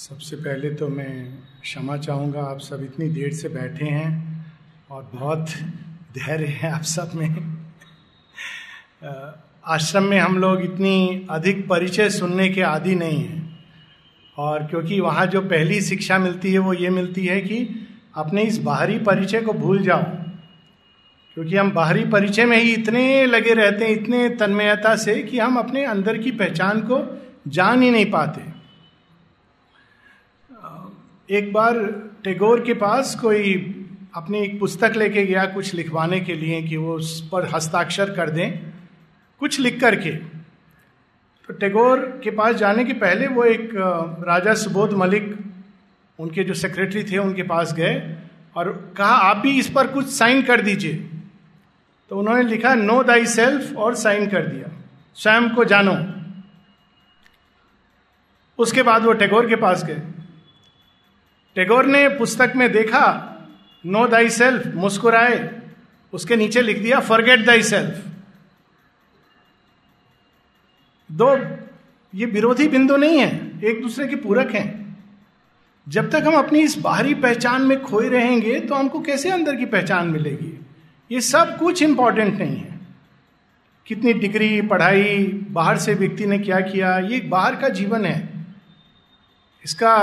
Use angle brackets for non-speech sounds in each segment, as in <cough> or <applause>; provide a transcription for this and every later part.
सबसे पहले तो मैं क्षमा चाहूँगा, आप सब इतनी देर से बैठे हैं और बहुत धैर्य है आप सब में। आश्रम में हम लोग इतनी अधिक परिचय सुनने के आदि नहीं हैं। और क्योंकि वहाँ जो पहली शिक्षा मिलती है, वो ये मिलती है कि अपने इस बाहरी परिचय को भूल जाओ। क्योंकि हम बाहरी परिचय में ही इतने लगे रहते हैं, इतने तन्मयता से कि हम अपने अंदर की पहचान को जान ही नहीं पाते। एक बार टेगोर के पास कोई अपनी एक पुस्तक लेके गया कुछ लिखवाने के लिए कि वो उस पर हस्ताक्षर कर दें, कुछ लिख करके। तो टेगोर के पास जाने के पहले वो एक राजा सुबोध मलिक, उनके जो सेक्रेटरी थे, उनके पास गए और कहा, आप भी इस पर कुछ साइन कर दीजिए। तो उन्होंने लिखा नो दाई सेल्फ और साइन कर दिया। स्वयं को जानो। उसके बाद वो टेगोर के पास गए। टेगोर ने पुस्तक में देखा, नो दाई सेल्फ, मुस्कुराए। उसके नीचे लिख दिया, फॉरगेट दाई सेल्फ। दो, ये विरोधी बिंदु नहीं है, एक दूसरे के पूरक हैं। जब तक हम अपनी इस बाहरी पहचान में खोए रहेंगे तो हमको कैसे अंदर की पहचान मिलेगी? ये सब कुछ इंपॉर्टेंट नहीं है। कितनी डिग्री, पढ़ाई, बाहर से व्यक्ति ने क्या किया, ये बाहर का जीवन है। इसका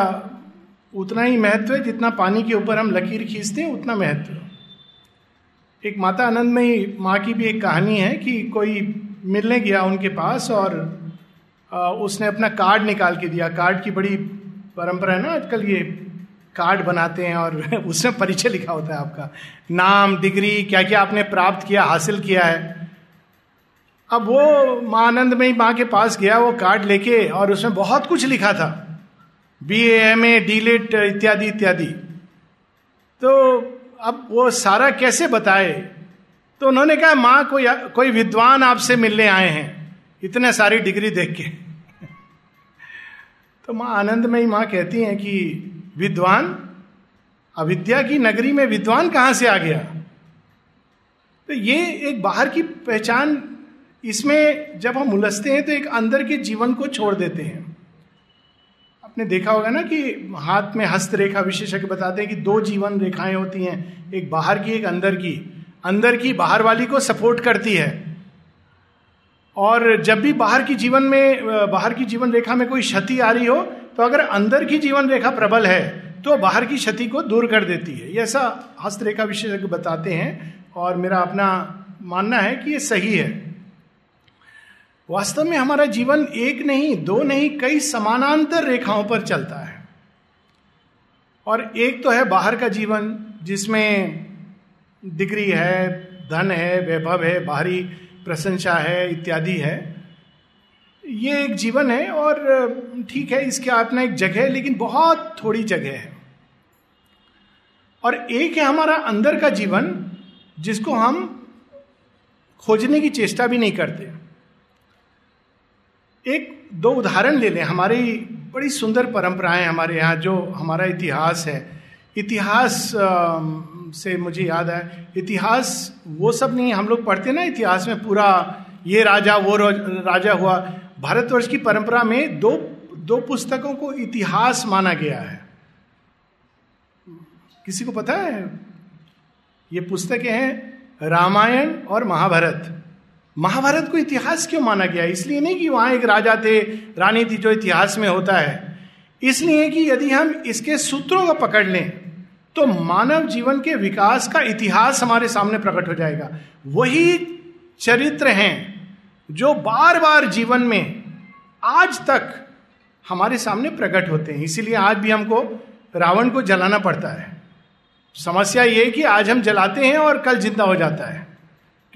उतना ही महत्व है जितना पानी के ऊपर हम लकीर खींचते हैं, उतना महत्व एक माता आनंद में की भी एक कहानी है कि कोई मिलने गया उनके पास और उसने अपना कार्ड निकाल के दिया। कार्ड की बड़ी परंपरा है ना आजकल, ये कार्ड बनाते हैं और <laughs> उसमें परिचय लिखा होता है आपका। नाम, डिग्री क्या क्या आपने प्राप्त किया, हासिल किया है। अब वो माँ आनंद में ही माँ के पास गया, वो कार्ड लेके और उसमें बहुत कुछ लिखा था। B M A D DLitt इत्यादि इत्यादि। तो अब वो सारा कैसे बताए? तो उन्होंने कहा, माँ, कोई कोई विद्वान आपसे मिलने आए हैं, इतने सारी डिग्री देख के। <laughs> तो माँ, आनंद में ही माँ कहती हैं कि, विद्वान, अविद्या की नगरी में विद्वान कहाँ से आ गया? तो ये एक बाहर की पहचान, इसमें जब हम उलझते हैं तो एक अंदर के जीवन को छोड़ देते हैं। आपने देखा होगा ना कि हाथ में हस्त रेखा विशेषज्ञ बताते हैं कि दो जीवन रेखाएँ होती हैं, एक बाहर की, एक अंदर की। अंदर की बाहर वाली को सपोर्ट करती है। और जब भी बाहर की जीवन में, बाहर की जीवन रेखा में कोई क्षति आ रही हो तो अगर अंदर की जीवन रेखा प्रबल है तो बाहर की क्षति को दूर कर देती है। ऐसा हस्तरेखा विशेषज्ञ बताते हैं और मेरा अपना मानना है कि ये सही है। वास्तव में हमारा जीवन एक नहीं, दो नहीं, कई समानांतर रेखाओं पर चलता है। और एक तो है बाहर का जीवन, जिसमें डिग्री है, धन है, वैभव है, बाहरी प्रशंसा है, इत्यादि है। ये एक जीवन है और, ठीक है, इसके अपना एक जगह है, लेकिन बहुत थोड़ी जगह है। और एक है हमारा अंदर का जीवन, जिसको हम खोजने की चेष्टा भी नहीं करते। एक दो उदाहरण ले लें। हमारी बड़ी सुंदर परंपराएँ हमारे यहाँ, जो हमारा इतिहास है। इतिहास से मुझे याद है, इतिहास वो सब नहीं, हम लोग पढ़ते ना इतिहास में, पूरा ये राजा, वो राजा हुआ। भारतवर्ष की परंपरा में दो दो पुस्तकों को इतिहास माना गया है। किसी को पता है? ये पुस्तकें हैं रामायण और महाभारत। महाभारत को इतिहास क्यों माना गया? इसलिए नहीं कि वहाँ एक राजा थे, रानी थी जो इतिहास में होता है। इसलिए कि यदि हम इसके सूत्रों को पकड़ लें तो मानव जीवन के विकास का इतिहास हमारे सामने प्रकट हो जाएगा। वही चरित्र हैं जो बार बार जीवन में आज तक हमारे सामने प्रकट होते हैं। इसीलिए आज भी हमको रावण को जलाना पड़ता है। समस्या ये कि आज हम जलाते हैं और कल ज़िंदा हो जाता है।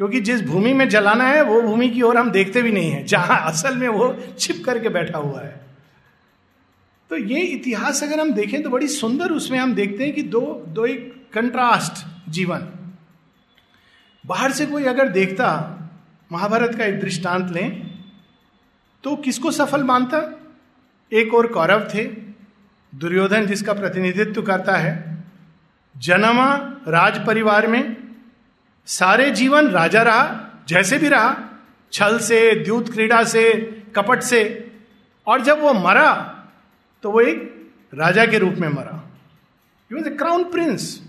क्योंकि जिस भूमि में जलाना है, वो भूमि की ओर हम देखते भी नहीं है। जहाँ असल में वो छिप करके बैठा हुआ है। तो ये इतिहास अगर हम देखें तो बड़ी सुंदर उसमें हम देखते हैं कि दो दो एक कंट्रास्ट जीवन। बाहर से कोई अगर देखता, महाभारत का एक दृष्टांत लें तो किसको सफल मानता? एक और कौरव थे। दुर्योधन जिसका प्रतिनिधित्व करता है। जन्मा राज परिवार में सारे जीवन राजा रहा, जैसे भी रहा, छल से, द्यूत क्रीड़ा से, कपट से। और जब वो मरा तो वो एक राजा के रूप में मरा। क्राउन प्रिंस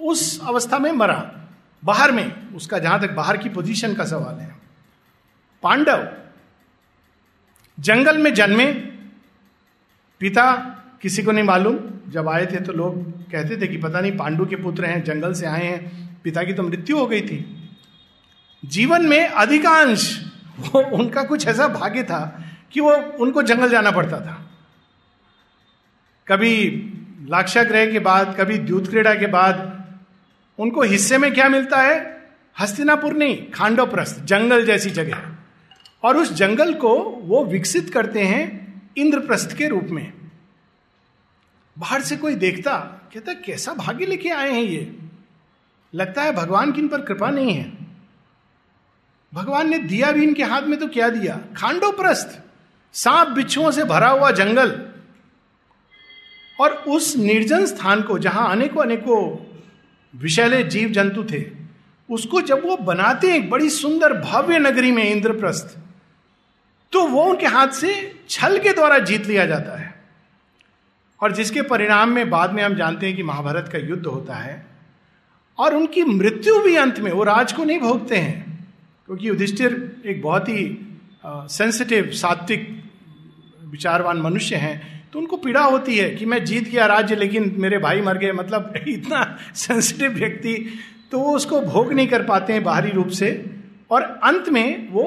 उस अवस्था में मरा। बाहर में, उसका जहाँ तक बाहर की पोजीशन का सवाल है। पांडव, जंगल में जन्मे। पिता, किसी को नहीं मालूम। जब आए थे तो लोग कहते थे कि पता नहीं, पांडु के पुत्र हैं, जंगल से आए हैं। पिता की तो मृत्यु हो गई थी। जीवन में अधिकांश <laughs> उनका कुछ ऐसा भाग्य था कि वो उनको जंगल जाना पड़ता था। कभी लाक्षाग्रह के बाद, कभी द्यूत क्रीड़ा के बाद उनको हिस्से में क्या मिलता है? हस्तिनापुर नहीं, खांडोप्रस्थ, जंगल जैसी जगह। और उस जंगल को वो विकसित करते हैं इंद्रप्रस्थ के रूप में। बाहर से कोई देखता, कहता, कैसा भाग्य लेके आए हैं ये? लगता है भगवान की इन पर कृपा नहीं है। भगवान ने दिया भी इनके हाथ में तो क्या दिया? खांडोप्रस्थ, सांप बिच्छुओं से भरा हुआ जंगल। और उस निर्जन स्थान को, जहाँ अनेकों अनेकों विषैले जीव जंतु थे, उसको जब वो बनाते हैं एक बड़ी सुंदर भव्य नगरी में इंद्रप्रस्थ तो वो उनके हाथ से छल के द्वारा जीत लिया जाता है। और जिसके परिणाम में बाद में हम जानते हैं कि महाभारत का युद्ध होता है और उनकी मृत्यु भी अंत में, वो राज को नहीं भोगते हैं। क्योंकि युधिष्ठिर एक बहुत ही सेंसिटिव सात्विक, विचारवान मनुष्य हैं। तो उनको पीड़ा होती है कि मैं जीत गया राज्य, लेकिन मेरे भाई मर गए मतलब <laughs> इतना सेंसिटिव व्यक्ति तो वो उसको भोग नहीं कर पाते हैं बाहरी रूप से। और अंत में वो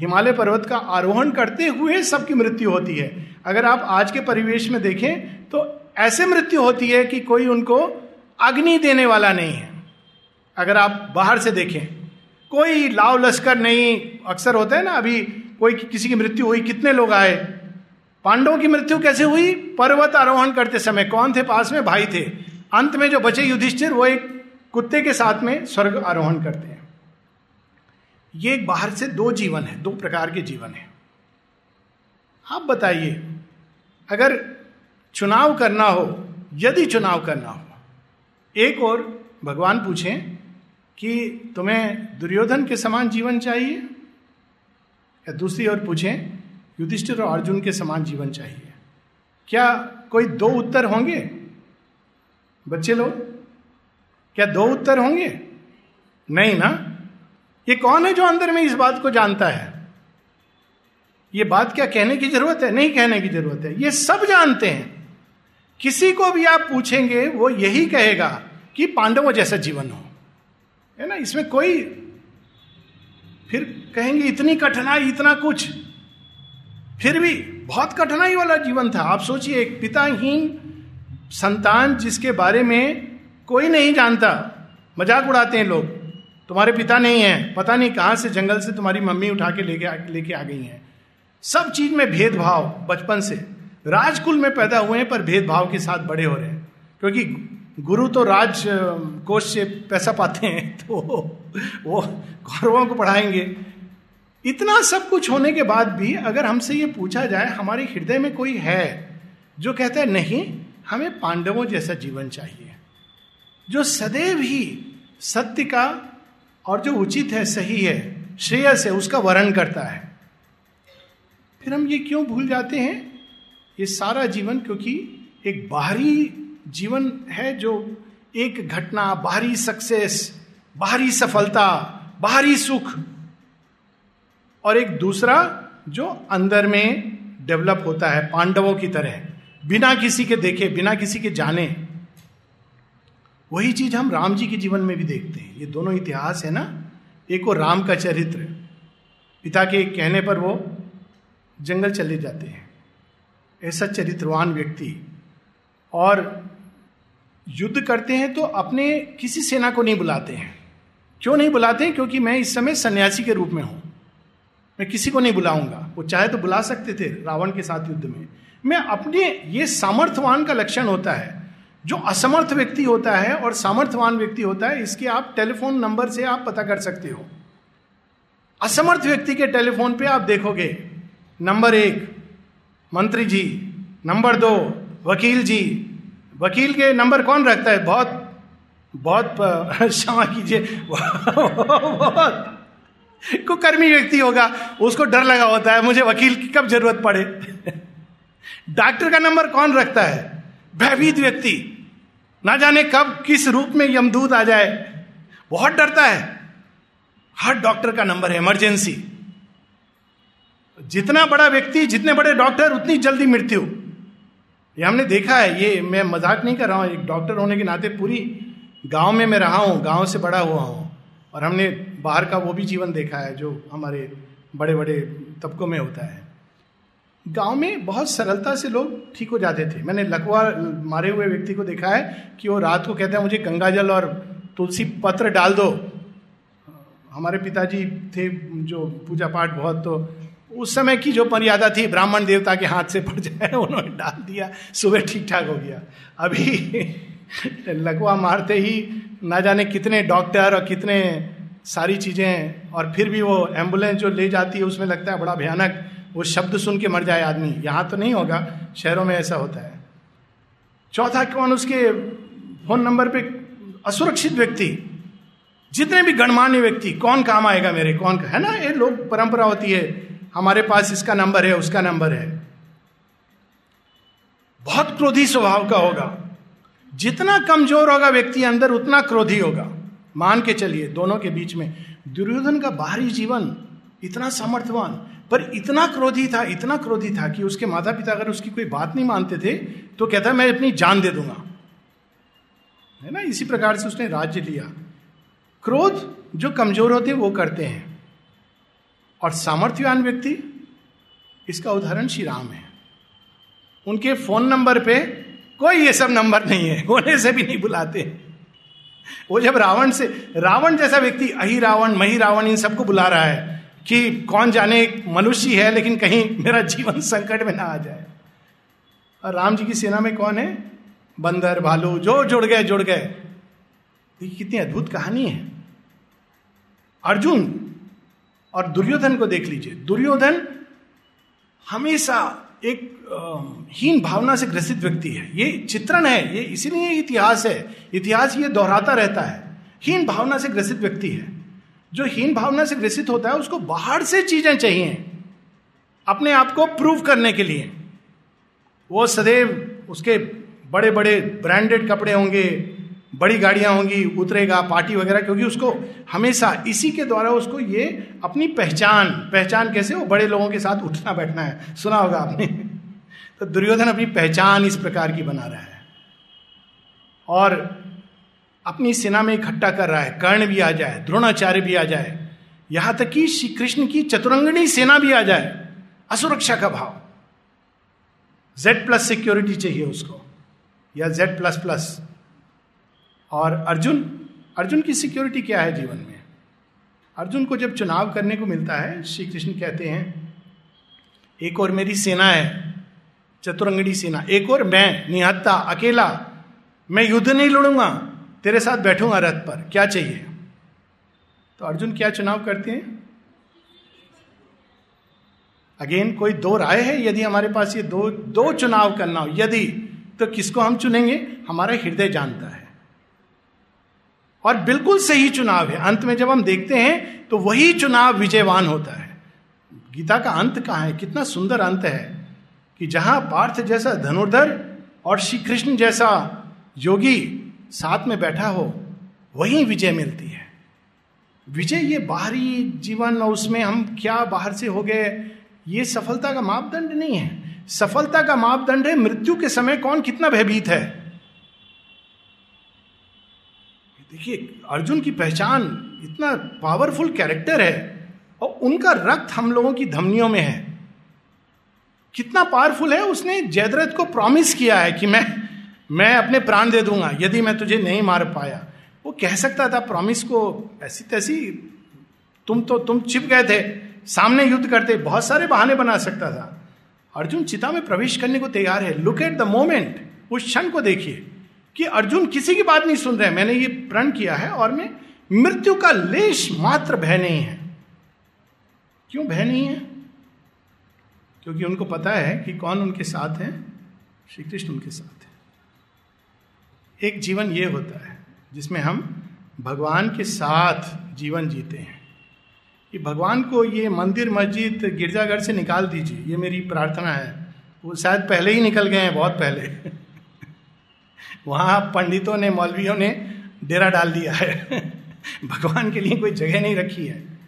हिमालय पर्वत का आरोहण करते हुए सबकी मृत्यु होती है। अगर आप आज के परिवेश में देखें तो ऐसे मृत्यु होती है कि कोई उनको अग्नि देने वाला नहीं है। अगर आप बाहर से देखें, कोई लाव लश्कर नहीं, अक्सर होता है ना, अभी कोई किसी की मृत्यु हुई, कितने लोग आए? पांडवों की मृत्यु कैसे हुई? पर्वत आरोहण करते समय। कौन थे? पास में भाई थे। अंत में जो बचे युधिष्ठिर, वो एक कुत्ते के साथ में स्वर्ग आरोहण करते हैं। ये एक बाहर से दो जीवन है, दो प्रकार के जीवन है। आप बताइए, अगर चुनाव करना हो, यदि चुनाव करना हो एक और भगवान पूछें कि तुम्हें दुर्योधन के समान जीवन चाहिए? या दूसरी ओर पूछें, युधिष्ठिर और अर्जुन के समान जीवन चाहिए। क्या कोई दो उत्तर होंगे? बच्चे लोग, क्या दो उत्तर होंगे? नहीं ना? ये कौन है जो अंदर में इस बात को जानता है? ये बात क्या कहने की ज़रूरत है? नहीं कहने की ज़रूरत है। ये सब जानते हैं। किसी को भी आप पूछेंगे, वो यही कहेगा कि पांडवों जैसा जीवन हो। है ना? इसमें कोई फिर कहेंगे, इतनी कठिनाई, इतना कुछ। फिर भी बहुत कठिनाई वाला जीवन था। आप सोचिए, एक पिताहीन संतान जिसके बारे में कोई नहीं जानता। मज़ाक उड़ाते हैं लोग। तुम्हारे पिता नहीं है। पता नहीं कहाँ से जंगल से तुम्हारी मम्मी उठा के लेके लेके आ गई हैं। सब चीज़ में भेदभाव बचपन से। राजकुल में पैदा हुए हैं, पर भेदभाव के साथ बड़े हो रहे हैं। क्योंकि गुरु तो राज, कोष से पैसा पाते हैं <laughs> तो वो कौरवों को पढ़ाएँगे। इतना सब कुछ होने के बाद भी अगर हमसे ये पूछा जाए, हमारे हृदय में कोई है जो कहता है, नहीं, हमें पांडवों जैसा जीवन चाहिए। जो सदैव ही सत्य का और जो उचित है, सही है, श्रेयस है, उसका वर्ण करता है। फिर हम ये क्यों भूल जाते हैं? ये सारा जीवन, क्योंकि एक बाहरी जीवन है जो एक घटना, बाहरी सक्सेस बाहरी सफलता, बाहरी सुख और एक दूसरा जो अंदर में डेवलप होता है, पांडवों की तरह। बिना किसी के देखे, बिना किसी के जाने। वही चीज़ हम राम जी के जीवन में भी देखते हैं। ये दोनों इतिहास है ना? एक वो राम का चरित्र। पिता के कहने पर वो जंगल चले जाते हैं। ऐसा चरित्रवान व्यक्ति। और युद्ध करते हैं तो अपने किसी सेना को नहीं बुलाते हैं। क्यों नहीं बुलाते? हैं क्योंकि मैं इस समय सन्यासी के रूप में हूँ। मैं किसी को नहीं बुलाऊँगा। वो चाहे तो बुला सकते थे रावण के साथ युद्ध में। मैं अपने ये सामर्थ्यवान का लक्षण होता है। जो असमर्थ व्यक्ति होता है और सामर्थ्यवान व्यक्ति होता है, इसके आप टेलीफोन नंबर से आप पता कर सकते हो। असमर्थ व्यक्ति के टेलीफोन पे आप देखोगे, नंबर एक मंत्री जी, नंबर दो, वकील जी। वकील के नंबर कौन रखता है? बहुत बहुत <laughs> क्षमा कीजिए। बहुत। कुकर्मी व्यक्ति होगा, उसको डर लगा होता है, मुझे वकील की कब ज़रूरत पड़े? डॉक्टर का नंबर कौन रखता है? भयभीत व्यक्ति। ना जाने कब, किस रूप में यमदूत आ जाए। बहुत डरता है। हर डॉक्टर का नंबर है, इमरजेंसी। जितना बड़ा व्यक्ति, जितने बड़े डॉक्टर, उतनी जल्दी मृत्यु। ये हमने देखा है, ये मैं मज़ाक नहीं कर रहा हूँ, एक डॉक्टर होने के नाते पूरी गाँव में मैं रहा हूँ, गाँव से बड़ा हुआ हूँ, और हमने बाहर का वो भी जीवन देखा है, जो हमारे बड़े बड़े तबकों में होता है। गाँव में बहुत सरलता से लोग ठीक हो जाते थे। मैंने लकवा मारे हुए व्यक्ति को देखा है कि वो रात को कहते हैं, मुझे गंगाजल और तुलसी पत्र डाल दो। हमारे पिताजी थे, जो पूजा पाठ बहुत तो उस समय की जो मर्यादा थी, ब्राह्मण देवता के हाथ से पड़ जाए, उन्होंने डाल दिया, सुबह ठीक ठाक हो गया। अभी <laughs> लकवा मारते ही ना जाने कितने डॉक्टर और कितने सारी चीज़ें, और फिर भी वो एंबुलेंस जो ले जाती है, उसमें लगता है बड़ा भयानक, वो शब्द सुन के मर जाए आदमी। यहाँ तो नहीं होगा, शहरों में ऐसा होता है। चौथा कौन? उसके फ़ोन नंबर पे असुरक्षित व्यक्ति। जितने भी गणमान्य व्यक्ति, कौन काम आएगा मेरे, कौन का है ना? ये लोग, परंपरा होती है। हमारे पास इसका नंबर है, उसका नंबर है। बहुत क्रोधी स्वभाव का होगा। जितना कमज़ोर होगा व्यक्ति अंदर, उतना क्रोधी होगा। मान के चलिए, दोनों के बीच में। दुर्योधन का बाहरी जीवन इतना सामर्थ्यवान पर इतना क्रोधी था, इतना क्रोधी था कि उसके माता पिता अगर उसकी कोई बात नहीं मानते थे तो कहता, मैं अपनी जान दे दूँगा। है ना? इसी प्रकार से उसने राज्य लिया। क्रोध जो कमज़ोर होते हैं, वो करते हैं। और सामर्थ्यवान व्यक्ति, इसका उदाहरण श्री राम है। उनके फ़ोन नंबर पे कोई ये सब नंबर नहीं है होने से भी नहीं बुलाते। वो जब रावण से, रावण जैसा व्यक्ति, अही रावण, मही रावण, इन सबको बुला रहा है कि कौन जाने मनुष्य है, लेकिन कहीं मेरा जीवन संकट में ना आ जाए। और राम जी की सेना में कौन है? बंदर, भालू, जो जुड़ गए जुड़ गए। कितनी अद्भुत कहानी है। अर्जुन और दुर्योधन को देख लीजिए। दुर्योधन हमेशा एक हीन भावना से ग्रसित व्यक्ति है। ये चित्रण है, ये इसीलिए इतिहास है। इतिहास ये दोहराता रहता है। हीन भावना से ग्रसित व्यक्ति है। जो हीन भावना से ग्रसित होता है, उसको बाहर से चीज़ें चाहिए। अपने आप को प्रूव करने के लिए। वो सदैव उसके बड़े बड़े ब्रांडेड कपड़े होंगे बड़ी गाड़ियाँ होंगी, उतरेगा, पार्टी वगैरह, क्योंकि उसको हमेशा इसी के द्वारा उसको ये अपनी पहचान पहचान कैसे वो बड़े लोगों के साथ उठना बैठना है, सुना होगा आपने? <laughs> तो दुर्योधन अपनी पहचान इस प्रकार की बना रहा है। और अपनी सेना में इकट्ठा कर रहा है, कर्ण भी आ जाए, द्रोणाचार्य भी आ जाए, यहाँ तक कि श्री कृष्ण की चतुरंगणी सेना भी आ जाए, असुरक्षा का भाव। जेड प्लस सिक्योरिटी चाहिए उसको, या जेड प्लस प्लस और अर्जुन अर्जुन की सिक्योरिटी क्या है जीवन में? अर्जुन को जब चुनाव करने को मिलता है श्री कृष्ण कहते हैं, एक और मेरी सेना है, चतुरंगड़ी सेना। एक और मैं, निहत्ता, अकेला, मैं युद्ध नहीं लड़ूँगा, तेरे साथ बैठूँगा रथ पर। क्या चाहिए? तो अर्जुन क्या चुनाव करते हैं? अगेन कोई दो राय है, यदि हमारे पास ये दो दो चुनाव करना हो। यदि तो किसको हम चुनेंगे? हमारा हृदय जानता है। और बिल्कुल सही चुनाव है। अंत में जब हम देखते हैं तो वही चुनाव विजयवान होता है। गीता का अंत कहा है? कितना सुंदर अंत है कि जहाँ पार्थ जैसा धनुर्धर और श्री कृष्ण जैसा योगी साथ में बैठा हो, वही विजय मिलती है। विजय ये बाहरी जीवन और उसमें हम क्या बाहर से हो गए, ये सफलता का मापदंड नहीं है। सफलता का मापदंड है, मृत्यु के समय कौन कितना भयभीत है? देखिए, अर्जुन की पहचान इतना पावरफुल कैरेक्टर है और उनका रक्त हम लोगों की धमनियों में है। कितना पावरफुल है, उसने जयद्रथ को प्रॉमिस किया है कि मैं मैं अपने प्राण दे दूँगा, यदि मैं तुझे नहीं मार पाया। वो कह सकता था प्रॉमिस को ऐसी तैसी तुम तो तुम छिप गए थे, सामने युद्ध करते, बहुत सारे बहाने बना सकता था। अर्जुन चिता में प्रवेश करने को तैयार है। लुक एट द मोमेंट उस क्षण को देखिए। कि अर्जुन किसी की बात नहीं सुन रहे मैंने ये प्रण किया है और मैं मृत्यु का लेश मात्र भय नहीं है। क्यों भय नहीं है? क्योंकि उनको पता है कि कौन उनके साथ है। श्री कृष्ण उनके साथ है। एक जीवन ये होता है जिसमें हम भगवान के साथ जीवन जीते हैं। कि भगवान को ये मंदिर, मस्जिद, गिरजाघर से निकाल दीजिए। ये मेरी प्रार्थना है। वो शायद पहले ही निकल गए हैं, बहुत पहले। वहाँ पंडितों ने, मौलवियों ने डेरा डाल दिया है। <laughs> भगवान के लिए कोई जगह नहीं रखी है।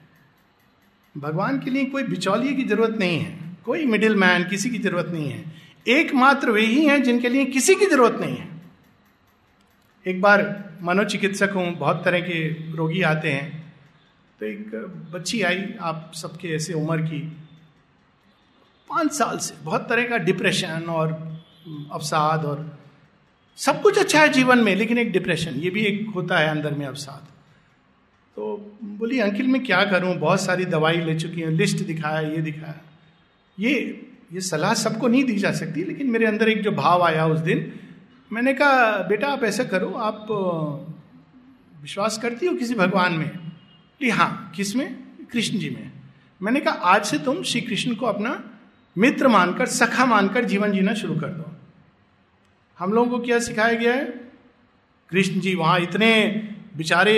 भगवान के लिए कोई बिचौलिए की ज़रूरत नहीं है। कोई मिडिल मैन किसी की ज़रूरत नहीं है। एकमात्र वे ही हैं जिनके लिए किसी की ज़रूरत नहीं है। एक बार मनोचिकित्सक हूँ, बहुत तरह के रोगी आते हैं। तो एक बच्ची आई, आप सबके ऐसे उम्र की। पाँच साल से, बहुत तरह का डिप्रेशन और अवसाद और सब कुछ अच्छा है जीवन में, लेकिन एक डिप्रेशन ये भी एक होता है अंदर में अवसाद तो बोली, अंकिल, मैं क्या करूँ? बहुत सारी दवाई ले चुकी हूँ, लिस्ट दिखाया, ये दिखाया। ये ये सलाह सबको नहीं दी जा सकती, लेकिन मेरे अंदर एक जो भाव आया उस दिन, मैंने कहा, बेटा, आप ऐसा करो, आप विश्वास करती हो किसी भगवान में? हाँ किसमें? कृष्ण जी में। मैंने कहा, आज से तुम श्री कृष्ण को अपना मित्र मानकर, सखा मानकर जीवन जीना शुरू कर दो। हम लोगों को क्या सिखाया गया है? कृष्ण जी वहाँ इतने बेचारे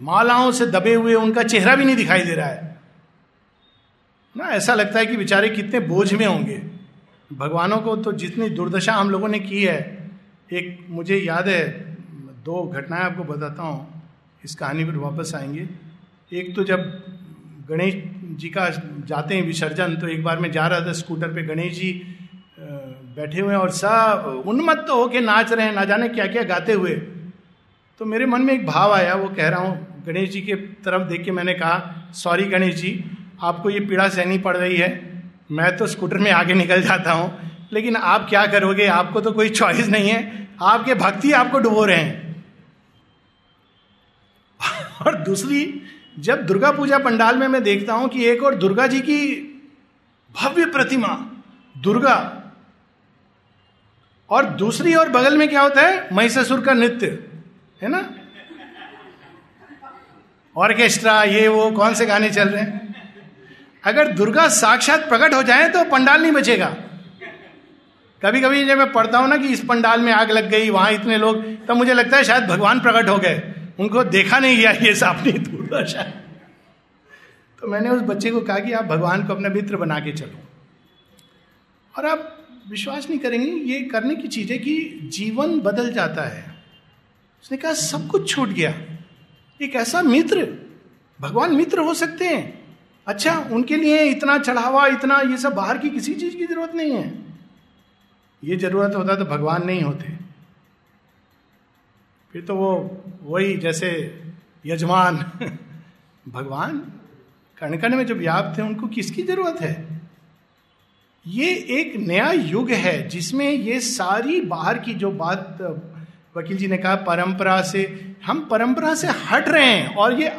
मालाओं से दबे हुए, उनका चेहरा भी नहीं दिखाई दे रहा है। ना, ऐसा लगता है कि बेचारे कितने बोझ में होंगे। भगवानों को तो जितनी दुर्दशा हम लोगों ने की है, एक मुझे याद है, दो घटनाएँ आपको बताता हूँ, इस कहानी पर वापस आएँगे। एक तो जब गणेश जी का जाते हैं विसर्जन तो एक बार मैं जा रहा था स्कूटर पे, गणेश जी बैठे हुए हैं और सब उन्मत्त तो होके नाच रहे हैं, ना जाने क्या क्या गाते हुए। तो मेरे मन में एक भाव आया, वो कह रहा हूँ, गणेश जी के तरफ़ देख के मैंने कहा सॉरी गणेश जी, आपको ये पीड़ा सहनी पड़ रही है। मैं तो स्कूटर में आगे निकल जाता हूँ। लेकिन आप क्या करोगे? आपको तो कोई चॉइस नहीं है। आपके भक्ति आपको डुबो रहे हैं। <laughs> और दूसरी, जब दुर्गा पूजा पंडाल में मैं देखता हूँ कि एक और दुर्गा जी की भव्य प्रतिमा, दुर्गा और दूसरी और बगल में क्या होता है? महिषासुर का नृत्य। है ना? ऑर्केस्ट्रा, ये, वो, कौन से गाने चल रहे हैं? अगर दुर्गा साक्षात प्रकट हो जाए तो पंडाल नहीं बचेगा। कभी कभी जब मैं पढ़ता हूँ ना कि इस पंडाल में आग लग गई, वहाँ इतने लोग, तब तो मुझे लगता है शायद भगवान प्रकट हो गए। उनको देखा नहीं गया ये सामने दुर्दशा तो मैंने उस बच्चे को कहा कि आप भगवान को अपना मित्र बना के चलो। और आप विश्वास नहीं करेंगे ये करने की चीज़ है कि जीवन बदल जाता है। उसने कहा, सब कुछ छूट गया। एक ऐसा मित्र, भगवान मित्र हो सकते हैं। अच्छा उनके लिए इतना चढ़ावा, इतना ये सब बाहर की किसी चीज़ की ज़रूरत नहीं है। ये ज़रूरत होता तो भगवान नहीं होते। फिर तो वो, वही जैसे यजमान। <laughs> भगवान कण कण में जो व्याप्त है उनको किसकी ज़रूरत है? ये एक नया युग है जिसमें ये सारी बाहर की जो बात वकील जी ने कहा, परंपरा से, हम परंपरा से हट रहे हैं और ये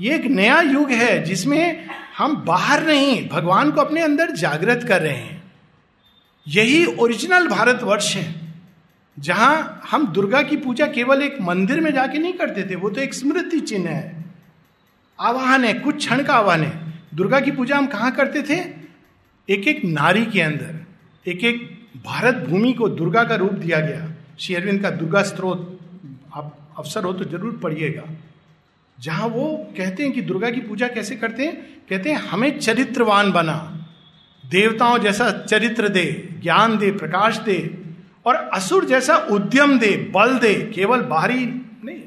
ये एक नया युग है जिसमें हम बाहर नहीं, भगवान को अपने अंदर जागृत कर रहे हैं। यही ओरिजिनल भारतवर्ष है, जहाँ हम दुर्गा की पूजा केवल एक मंदिर में जाके नहीं करते थे, वो तो एक स्मृति चिन्ह है। आवाहन है, कुछ क्षण का आवाहन है। दुर्गा की पूजा हम कहाँ करते थे? एक एक नारी के अंदर एक एक भारत भूमि को दुर्गा का रूप दिया गया। श्री अरविंद का दुर्गा स्त्रोत आप अवसर हो तो ज़रूर पढ़िएगा। जहाँ वो कहते हैं कि दुर्गा की पूजा कैसे करते हैं? कहते हैं, हमें चरित्रवान बना। देवताओं जैसा चरित्र दे, ज्ञान दे, प्रकाश दे, और असुर जैसा उद्यम दे, बल दे, केवल बाहरी नहीं,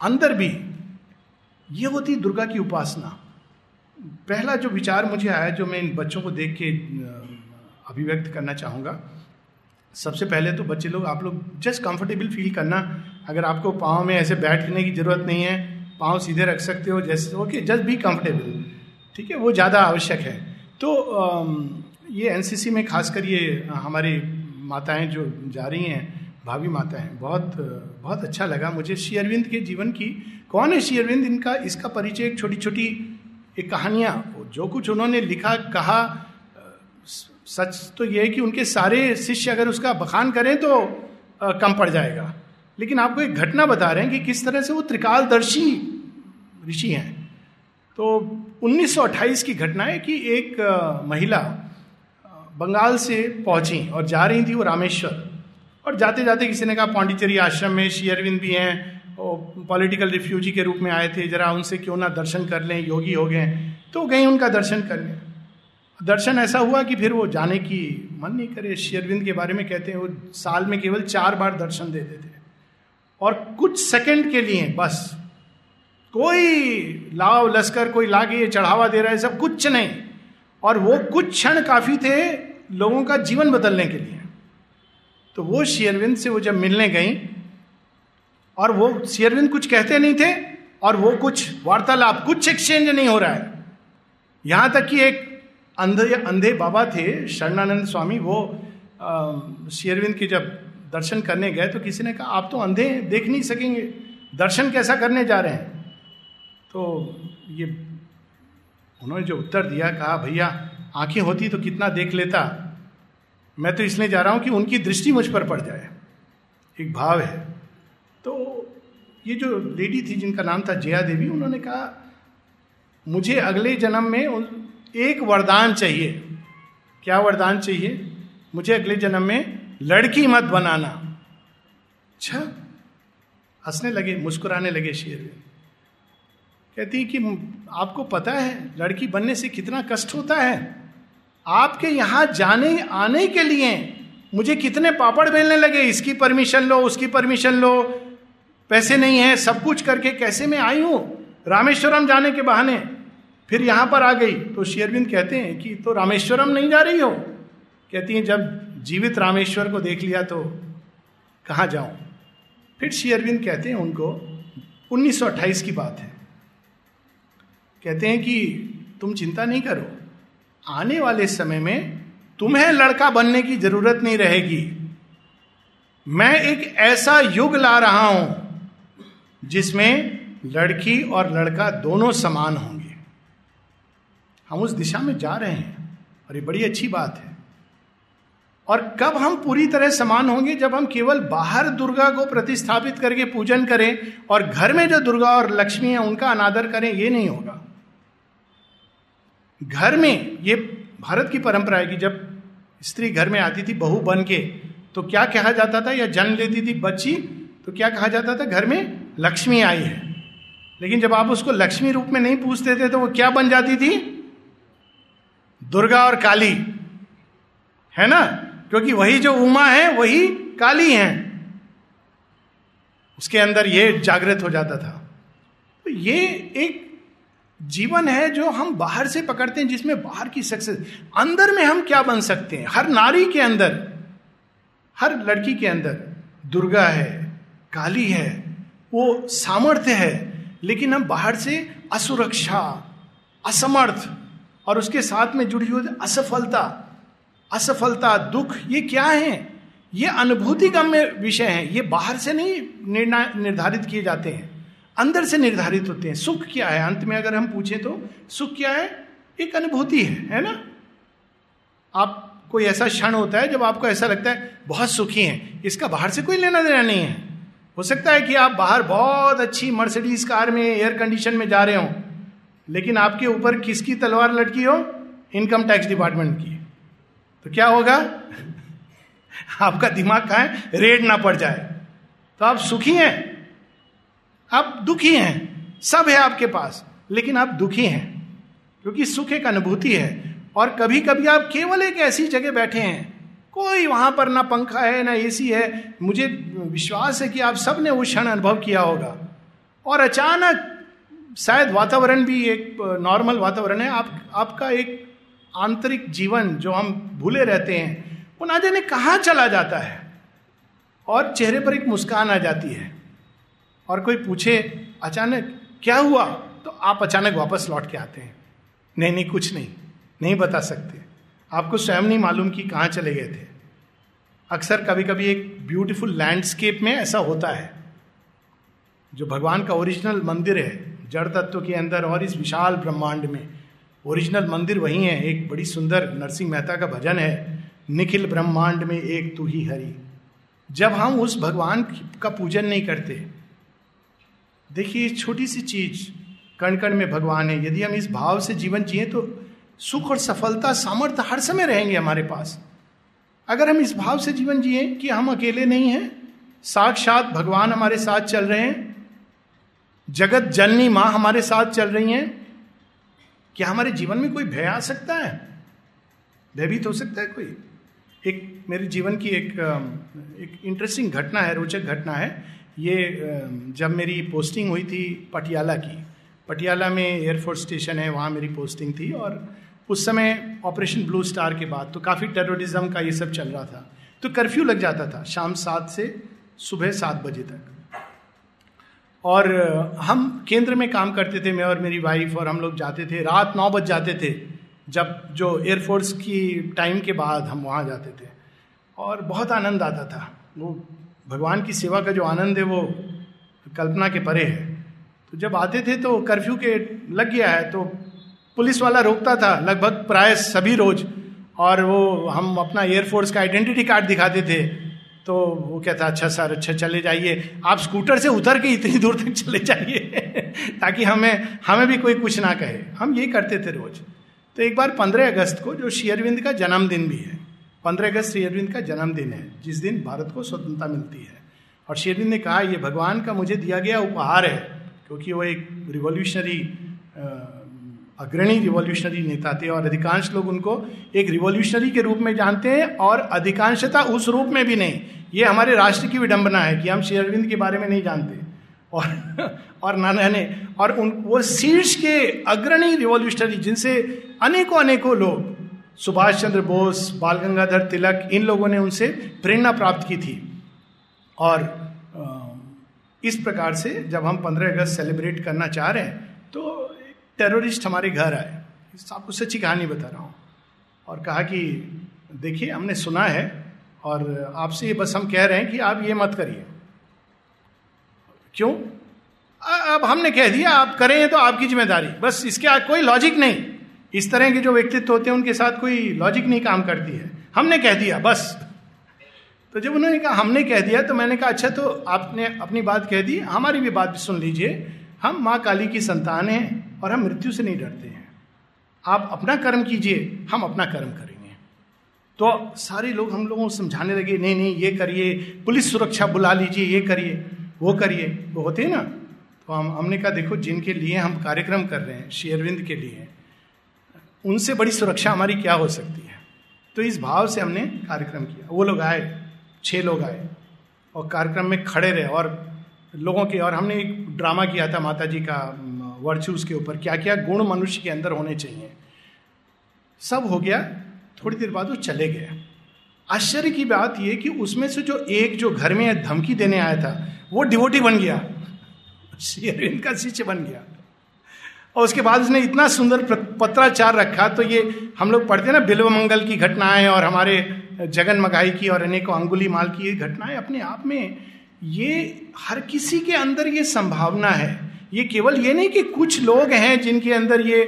अंदर भी। ये होती दुर्गा की उपासना। पहला जो विचार मुझे आया, जो मैं इन बच्चों को देख के अभिव्यक्त करना चाहूँगा, सबसे पहले तो बच्चे लोग, आप लोग जस्ट कंफर्टेबल फील करना। अगर आपको पाँव में ऐसे बैठने की ज़रूरत नहीं है, पाँव सीधे रख सकते हो, जैसे ओके जस्ट बी कंफर्टेबल ठीक है? वो ज़्यादा आवश्यक है। तो ये एनसीसी में खासकर ये हमारी माताएँ जो जा रही हैं भाभी माताएँ, बहुत बहुत अच्छा लगा मुझे। श्री अरविंद के जीवन की, कौन है श्री अरविंद? इनका, इसका परिचय एक छोटी छोटी एक कहानियाँ जो कुछ उन्होंने लिखा, कहा, सच तो यह है कि उनके सारे शिष्य अगर उसका बखान करें तो कम पड़ जाएगा। लेकिन आपको एक घटना बता रहे हैं कि किस तरह से वो त्रिकालदर्शी ऋषि हैं। तो 1928 की घटना है कि एक महिला बंगाल से पहुँची और जा रही थी वो रामेश्वर। और जाते जाते किसी ने कहा, पांडिचेरी आश्रम में श्री अरविंद भी हैं पॉलिटिकल रिफ्यूजी के रूप में आए थे, जरा उनसे क्यों ना दर्शन कर लें, योगी हो गए। तो गई उनका दर्शन कर लें। दर्शन ऐसा हुआ कि फिर वो जाने की मन नहीं करे। शेरविंद के बारे में कहते हैं, वो साल में केवल चार बार दर्शन देते थे और कुछ सेकंड के लिए बस, कोई लाव लश्कर, कोई लागे चढ़ावा दे रहा है, सब कुछ नहीं। और वो कुछ क्षण काफ़ी थे लोगों का जीवन बदलने के लिए। तो वो शेयरविंद से वो जब मिलने गई और वो शेयरविंद कुछ कहते नहीं थे और वो कुछ वार्तालाप, कुछ एक्सचेंज नहीं हो रहा है। यहाँ तक कि एक अंधे अंधे बाबा थे, शरणानंद स्वामी, वो शेयरविंद के जब दर्शन करने गए तो किसी ने कहा, आप तो अंधे देख नहीं सकेंगे। दर्शन कैसा करने जा रहे हैं? तो ये, उन्होंने जो उत्तर दिया, कहा, भैया, आँखें होती तो कितना देख लेता। मैं तो इसलिए जा रहा हूँ कि उनकी दृष्टि मुझ पर पड़ जाए। एक भाव है। तो ये जो लेडी थी जिनका नाम था जया देवी, उन्होंने कहा, मुझे अगले जन्म में एक वरदान चाहिए। क्या वरदान चाहिए? मुझे अगले जन्म में लड़की मत बनाना। अच्छा हंसने लगे, मुस्कुराने लगे शेर कहती कि, आपको पता है, लड़की बनने से कितना कष्ट होता है। आपके यहाँ जाने, आने के लिए मुझे कितने पापड़ बेलने लगे। इसकी परमिशन लो, उसकी परमिशन लो पैसे नहीं है, सब कुछ करके कैसे मैं आई हूँ? रामेश्वरम जाने के बहाने। फिर यहाँ पर आ गई। तो शेरविंद कहते हैं कि तो रामेश्वरम नहीं जा रही हो? कहती हैं, जब जीवित रामेश्वर को देख लिया तो कहा जाऊँ? फिर शेरविंद कहते हैं उनको 1928 की बात है। कहते हैं कि तुम चिंता नहीं करो। आने वाले समय में तुम्हें लड़का बनने की ज़रूरत नहीं रहेगी। मैं एक ऐसा युग ला रहा हूँ जिसमें लड़की और लड़का दोनों समान होंगे। हम उस दिशा में जा रहे हैं और ये बड़ी अच्छी बात है। और कब हम पूरी तरह समान होंगे? जब हम केवल बाहर दुर्गा को प्रतिस्थापित करके पूजन करें और घर में जो दुर्गा और लक्ष्मी है, उनका अनादर करें, ये नहीं होगा। घर में ये भारत की परंपरा है कि जब स्त्री घर में आती थी, बहू बन के तो क्या कहा जाता था? या जन्म लेती थी बच्ची तो क्या कहा जाता था? घर में लक्ष्मी आई है। लेकिन जब आप उसको लक्ष्मी रूप में नहीं पूछते थे तो वो क्या बन जाती थी? दुर्गा और काली। है ना? क्योंकि वही जो उमा है, वही काली है। उसके अंदर ये जागृत हो जाता था। तो ये एक जीवन है जो हम बाहर से पकड़ते हैं, जिसमें बाहर की सक्सेस अंदर में हम क्या बन सकते हैं? हर नारी के अंदर, हर लड़की के अंदर, दुर्गा है, काली है वो सामर्थ्य है, लेकिन हम बाहर से असुरक्षा, असमर्थ और उसके साथ में जुड़ी हुई असफलता असफलता, दुख, ये क्या है? ये अनुभूति गम्य विषय है। ये बाहर से नहीं निर्णय निर्धारित किए जाते हैं। अंदर से निर्धारित होते हैं। सुख क्या है? अंत में अगर हम पूछें तो सुख क्या है? एक अनुभूति है है ना? आप, कोई ऐसा क्षण होता है जब आपको ऐसा लगता है, बहुत सुखी है। इसका बाहर से कोई लेना देना नहीं है। हो सकता है कि आप बाहर बहुत अच्छी मर्सिडीज कार में एयर कंडीशन में जा रहे हो, लेकिन आपके ऊपर किसकी तलवार लटकी हो? इनकम टैक्स डिपार्टमेंट की। तो क्या होगा? <laughs> आपका दिमाग कहा है? रेड ना पड़ जाए। तो आप सुखी हैं। आप दुखी हैं। सब है आपके पास, लेकिन आप दुखी हैं, क्योंकि सुख एक अनुभूति है। और कभी कभी आप केवल एक ऐसी जगह बैठे हैं कोई वहाँ पर ना पंखा है, ना एसी है। मुझे विश्वास है कि आप सबने वो क्षण अनुभव किया होगा। और अचानक शायद वातावरण भी एक नॉर्मल वातावरण है। आप, आपका एक आंतरिक जीवन जो हम भूले रहते हैं, वो ना जाने कहाँ चला जाता है। और चेहरे पर एक मुस्कान आ जाती है। और कोई पूछे, अचानक क्या हुआ? तो आप अचानक वापस लौट के आते हैं। नहीं नहीं, कुछ नहीं। नहीं बता सकते। आपको स्वयं नहीं मालूम कि कहाँ चले गए थे। अक्सर कभी कभी एक ब्यूटीफुल लैंडस्केप में ऐसा होता है, जो भगवान का ओरिजिनल मंदिर है, जड़ तत्व के अंदर और इस विशाल ब्रह्मांड में। ओरिजिनल मंदिर वही है, एक बड़ी सुंदर नरसिंह मेहता का भजन है, निखिल ब्रह्मांड में एक तू ही हरी। जब हम उस भगवान का पूजन नहीं करते, देखिए छोटी सी चीज़ कण कण में भगवान है, यदि हम इस भाव से जीवन जिए तो सुख और सफलता, सामर्थ्य हर समय रहेंगे हमारे पास। अगर हम इस भाव से जीवन जिए कि हम अकेले नहीं हैं, साक्षात भगवान हमारे साथ चल रहे हैं, जगत जननी माँ हमारे साथ चल रही हैं, क्या हमारे जीवन में कोई भय आ सकता है? भयभीत हो सकता है कोई? एक मेरे जीवन की एक एक इंटरेस्टिंग घटना है, रोचक घटना है। ये जब मेरी पोस्टिंग हुई थी पटियाला की। पटियाला में एयरफोर्स स्टेशन है, वहाँ मेरी पोस्टिंग थी और उस समय ऑपरेशन ब्लू स्टार के बाद तो काफ़ी टेररिज्म का ये सब चल रहा था। तो कर्फ्यू लग जाता था शाम सात से सुबह सात बजे तक। और हम केंद्र में काम करते थे, मैं और मेरी वाइफ और हम लोग जाते थे। रात नौ बज जाते थे, जब जो एयरफोर्स की टाइम के बाद हम वहाँ जाते थे। और बहुत आनंद आता था। वो भगवान की सेवा का जो आनंद है, वो कल्पना के परे है। तो जब आते थे तो कर्फ्यू के लग गया है तो पुलिस वाला रोकता था लगभग प्राय सभी रोज। और वो हम अपना एयरफोर्स का आइडेंटिटी कार्ड दिखाते थे। तो वो कहता अच्छा सर अच्छा चले जाइए। आप स्कूटर से उतर के इतनी दूर तक चले जाइए, <laughs> ताकि हमें हमें भी कोई कुछ ना कहे। हम ये करते थे रोज। तो एक बार पंद्रह अगस्त को, जो शेयरविंद का जन्मदिन भी है, पंद्रह अगस्त शेयरविंद का जन्मदिन है, जिस दिन भारत को स्वतंत्रता मिलती है। और शेयरविंद ने कहा यह भगवान का मुझे दिया गया उपहार है, क्योंकि वो एक रिवोल्यूशनरी अग्रणी रिवॉल्यूशनरी नेता थे और अधिकांश लोग उनको एक रिवॉल्यूशनरी के रूप में जानते हैं और अधिकांशता उस रूप में भी नहीं। ये हमारे राष्ट्र की विडंबना है कि हम शेरविंद के बारे में नहीं जानते। और और नाना ने, और उन, वो शीर्ष के अग्रणी रिवॉल्यूशनरी जिनसे अनेकों अनेकों लोग, सुभाष चंद्र बोस, बाल गंगाधर तिलक, इन लोगों ने उनसे प्रेरणा प्राप्त की थी। और इस प्रकार से जब हम पंद्रह अगस्त सेलिब्रेट करना चाह रहे हैं तो टेररिस्ट हमारे घर आए। आपको सच्ची कहानी बता रहा हूँ। और कहा कि, देखिए, हमने सुना है और आपसे ये बस हम कह रहे हैं कि आप ये मत करिए। क्यों? अब हमने कह दिया, आप करें तो आपकी ज़िम्मेदारी। बस इसके कोई लॉजिक नहीं। इस तरह के जो व्यक्तित्व होते हैं, उनके साथ कोई लॉजिक नहीं काम करती है। हमने कह दिया, बस। तो जब उन्होंने कहा, हमने कह दिया तो मैंने कहा अच्छा तो आपने अपनी बात कह दी, हमारी भी बात सुन लीजिए। हम माँ काली की संतान हैं। और हम मृत्यु से नहीं डरते हैं। आप अपना कर्म कीजिए, हम अपना कर्म करेंगे। तो सारे लोग हम लोगों को समझाने लगे, नहीं नहीं, ये करिए, पुलिस सुरक्षा बुला लीजिए, ये करिए, वो करिए। वो होते हैं ना? तो हम, हमने कहा, देखो, जिनके लिए हम कार्यक्रम कर रहे हैं शेयरविंद के लिए, उनसे बड़ी सुरक्षा हमारी क्या हो सकती है? तो इस भाव से हमने कार्यक्रम किया। वो लोग आए छः लोग आए, और कार्यक्रम में खड़े रहे, और लोगों के, और हमने एक ड्रामा किया था माता जी का वर्चूज के ऊपर क्या क्या गुण मनुष्य के अंदर होने चाहिए। सब हो गया, थोड़ी देर बाद वो चले गए आश्चर्य की बात यह कि उसमें से जो एक जो घर में धमकी देने आया था, वो डिवोटी बन गया। का शिष्य बन गया। और उसके बाद उसने इतना सुंदर पत्राचार रखा तो ये हम लोग पढ़ते ना, बिल्व मंगल की घटनाएँ और हमारे जगन मगाई की और अनेकों अंगुली माल की ये घटनाएँ अपने आप में, ये हर किसी के अंदर ये संभावना है। ये केवल ये नहीं कि कुछ लोग हैं जिनके अंदर ये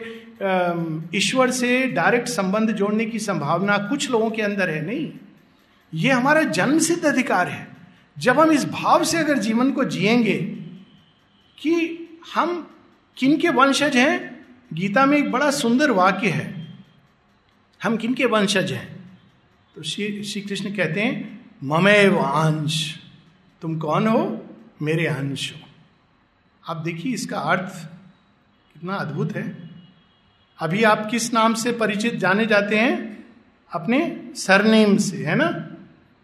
ईश्वर से डायरेक्ट संबंध जोड़ने की संभावना कुछ लोगों के अंदर है नहीं। ये हमारा जन्म सिद्ध अधिकार है। जब हम इस भाव से अगर जीवन को जिएँगे कि हम किन के वंशज हैं, गीता में एक बड़ा सुंदर वाक्य है, हम किन के वंशज हैं? तो श्री श्री कृष्ण कहते हैं ममे अंश। तुम कौन हो? मेरे अंश हो। आप देखिए इसका अर्थ कितना अद्भुत है। अभी आप किस नाम से परिचित जाने जाते हैं? अपने सरनेम से है ना?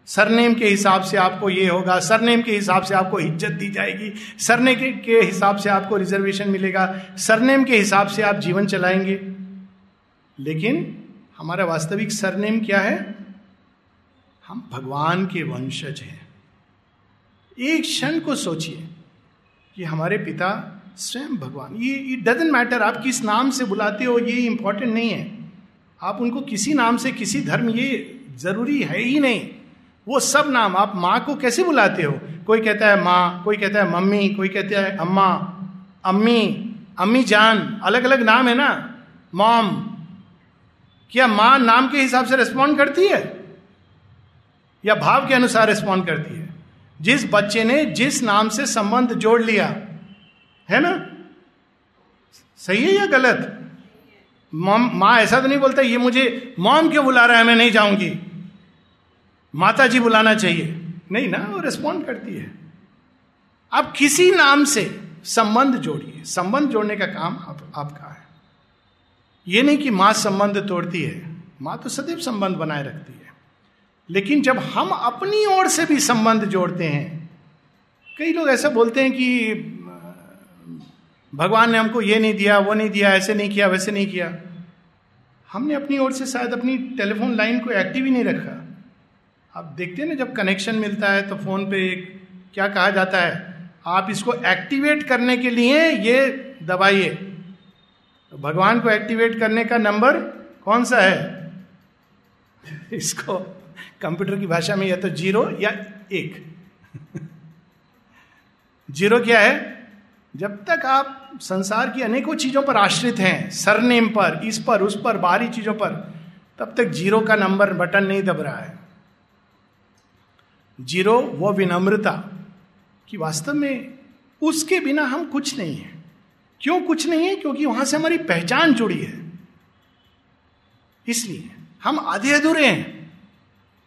सरनेम के हिसाब से आपको ये होगा सरनेम के हिसाब से आपको इज़्ज़त दी जाएगी सरने के, के हिसाब से आपको रिजर्वेशन मिलेगा सरनेम के हिसाब से आप जीवन चलाएँगे। लेकिन हमारा वास्तविक सरनेम क्या है? हम भगवान के वंशज हैं। एक क्षण को सोचिए कि हमारे पिता स्वयं भगवान। ये इट डजेंट मैटर आप किस नाम से बुलाते हो, ये इंपॉर्टेंट नहीं है। आप उनको किसी नाम से, किसी धर्म, ये ज़रूरी है ही नहीं। वो सब नाम आप माँ को कैसे बुलाते हो? कोई कहता है माँ, कोई कहता है मम्मी, कोई कहता है अम्मा, अम्मी अम्मी जान अलग अलग नाम है ना? मॉम। क्या माँ नाम के हिसाब से रिस्पॉन्ड करती है? या भाव के अनुसार रिस्पॉन्ड करती है? जिस बच्चे ने जिस नाम से संबंध जोड़ लिया है ना? सही है या गलत? माँ ऐसा तो नहीं बोलता ये मुझे मॉम क्यों बुला रहा है? मैं नहीं जाऊँगी। माता जी बुलाना चाहिए। नहीं ना वो रिस्पॉन्ड करती है। आप किसी नाम से संबंध जोड़िए। संबंध जोड़ने का काम आप, आपका है। ये नहीं कि माँ संबंध तोड़ती है। माँ तो सदैव संबंध बनाए रखती है। लेकिन जब हम अपनी ओर से भी संबंध जोड़ते हैं, कई लोग ऐसा बोलते हैं कि, भगवान ने हमको ये नहीं दिया, वो नहीं दिया, ऐसे नहीं किया, वैसे नहीं किया। हमने अपनी ओर से शायद अपनी टेलीफोन लाइन को एक्टिव ही नहीं रखा। आप देखते हैं ना, जब कनेक्शन मिलता है तो फ़ोन पे एक क्या कहा जाता है, आप इसको एक्टिवेट करने के लिए ये दबाइए। तो भगवान को एक्टिवेट करने का नंबर कौन सा है? <laughs> इसको कंप्यूटर की भाषा में या तो ज़ीरो या एक। ज़ीरो क्या है? जब तक आप संसार की अनेकों चीज़ों पर आश्रित हैं, सरनेम पर, इस पर, उस पर, बाहरी चीज़ों पर, तब तक ज़ीरो का नंबर बटन नहीं दब रहा है। ज़ीरो वो विनम्रता कि वास्तव में उसके बिना हम कुछ नहीं है। क्यों कुछ नहीं है? क्योंकि वहाँ से हमारी पहचान जुड़ी है। इसलिए हम आधे अधूरे हैं।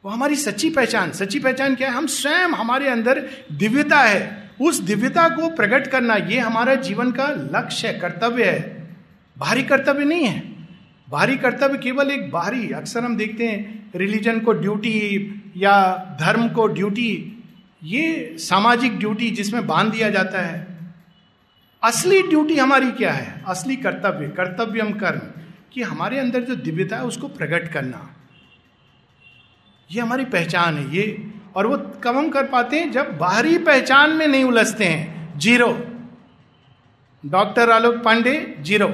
वो हमारी सच्ची पहचान। सच्ची पहचान क्या है? हम स्वयं हमारे अंदर दिव्यता है। उस दिव्यता को प्रकट करना, ये हमारा जीवन का लक्ष्य है, कर्तव्य है। बाहरी कर्तव्य नहीं है। बाहरी कर्तव्य केवल एक बाहरी, अक्सर हम देखते हैं, रिलीजन को ड्यूटी या धर्म को ड्यूटी, ये सामाजिक ड्यूटी जिसमें बाँध दिया जाता है। असली ड्यूटी हमारी क्या है? असली कर्तव्य। कर्तव्यम कर्म, कि हमारे अंदर जो दिव्यता है उसको प्रकट करना। ये हमारी पहचान है, ये। और वो कब हम कर पाते हैं? जब बाहरी पहचान में नहीं उलझते हैं। Zero. Doctor Alok Pandey, zero.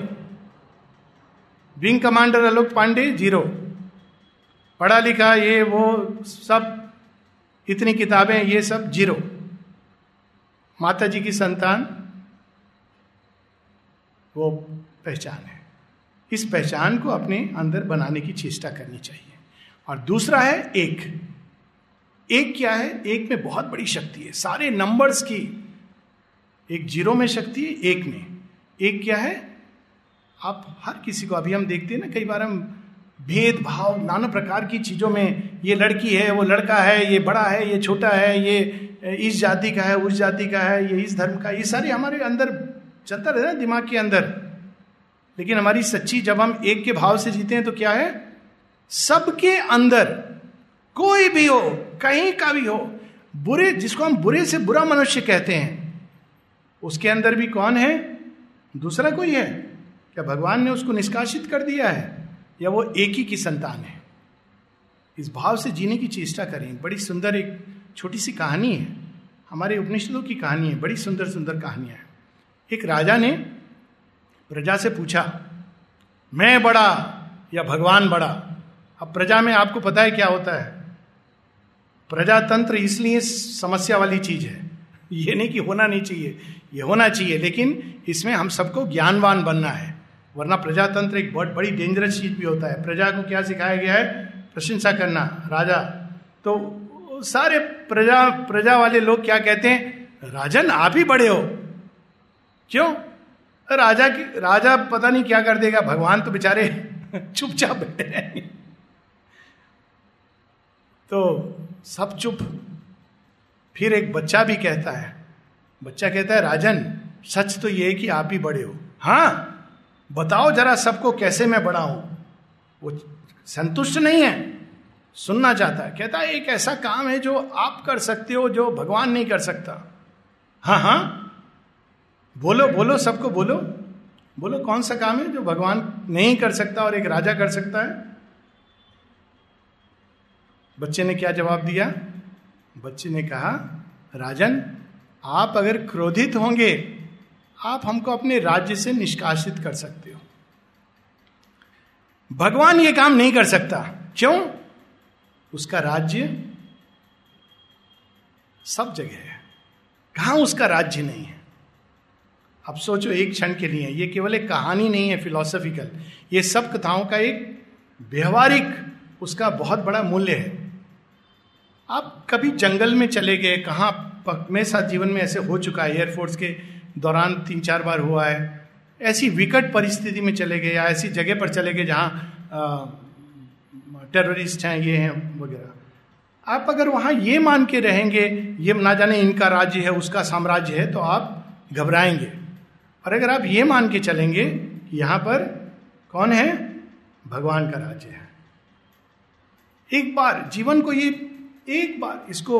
Wing commander Alok Pandey, zero. पढ़ा लिखा ये, वो सब, इतनी किताबें, ये सब ज़ीरो। माता जी की संतान, वो पहचान है। इस पहचान को अपने अंदर बनाने की चेष्टा करनी चाहिए। और दूसरा है एक। एक क्या है? एक में बहुत बड़ी शक्ति है। सारे नंबर्स की एक ज़ीरो में शक्ति है, एक में। एक क्या है? आप हर किसी को, अभी हम देखते हैं ना, कई बार हम भेदभाव नाना प्रकार की चीज़ों में, ये लड़की है, वो लड़का है, ये बड़ा है, ये छोटा है, ये इस जाति का है, उस जाति का है, ये इस धर्म का ये सारे हमारे अंदर चलता रहता है दिमाग के अंदर। लेकिन हमारी सच्ची जब हम एक के भाव से जीते हैं तो क्या है? सबके अंदर कोई भी हो, कहीं का भी हो, बुरे, जिसको हम बुरे से बुरा मनुष्य कहते हैं, उसके अंदर भी कौन है? दूसरा कोई है। क्या भगवान ने उसको निष्कासित कर दिया है? या वो एक ही की संतान है? इस भाव से जीने की चेष्टा करें। बड़ी सुंदर एक छोटी सी कहानी है। हमारे उपनिषदों की कहानी है। बड़ी सुंदर सुंदर कहानियाँ हैं। एक राजा ने प्रजा से पूछा, मैं बड़ा या भगवान बड़ा? अब प्रजा में आपको पता है क्या होता है? प्रजातंत्र इसलिए समस्या वाली चीज़ है। ये नहीं कि होना नहीं चाहिए, ये होना चाहिए, लेकिन इसमें हम सबको ज्ञानवान बनना है। वरना प्रजातंत्र एक बहुत बड़ी डेंजरस चीज़ भी होता है। प्रजा को क्या सिखाया गया है? प्रशंसा करना। राजा तो सारे प्रजा प्रजा वाले लोग क्या कहते हैं? राजन, आप ही बड़े हो। क्यों? राजा की, राजा पता नहीं क्या कर देगा। भगवान तो बेचारे <laughs> चुपचाप बैठे हैं तो सब चुप। फिर एक बच्चा भी कहता है, बच्चा कहता है, राजन, सच तो ये है कि आप ही बड़े हो। हाँ बताओ जरा सबको कैसे मैं बड़ा हूँ? वो संतुष्ट नहीं है, सुनना चाहता है। कहता है, एक ऐसा काम है जो आप कर सकते हो, जो भगवान नहीं कर सकता। हाँ हाँ बोलो बोलो, सबको बोलो। बोलो, कौन सा काम है जो भगवान नहीं कर सकता और एक राजा कर सकता है? बच्चे ने क्या जवाब दिया? बच्चे ने कहा, राजन, आप अगर क्रोधित होंगे, आप हमको अपने राज्य से निष्कासित कर सकते हो। भगवान ये काम नहीं कर सकता। क्यों? उसका राज्य सब जगह है। कहाँ उसका राज्य नहीं है? अब सोचो एक क्षण के लिए, ये केवल एक कहानी नहीं है फिलोसफिकल ये सब कथाओं का एक व्यवहारिक, उसका बहुत बड़ा मूल्य है। आप कभी जंगल में चले गए? कहाँ मेरे साथ जीवन में ऐसे हो चुका है एयरफोर्स के दौरान तीन चार बार हुआ है। ऐसी विकट परिस्थिति में चले गए या ऐसी जगह पर चले गए जहाँ टेररिस्ट हैं, ये हैं, वगैरह। आप अगर वहाँ ये मान के रहेंगे, ये ना जाने इनका राज्य है, उसका साम्राज्य है तो आप घबराएँगे। और अगर आप ये मान के चलेंगे कि यहाँ पर कौन है? भगवान का राज्य है। एक बार जीवन को ये एक बार इसको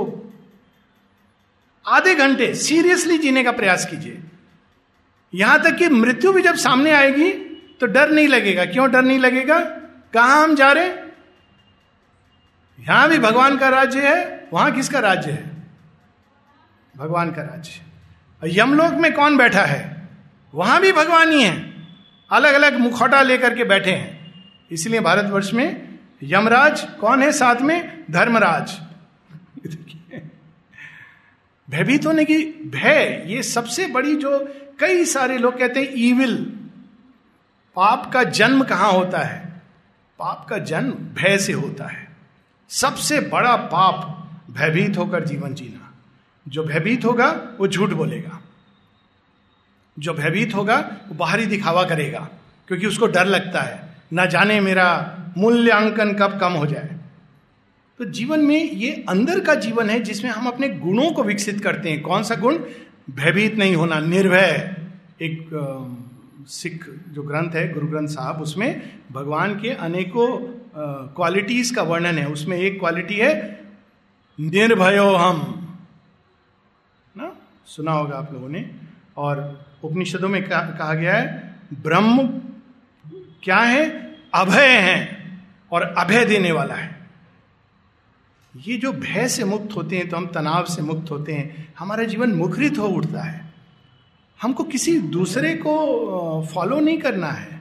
आधे घंटे सीरियसली जीने का प्रयास कीजिए। यहाँ तक कि मृत्यु भी जब सामने आएगी तो डर नहीं लगेगा। क्यों डर नहीं लगेगा? कहाँ हम जा रहे? यहाँ भी भगवान का राज्य है, वहाँ किसका राज्य है? भगवान का राज्य यमलोक में कौन बैठा है? वहाँ भी भगवान ही है। अलग अलग मुखौटा लेकर के बैठे हैं। इसलिए भारतवर्ष में यमराज कौन है साथ में? धर्मराज। <laughs> भयभीत होने की भय, ये सबसे बड़ी जो कई सारे लोग कहते हैं ईविल पाप का जन्म कहाँ होता है? पाप का जन्म भय से होता है। सबसे बड़ा पाप भयभीत होकर जीवन जीना। जो भयभीत होगा, वो झूठ बोलेगा। जो भयभीत होगा, वो बाहरी दिखावा करेगा, क्योंकि उसको डर लगता है। ना जाने मेरा मूल्यांकन कब कम हो जाए। तो जीवन में ये अंदर का जीवन है जिसमें हम अपने गुणों को विकसित करते हैं। कौन सा गुण? भयभीत नहीं होना, निर्भय। एक सिख जो ग्रंथ है, गुरु ग्रंथ साहब, उसमें भगवान के अनेकों क्वालिटीज का वर्णन है। उसमें एक क्वालिटी है निर्भयो हम ना? सुना होगा आप लोगों ने। और उपनिषदों में कहा गया है, ब्रह्म क्या है? अभय है और अभय देने वाला है। ये जो भय से मुक्त होते हैं तो हम तनाव से मुक्त होते हैं। हमारा जीवन मुखरित हो उठता है। हमको किसी दूसरे को फॉलो नहीं करना है।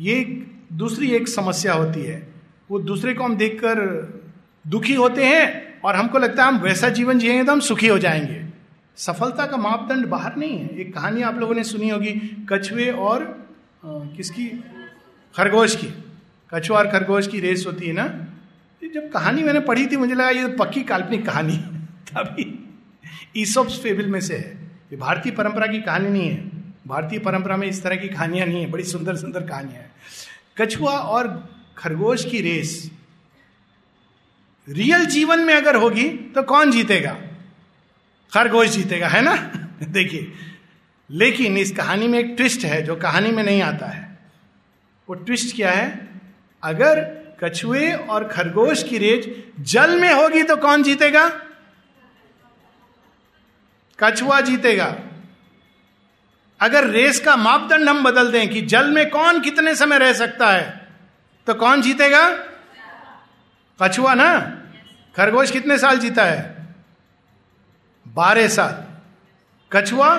ये दूसरी एक समस्या होती है। वो दूसरे को हम देखकर दुखी होते हैं और हमको लगता है हम वैसा जीवन जिएँगे तो हम सुखी हो जाएँगे। सफलता का मापदंड बाहर नहीं है। एक कहानी आप लोगों ने सुनी होगी कछुए और आ, किसकी? खरगोश की। कछुआ और खरगोश की रेस होती है ना? जब कहानी मैंने पढ़ी थी, मुझे लगा ये तो पक्की काल्पनिक कहानी <laughs> तभी ईसोप्स फेबिल में से है। ये भारतीय परंपरा की कहानी नहीं है। भारतीय परंपरा में इस तरह की कहानियाँ नहीं है। बड़ी सुंदर सुंदर कहानियाँ हैं। कछुआ और खरगोश की रेस रियल जीवन में अगर होगी तो कौन जीतेगा? खरगोश जीतेगा, है ना? <laughs> देखिए, लेकिन इस कहानी में एक ट्विस्ट है, जो कहानी में नहीं आता है। वो ट्विस्ट क्या है? अगर कछुए और खरगोश की रेज जल में होगी तो कौन जीतेगा? कछुआ जीतेगा। अगर रेस का मापदंड हम बदल दें कि जल में कौन कितने समय रह सकता है तो कौन जीतेगा? कछुआ ना? खरगोश कितने साल जीता है? बारह साल। कछुआ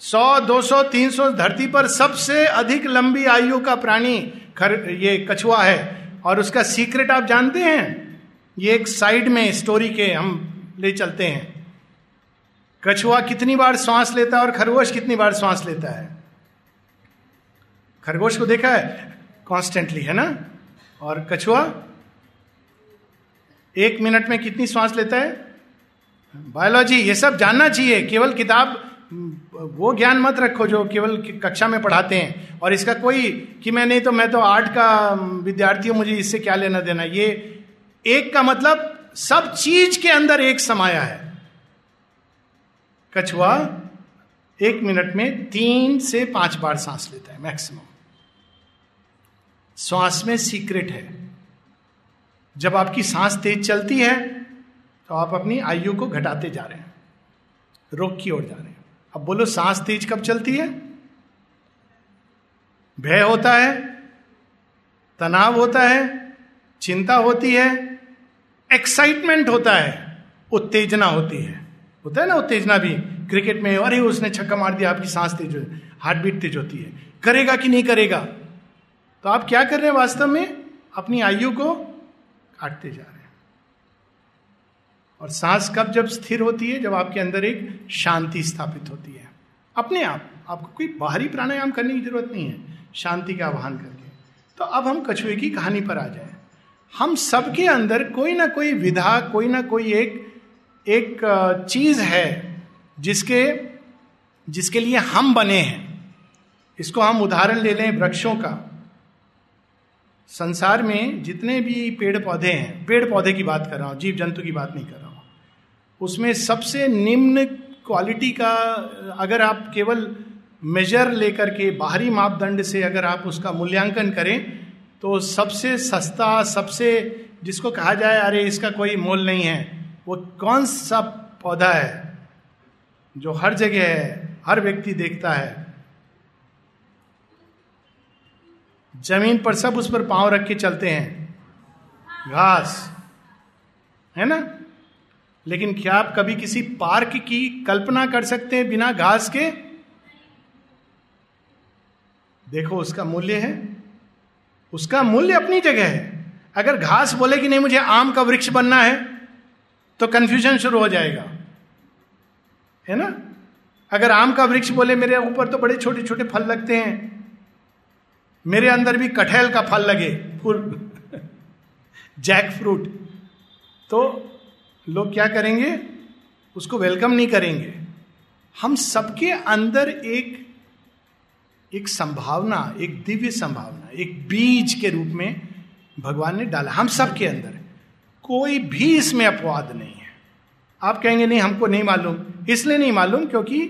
सौ, दो सौ, तीन सौ धरती पर सबसे अधिक लंबी आयु का प्राणी खर, ये कछुआ है, और उसका सीक्रेट आप जानते हैं? ये एक साइड में स्टोरी के हम ले चलते हैं। कछुआ कितनी बार श्वास लेता है और खरगोश कितनी बार श्वास लेता है? खरगोश को देखा है? कॉन्स्टेंटली है ना? और कछुआ एक मिनट में कितनी श्वास लेता है? बायोलॉजी ये सब जानना चाहिए। केवल किताब वो ज्ञान मत रखो जो केवल कक्षा में पढ़ाते हैं। और इसका कोई कि मैं नहीं तो मैं तो आर्ट का विद्यार्थी हूँ, मुझे इससे क्या लेना देना? ये एक का मतलब सब चीज़ के अंदर एक समाया है। कछुआ एक मिनट में तीन से पाँच बार सांस लेता है मैक्सिमम। श्वास में सीक्रेट है। जब आपकी सांस तेज चलती है तो आप अपनी आयु को घटाते जा रहे हैं, रोग की ओर जा रहे हैं। अब बोलो, सांस तेज कब चलती है? भय होता है, तनाव होता है, चिंता होती है एक्साइटमेंट होता है, उत्तेजना होती है। होता है ना उत्तेजना भी? क्रिकेट में अरे उसने छक्का मार दिया, आपकी सांस तेज हार्ट बीट तेज होती है। करेगा कि नहीं करेगा? तो आप क्या कर रहे हैं वास्तव में? अपनी आयु को काटते जा रहे और सांस कब जब स्थिर होती है, जब आपके अंदर एक शांति स्थापित होती है। अपने आप, आपको कोई बाहरी प्राणायाम करने की ज़रूरत नहीं है, शांति का आह्वान करके। तो अब हम कछुए की कहानी पर आ जाए। हम सबके अंदर कोई ना कोई विधा, कोई ना कोई एक एक चीज़ है, जिसके जिसके लिए हम बने हैं। इसको हम उदाहरण ले लें वृक्षों का। संसार में जितने भी पेड़ पौधे हैं, पेड़ पौधे की बात कर रहा हूँ जीव जंतु की बात नहीं कर रहा उसमें सबसे निम्न क्वालिटी का, अगर आप केवल मेजर लेकर के बाहरी मापदंड से अगर आप उसका मूल्यांकन करें तो सबसे सस्ता, सबसे जिसको कहा जाए, अरे इसका कोई मोल नहीं है, वो कौन सा पौधा है जो हर जगह है, हर व्यक्ति देखता है? ज़मीन पर सब उस पर पाँव रख के चलते हैं। घास। है ना? लेकिन क्या आप कभी किसी पार्क की कल्पना कर सकते हैं बिना घास के? देखो, उसका मूल्य है। उसका मूल्य अपनी जगह है। अगर घास बोले कि नहीं, मुझे आम का वृक्ष बनना है तो कंफ्यूजन शुरू हो जाएगा। है ना? अगर आम का वृक्ष बोले, मेरे ऊपर तो बड़े छोटे छोटे फल लगते हैं। मेरे अंदर भी कटहल का फल लगे। फूल। <laughs> जैक फ्रूट तो लोग क्या करेंगे? उसको वेलकम नहीं करेंगे। हम सबके अंदर एक एक संभावना, एक दिव्य संभावना, एक बीज के रूप में भगवान ने डाला। हम सबके अंदर। कोई भी इसमें अपवाद नहीं है। आप कहेंगे, नहीं, हमको नहीं मालूम। इसलिए नहीं मालूम क्योंकि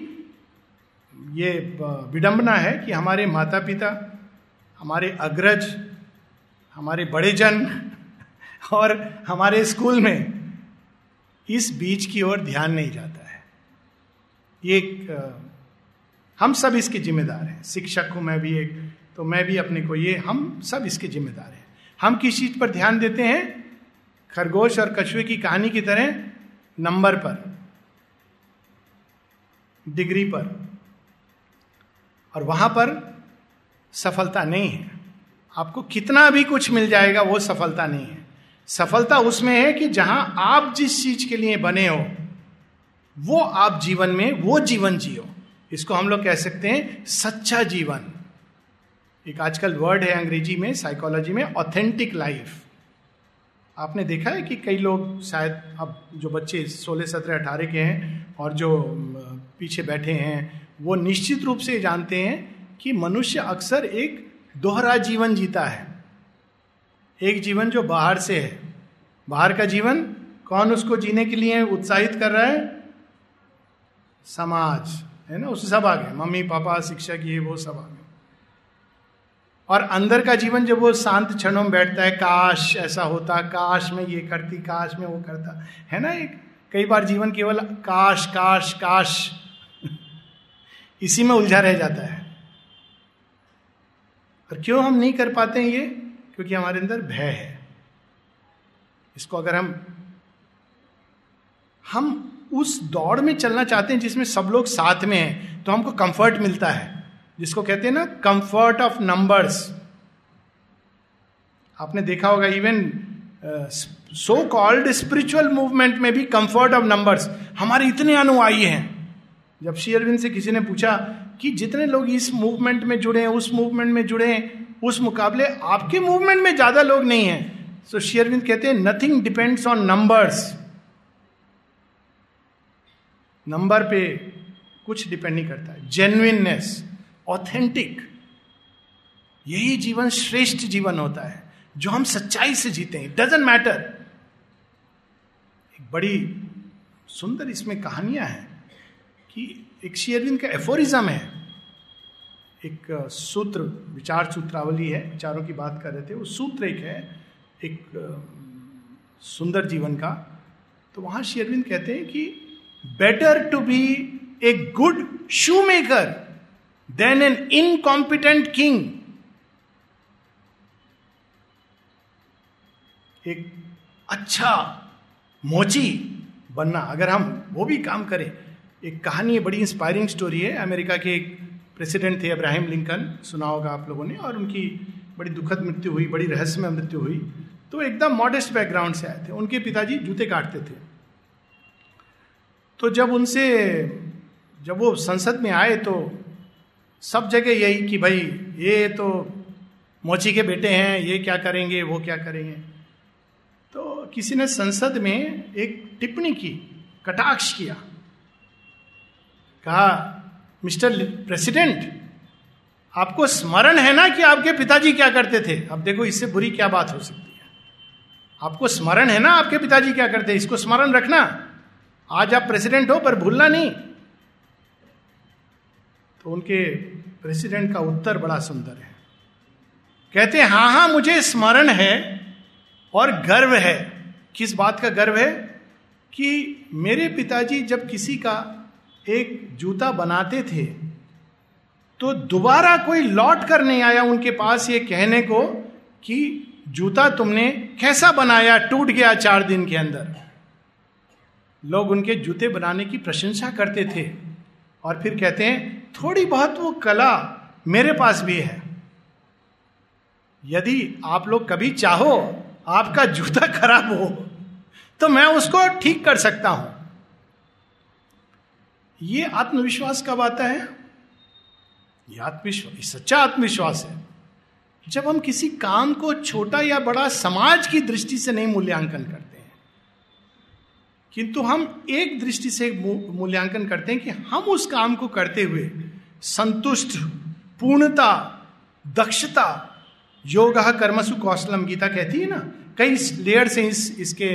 ये विडंबना है कि हमारे माता पिता हमारे अग्रज, हमारे बड़े जन <laughs> और हमारे स्कूल में इस बीज की ओर ध्यान नहीं जाता है। ये एक, हम सब इसके जिम्मेदार हैं। शिक्षक हूँ मैं भी एक तो मैं भी अपने को ये हम सब इसके जिम्मेदार हैं। हम किस चीज़ पर ध्यान देते हैं? खरगोश और कछुए की कहानी की तरह नंबर पर डिग्री पर और वहाँ पर सफलता नहीं है। आपको कितना भी कुछ मिल जाएगा वो सफलता नहीं है। सफलता उसमें है कि जहाँ आप जिस चीज़ के लिए बने हो, वो आप जीवन में, वो जीवन जियो। इसको हम लोग कह सकते हैं सच्चा जीवन। एक आजकल वर्ड है अंग्रेज़ी में साइकोलॉजी में ऑथेंटिक लाइफ आपने देखा है कि कई लोग शायद अब जो बच्चे सोलह, सत्रह, अठारह के हैं और जो पीछे बैठे हैं, वो निश्चित रूप से जानते हैं कि मनुष्य अक्सर एक दोहरा जीवन जीता है। एक जीवन जो बाहर से है। बाहर का जीवन कौन उसको जीने के लिए उत्साहित कर रहा है? समाज, है ना? उससे सब आ गए मम्मी, पापा, शिक्षक, ये, वो सब आ गए और अंदर का जीवन जब वो शांत क्षणों में बैठता है, काश ऐसा होता, काश में ये करती, काश में वो करता, है ना एक? कई बार जीवन केवल काश काश काश <laughs> इसी में उलझा रह जाता है। और क्यों हम नहीं कर पाते हैं ये? क्योंकि हमारे अंदर भय है। इसको अगर हम हम उस दौड़ में चलना चाहते हैं जिसमें सब लोग साथ में हैं तो हमको कंफर्ट मिलता है। जिसको कहते हैं ना कंफर्ट ऑफ़ नंबर्स आपने देखा होगा even so called spiritual movement में भी कंफर्ट ऑफ़ नंबर्स हमारे इतने अनुयायी हैं। जब श्री अरविंद से किसी ने पूछा कि जितने लोग इस मूवमेंट में जुड़े हैं, उस मूवमेंट में जुड़े हैं उस मुकाबले आपके मूवमेंट में ज़्यादा लोग नहीं हैं। सो so, शेयरविंद कहते हैं nothing depends on numbers number पे कुछ डिपेंड नहीं करता। जेन्युइननेस ऑथेंटिक यही जीवन श्रेष्ठ जीवन होता है जो हम सच्चाई से जीते हैं। डजेंट मैटर एक बड़ी सुंदर इसमें कहानियाँ हैं कि एक शेयरविंद का एफोरिज्म है एक सूत्र, विचार सूत्रावली है, विचारों की बात कर रहे थे, वो सूत्र एक है, एक सुंदर जीवन का। तो वहाँ शेयरविंद कहते हैं कि better to be a good shoemaker than an incompetent king एक अच्छा मोची बनना, अगर हम वो भी काम करें, एक कहानी है बड़ी इंस्पायरिंग स्टोरी है, अमेरिका के एक प्रेसिडेंट थे अब्राहिम लिंकन, सुना होगा आप लोगों ने, और उनकी बड़ी दुखद मृत्यु हुई, बड़ी रहस्यमय मृत्यु हुई। तो एकदम मॉडेस्ट बैकग्राउंड से आए थे। उनके पिताजी जूते काटते थे। तो जब उनसे, जब वो संसद में आए तो सब जगह यही कि भाई, ये तो मोची के बेटे हैं, ये क्या करेंगे, वो क्या करेंगे। तो किसी ने संसद में एक टिप्पणी की, कटाक्ष किया। कहा मिस्टर प्रेसिडेंट, आपको स्मरण है ना कि आपके पिताजी क्या करते थे? अब देखो, इससे बुरी क्या बात हो सकती है? आपको स्मरण है ना आपके पिताजी क्या करते? इसको स्मरण रखना। आज आप प्रेसिडेंट हो, पर भूलना नहीं। तो उनके प्रेसिडेंट का उत्तर बड़ा सुंदर है। कहते हैं हाँ हाँ मुझे स्मरण है और गर्व है। किस बात का गर्व है? कि मेरे पिताजी जब किसी का एक जूता बनाते थे तो दोबारा कोई लौट कर नहीं आया उनके पास ये कहने को कि जूता तुमने कैसा बनाया टूट गया चार दिन के अंदर। लोग उनके जूते बनाने की प्रशंसा करते थे और फिर कहते हैं, थोड़ी बहुत वो कला मेरे पास भी है। यदि आप लोग कभी चाहो आपका जूता खराब हो तो मैं उसको ठीक कर सकता हूँ। ये आत्मविश्वास कब आता है? ये आत्मविश्वास सच्चा आत्मविश्वास है। जब हम किसी काम को छोटा या बड़ा समाज की दृष्टि से नहीं मूल्यांकन करते हैं, किंतु हम एक दृष्टि से मूल्यांकन करते हैं कि हम उस काम को करते हुए संतुष्ट, पूर्णता, दक्षता, योग कर्मसु कौशलम गीता कहती है ना, कई लेयर से इस, इसके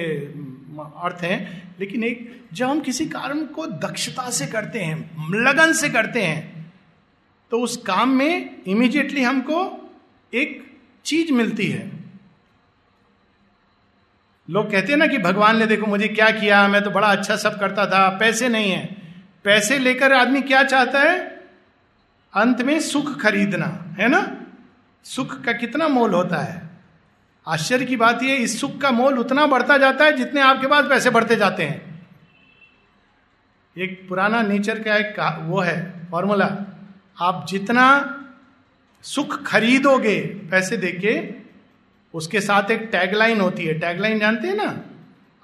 अर्थ हैं, लेकिन एक, जब हम किसी कार्य को दक्षता से करते हैं लगन से करते हैं तो उस काम में इमीडिएटली हमको एक चीज़ मिलती है। लोग कहते हैं ना कि भगवान ने देखो मुझे क्या किया, मैं तो बड़ा अच्छा सब करता था, पैसे नहीं है। पैसे लेकर आदमी क्या चाहता है? अंत में सुख खरीदना, है ना? सुख का कितना मोल होता है? आश्चर्य की बात यह इस सुख का मोल उतना बढ़ता जाता है जितने आपके पास पैसे बढ़ते जाते हैं। एक पुराना नेचर का एक वो है, फॉर्मूला, आप जितना सुख खरीदोगे पैसे देके, उसके साथ एक टैगलाइन होती है। टैगलाइन जानते हैं ना?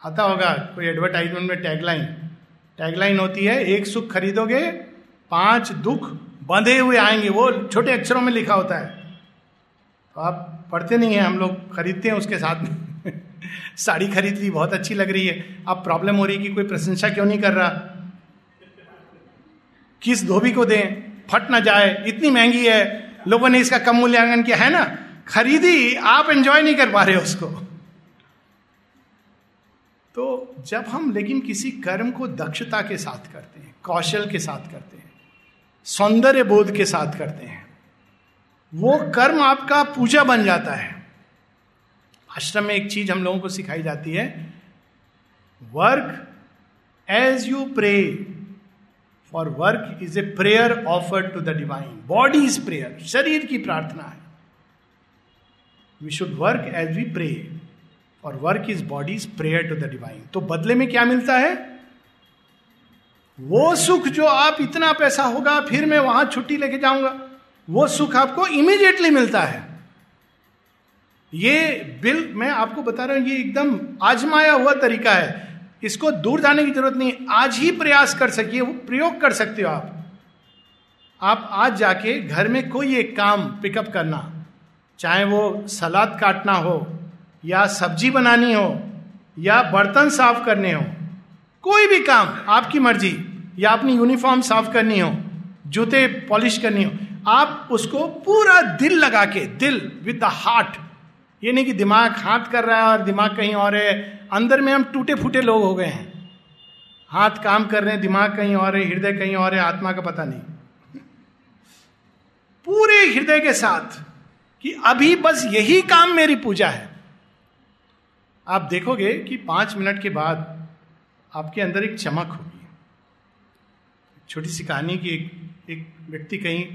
आता होगा कोई एडवर्टाइजमेंट में टैगलाइन। टैगलाइन होती है, एक सुख खरीदोगे, पाँच दुख बंधे हुए आएँगे। वो छोटे अक्षरों में लिखा होता है। तो आप पढ़ते नहीं है, हम लोग खरीदते हैं उसके साथ में। <laughs> साड़ी खरीद ली, बहुत अच्छी लग रही है। अब प्रॉब्लम हो रही है कि कोई प्रशंसा क्यों नहीं कर रहा? किस धोबी को दें? फट ना जाए, इतनी महँगी है। लोगों ने इसका कम मूल्यांकन किया, है ना? खरीदी, आप एंजॉय नहीं कर पा रहे उसको। तो जब हम लेकिन किसी कर्म को दक्षता के साथ करते हैं, कौशल के साथ करते हैं, सौंदर्य बोध के साथ करते हैं वो कर्म आपका पूजा बन जाता है। आश्रम में एक चीज़ हम लोगों को सिखाई जाती है। Work as you pray for work is a prayer offered to the divine body is prayer शरीर की प्रार्थना है। We should work as we pray और work is body is prayer to the divine तो बदले में क्या मिलता है? वो सुख जो आप इतना पैसा होगा, फिर मैं वहाँ छुट्टी लेके जाऊँगा। वो सुख आपको इमीडिएटली मिलता है। ये बिल मैं आपको बता रहा हूँ, ये एकदम आजमाया हुआ तरीका है। इसको दूर जाने की ज़रूरत नहीं, आज ही प्रयास कर सकिए वो प्रयोग कर सकते हो आप। आप आज जाके घर में कोई एक काम पिकअप करना, चाहे वो सलाद काटना हो, या सब्ज़ी बनानी हो, या बर्तन साफ़ करने हो, कोई भी काम, आपकी मर्ज़ी, या अपनी यूनिफॉर्म साफ़ करनी हो, जूते पॉलिश करनी हो आप उसको पूरा दिल लगा के दिल विद द हार्ट ये नहीं कि दिमाग हाथ कर रहा है और दिमाग कहीं और है। अंदर में हम टूटे फूटे लोग हो गए हैं। हाथ काम कर रहे हैं दिमाग कहीं और है हृदय कहीं और है आत्मा का पता नहीं। पूरे हृदय के साथ कि अभी बस यही काम मेरी पूजा है। आप देखोगे कि पाँच मिनट के बाद आपके अंदर एक चमक होगी। छोटी सी कहानी की एक, एक व्यक्ति कहीं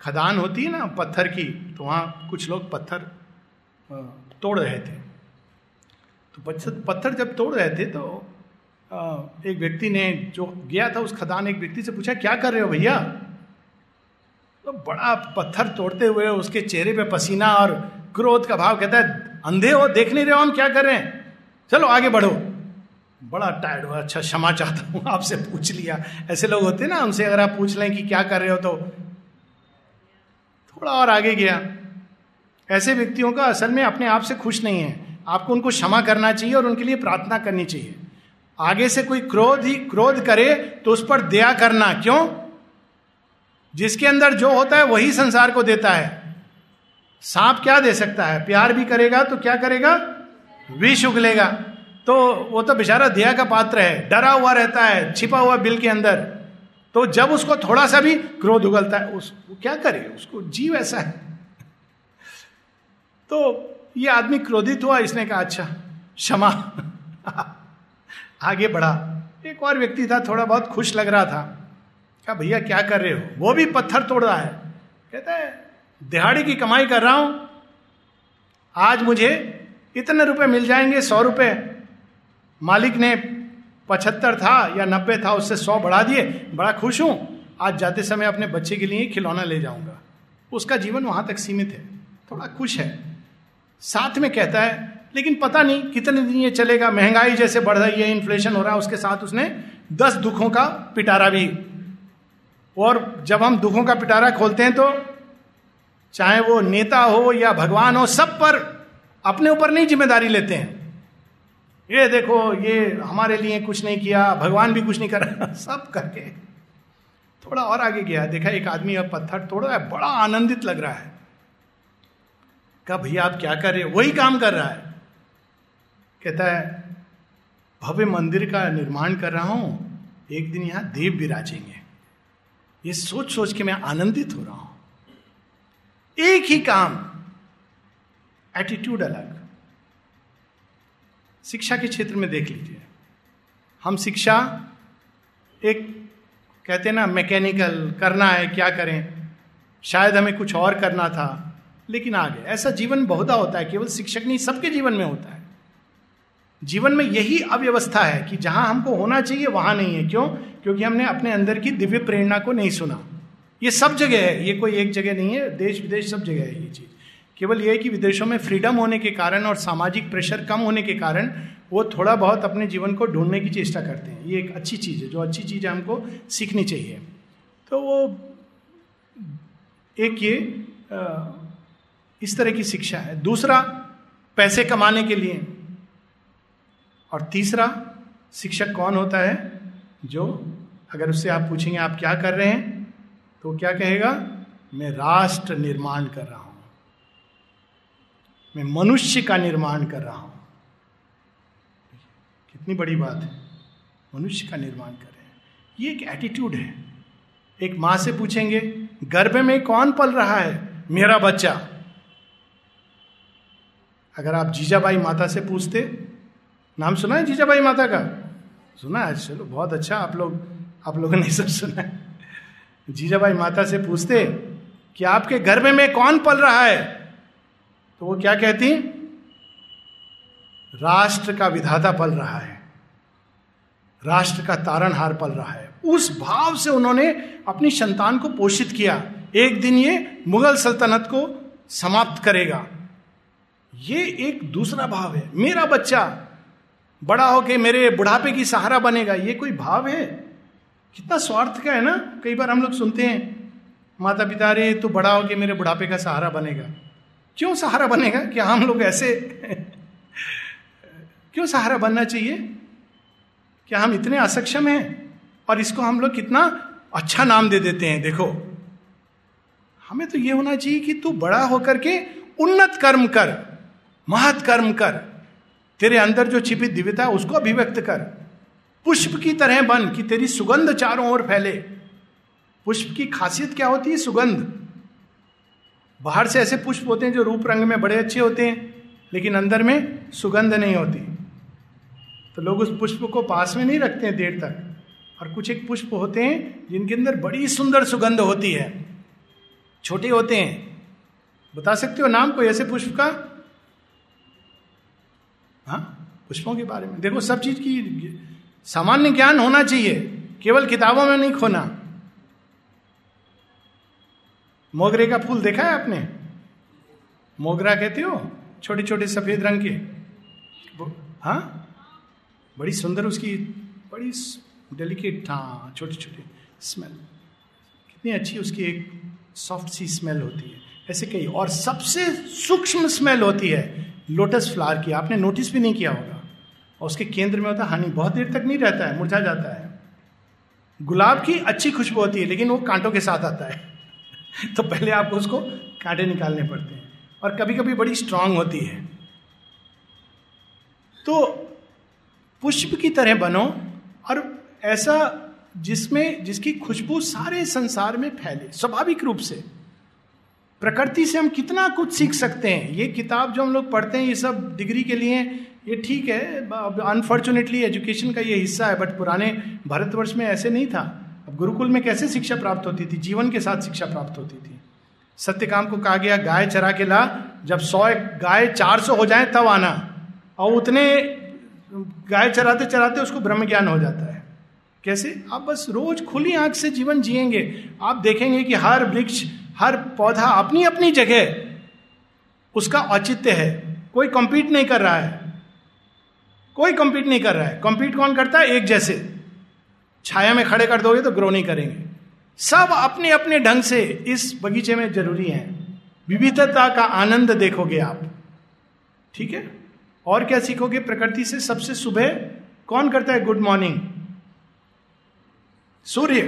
खदान होती है ना पत्थर की तो वहाँ कुछ लोग पत्थर तोड़ रहे थे। तो पत्थर जब तोड़ रहे थे तो एक व्यक्ति ने जो गया था उस खदान, एक व्यक्ति से पूछा, क्या कर रहे हो भैया? तो बड़ा पत्थर तोड़ते हुए उसके चेहरे पे पसीना और क्रोध का भाव कहता है, अंधे हो, देख नहीं रहे हो हम क्या कर रहे हैं? चलो आगे बढ़ो। बड़ा टायर्ड हुआ अच्छा क्षमा चाहता हूँ, आपसे पूछ लिया। ऐसे लोग होते हैं ना, उनसे अगर आप पूछ लें कि क्या कर रहे हो तो थोड़ा और आगे गया। ऐसे व्यक्तियों का असल में अपने आप से खुश नहीं है। आपको उनको क्षमा करना चाहिए और उनके लिए प्रार्थना करनी चाहिए। आगे से कोई क्रोध ही क्रोध करे तो उस पर दया करना। क्यों? जिसके अंदर जो होता है वही संसार को देता है। सांप क्या दे सकता है? प्यार भी करेगा तो क्या करेगा? विष उगलेगा। तो वो तो बेचारा दया का पात्र है। डरा हुआ रहता है, छिपा हुआ बिल के अंदर। तो जब उसको थोड़ा सा भी क्रोध उगलता है, उस क्या करे? उसको जीव ऐसा है। तो ये आदमी क्रोधित हुआ, इसने कहा अच्छा क्षमा, आगे बढ़ा। एक और व्यक्ति था, थोड़ा बहुत खुश लग रहा था। क्या भैया, क्या कर रहे हो? वो भी पत्थर तोड़ रहा है। कहता है, दिहाड़ी की कमाई कर रहा हूँ। आज मुझे इतने रुपए मिल जाएँगे, सौ रुपए। मालिक ने पचहत्तर था या नब्बे था, उससे सौ बढ़ा दिए। बड़ा खुश हूँ। आज जाते समय अपने बच्चे के लिए खिलौना ले जाऊँगा। उसका जीवन वहाँ तक सीमित है। थोड़ा खुश है। साथ में कहता है, लेकिन पता नहीं कितने दिन ये चलेगा। महँगाई जैसे बढ़ रही है इन्फ्लेशन हो रहा है, उसके साथ उसने दस दुखों का पिटारा भी और जब हम दुखों का पिटारा खोलते हैं तो चाहे वो नेता हो या भगवान हो, सब पर अपने ऊपर नहीं ज़िम्मेदारी लेते हैं। ये देखो, ये हमारे लिए कुछ नहीं किया, भगवान भी कुछ नहीं कर रहा। <laughs> सब करके। थोड़ा और आगे गया, देखा एक आदमी अब पत्थर तोड़ रहा है, बड़ा आनंदित लग रहा है। कहा, भैया, आप क्या कर रहे हो? वही काम कर रहा है। कहता है, भव्य मंदिर का निर्माण कर रहा हूँ, एक दिन यहाँ देव विराजेंगे। ये सोच सोच के मैं आनंदित हो रहा हूँ। एक ही काम एटीट्यूड अलग। शिक्षा के क्षेत्र में देख लीजिए। हम शिक्षा एक, कहते हैं ना मैकेनिकल करना है, क्या करें? शायद हमें कुछ और करना था, लेकिन आगे ऐसा जीवन बहुधा होता है, केवल शिक्षक नहीं, सबके जीवन में होता है। जीवन में यही अव्यवस्था है कि जहाँ हमको होना चाहिए, वहाँ नहीं है। क्यों? क्योंकि हमने अपने अंदर की दिव्य प्रेरणा को नहीं सुना। ये सब जगह है, ये कोई एक जगह नहीं है देश विदेश सब जगह है ये चीज़। केवल यह है कि विदेशों में फ्रीडम होने के कारण और सामाजिक प्रेशर कम होने के कारण वो थोड़ा बहुत अपने जीवन को ढूँढने की चेष्टा करते हैं। ये एक अच्छी चीज़ है, जो अच्छी चीज़ है हमको सीखनी चाहिए। तो वो एक ये इस तरह की शिक्षा है। दूसरा, पैसे कमाने के लिए। और तीसरा, शिक्षक कौन होता है जो, अगर उससे आप पूछेंगे आप क्या कर रहे हैं तो क्या कहेगा, मैं राष्ट्र निर्माण कर रहा हूँ। मैं मनुष्य का निर्माण कर रहा हूँ। कितनी बड़ी बात है। मनुष्य का निर्माण कर रहे हैं। ये एक एटीट्यूड है। एक माँ से पूछेंगे, गर्भ में कौन पल रहा है? मेरा बच्चा। अगर आप जीजाबाई माता से पूछते, नाम सुना है जीजाबाई माता का? सुना है। चलो, बहुत अच्छा आप लोग, आप लोगों ने सब सुना है। जीजाबाई माता से पूछते, कि आपके गर्भ में कौन पल रहा है? तो वो क्या कहती? राष्ट्र का विधाता पल रहा है। राष्ट्र का तारणहार पल रहा है। उस भाव से उन्होंने अपनी संतान को पोषित किया। एक दिन ये मुगल सल्तनत को समाप्त करेगा। ये एक दूसरा भाव है। मेरा बच्चा बड़ा होके मेरे बुढ़ापे की सहारा बनेगा। ये कोई भाव है? कितना स्वार्थ का है ना? कई बार हम लोग सुनते हैं, माता पिता रे तो बड़ा होके मेरे बुढ़ापे का सहारा बनेगा। क्यों सहारा बनेगा क्या हम लोग ऐसे? क्यों सहारा बनना चाहिए? क्या हम इतने असक्षम हैं? और इसको हम लोग कितना अच्छा नाम दे देते हैं, देखो। हमें तो ये होना चाहिए कि तू बड़ा होकर के उन्नत कर्म कर, महत कर्म कर। तेरे अंदर जो छिपी दिव्यता है उसको अभिव्यक्त कर। पुष्प की तरह बन कि तेरी सुगंध चारों ओर फैले। पुष्प की खासियत क्या होती है? सुगंध। बाहर से ऐसे पुष्प होते हैं जो रूप रंग में बड़े अच्छे होते हैं, लेकिन अंदर में सुगंध नहीं होती। तो लोग उस पुष्प को पास में नहीं रखते हैं देर तक। और कुछ एक पुष्प होते हैं जिनके अंदर बड़ी सुंदर सुगंध होती है। छोटे होते हैं। बता सकते हो नाम कोई ऐसे पुष्प का? हाँ पुष्पों के बारे में। देखो, सब चीज़ की सामान्य ज्ञान होना चाहिए। केवल किताबों में नहीं खोना। मोगरे का फूल देखा है आपने? मोगरा कहते हो? छोटे छोटे सफ़ेद रंग के। हाँ? बड़ी सुंदर उसकी, बड़ी डेलिकेट हाँ छोटे छोटे स्मेल कितनी अच्छी उसकी एक सॉफ्ट सी स्मेल होती है। ऐसे कई और सबसे सूक्ष्म स्मेल होती है लोटस फ्लावर की। आपने नोटिस भी नहीं किया होगा। और उसके केंद्र में होता है हनी बहुत देर तक नहीं रहता है, मुरझा जाता है। गुलाब की अच्छी खुशबू होती है, लेकिन वो कांटों के साथ आता है। <laughs> तो पहले आपको उसको कांटे निकालने पड़ते हैं और कभी कभी बड़ी स्ट्रांग होती है। तो पुष्प की तरह बनो और ऐसा जिसमें, जिसकी खुशबू सारे संसार में फैले, स्वाभाविक रूप से। प्रकृति से हम कितना कुछ सीख सकते हैं। ये किताब जो हम लोग पढ़ते हैं, ये सब डिग्री के लिए, ये ठीक है अनफॉर्चुनेटली एजुकेशन का ये हिस्सा है बट पुराने भारतवर्ष में ऐसे नहीं था। अब गुरुकुल में कैसे शिक्षा प्राप्त होती थी? जीवन के साथ शिक्षा प्राप्त होती थी। सत्यकाम को कहा गया, गाय चरा के ला, जब सौ गाय चार सौ हो जाए तब आना। और उतने गाय चराते चराते उसको ब्रह्म ज्ञान हो जाता है। कैसे? आप बस रोज खुली आँख से जीवन जिएँगे। आप देखेंगे कि हर वृक्ष, हर पौधा अपनी अपनी जगह। उसका औचित्य है। कोई कंपीट नहीं कर रहा है। कोई कंपीट नहीं कर रहा है। कंपीट कौन करता है? एक जैसे। छाया में खड़े कर दोगे तो ग्रो नहीं करेंगे। सब अपने अपने ढंग से इस बगीचे में ज़रूरी है। विविधता का आनंद देखोगे आप। ठीक है? और क्या सीखोगे? प्रकृति से सबसे सुबह कौन करता है? गुड मॉर्निंग सूर्य।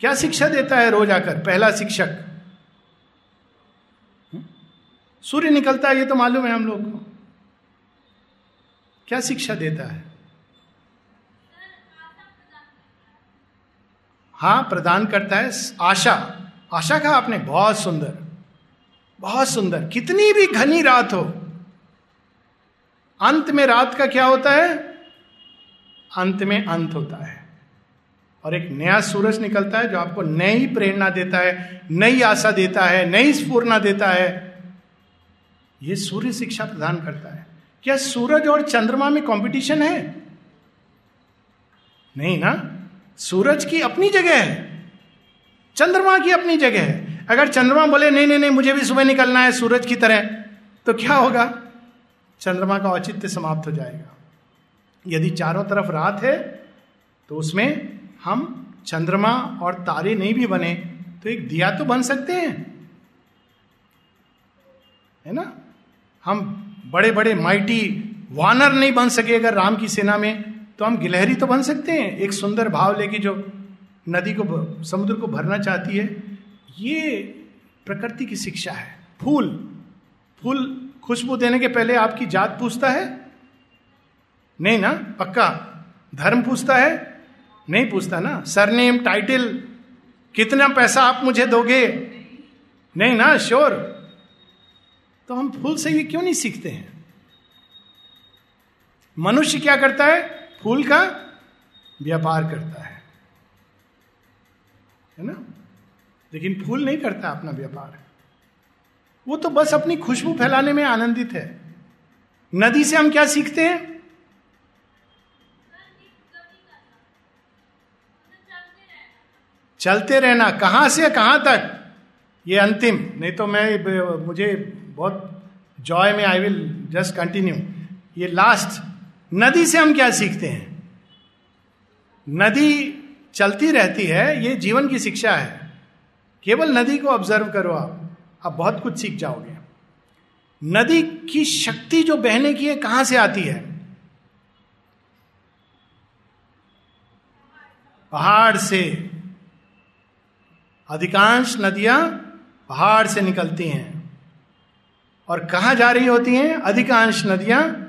क्या शिक्षा देता है रोज आकर? पहला शिक्षक। सूर्य निकलता है, ये तो मालूम है हम लोग को। क्या शिक्षा देता है? हाँ प्रदान करता है आशा। आशा कहा आपने, बहुत सुंदर। बहुत सुंदर। कितनी भी घनी रात हो, अंत में रात का क्या होता है? अंत में अंत होता है। और एक नया सूरज निकलता है जो आपको नई प्रेरणा देता है, नई आशा देता है, नई स्फूर्णा देता है। यह सूर्य शिक्षा प्रदान करता है। क्या सूरज और चंद्रमा में कंपटीशन है? नहीं ना? सूरज की अपनी जगह है, चंद्रमा की अपनी जगह है। अगर चंद्रमा बोले, नहीं नहीं नहीं, मुझे भी सुबह निकलना है सूरज की तरह तो क्या होगा? चंद्रमा का औचित्य समाप्त हो जाएगा। यदि चारों तरफ़ रात है तो उसमें हम चंद्रमा और तारे नहीं भी बने तो एक दिया तो बन सकते हैं। है ना? हम बड़े बड़े माइटी वानर नहीं बन सके अगर राम की सेना में। तो हम गिलहरी तो बन सकते हैं, एक सुंदर भाव लेके जो नदी को समुद्र को भरना चाहती है, ये प्रकृति की शिक्षा है। फूल फूल खुशबू देने के पहले आपकी जात पूछता है, नहीं ना, पक्का? धर्म पूछता है, नहीं पूछता ना? सरनेम टाइटल कितना पैसा आप मुझे दोगे? नहीं ना श्योर तो हम फूल से ये क्यों नहीं सीखते हैं? मनुष्य क्या करता है? फूल का व्यापार करता है। है ना? लेकिन फूल नहीं करता अपना व्यापार। वो तो बस अपनी खुशबू फैलाने में आनंदित है। नदी से हम क्या सीखते हैं? चलते रहना। कहाँ से? कहाँ तक? ये अंतिम। नहीं तो मैं, मुझे बहुत जॉय में आई विल जस्ट कंटिन्यू ये लास्ट नदी से हम क्या सीखते हैं? नदी चलती रहती है, ये जीवन की शिक्षा है। केवल नदी को ऑब्ज़र्व करो आप आप बहुत कुछ सीख जाओगे। नदी की शक्ति जो बहने की है, कहाँ से आती है? पहाड़ से। अधिकांश नदियाँ पहाड़ से निकलती हैं। और कहा जा रही होती हैं? अधिकांश नदियाँ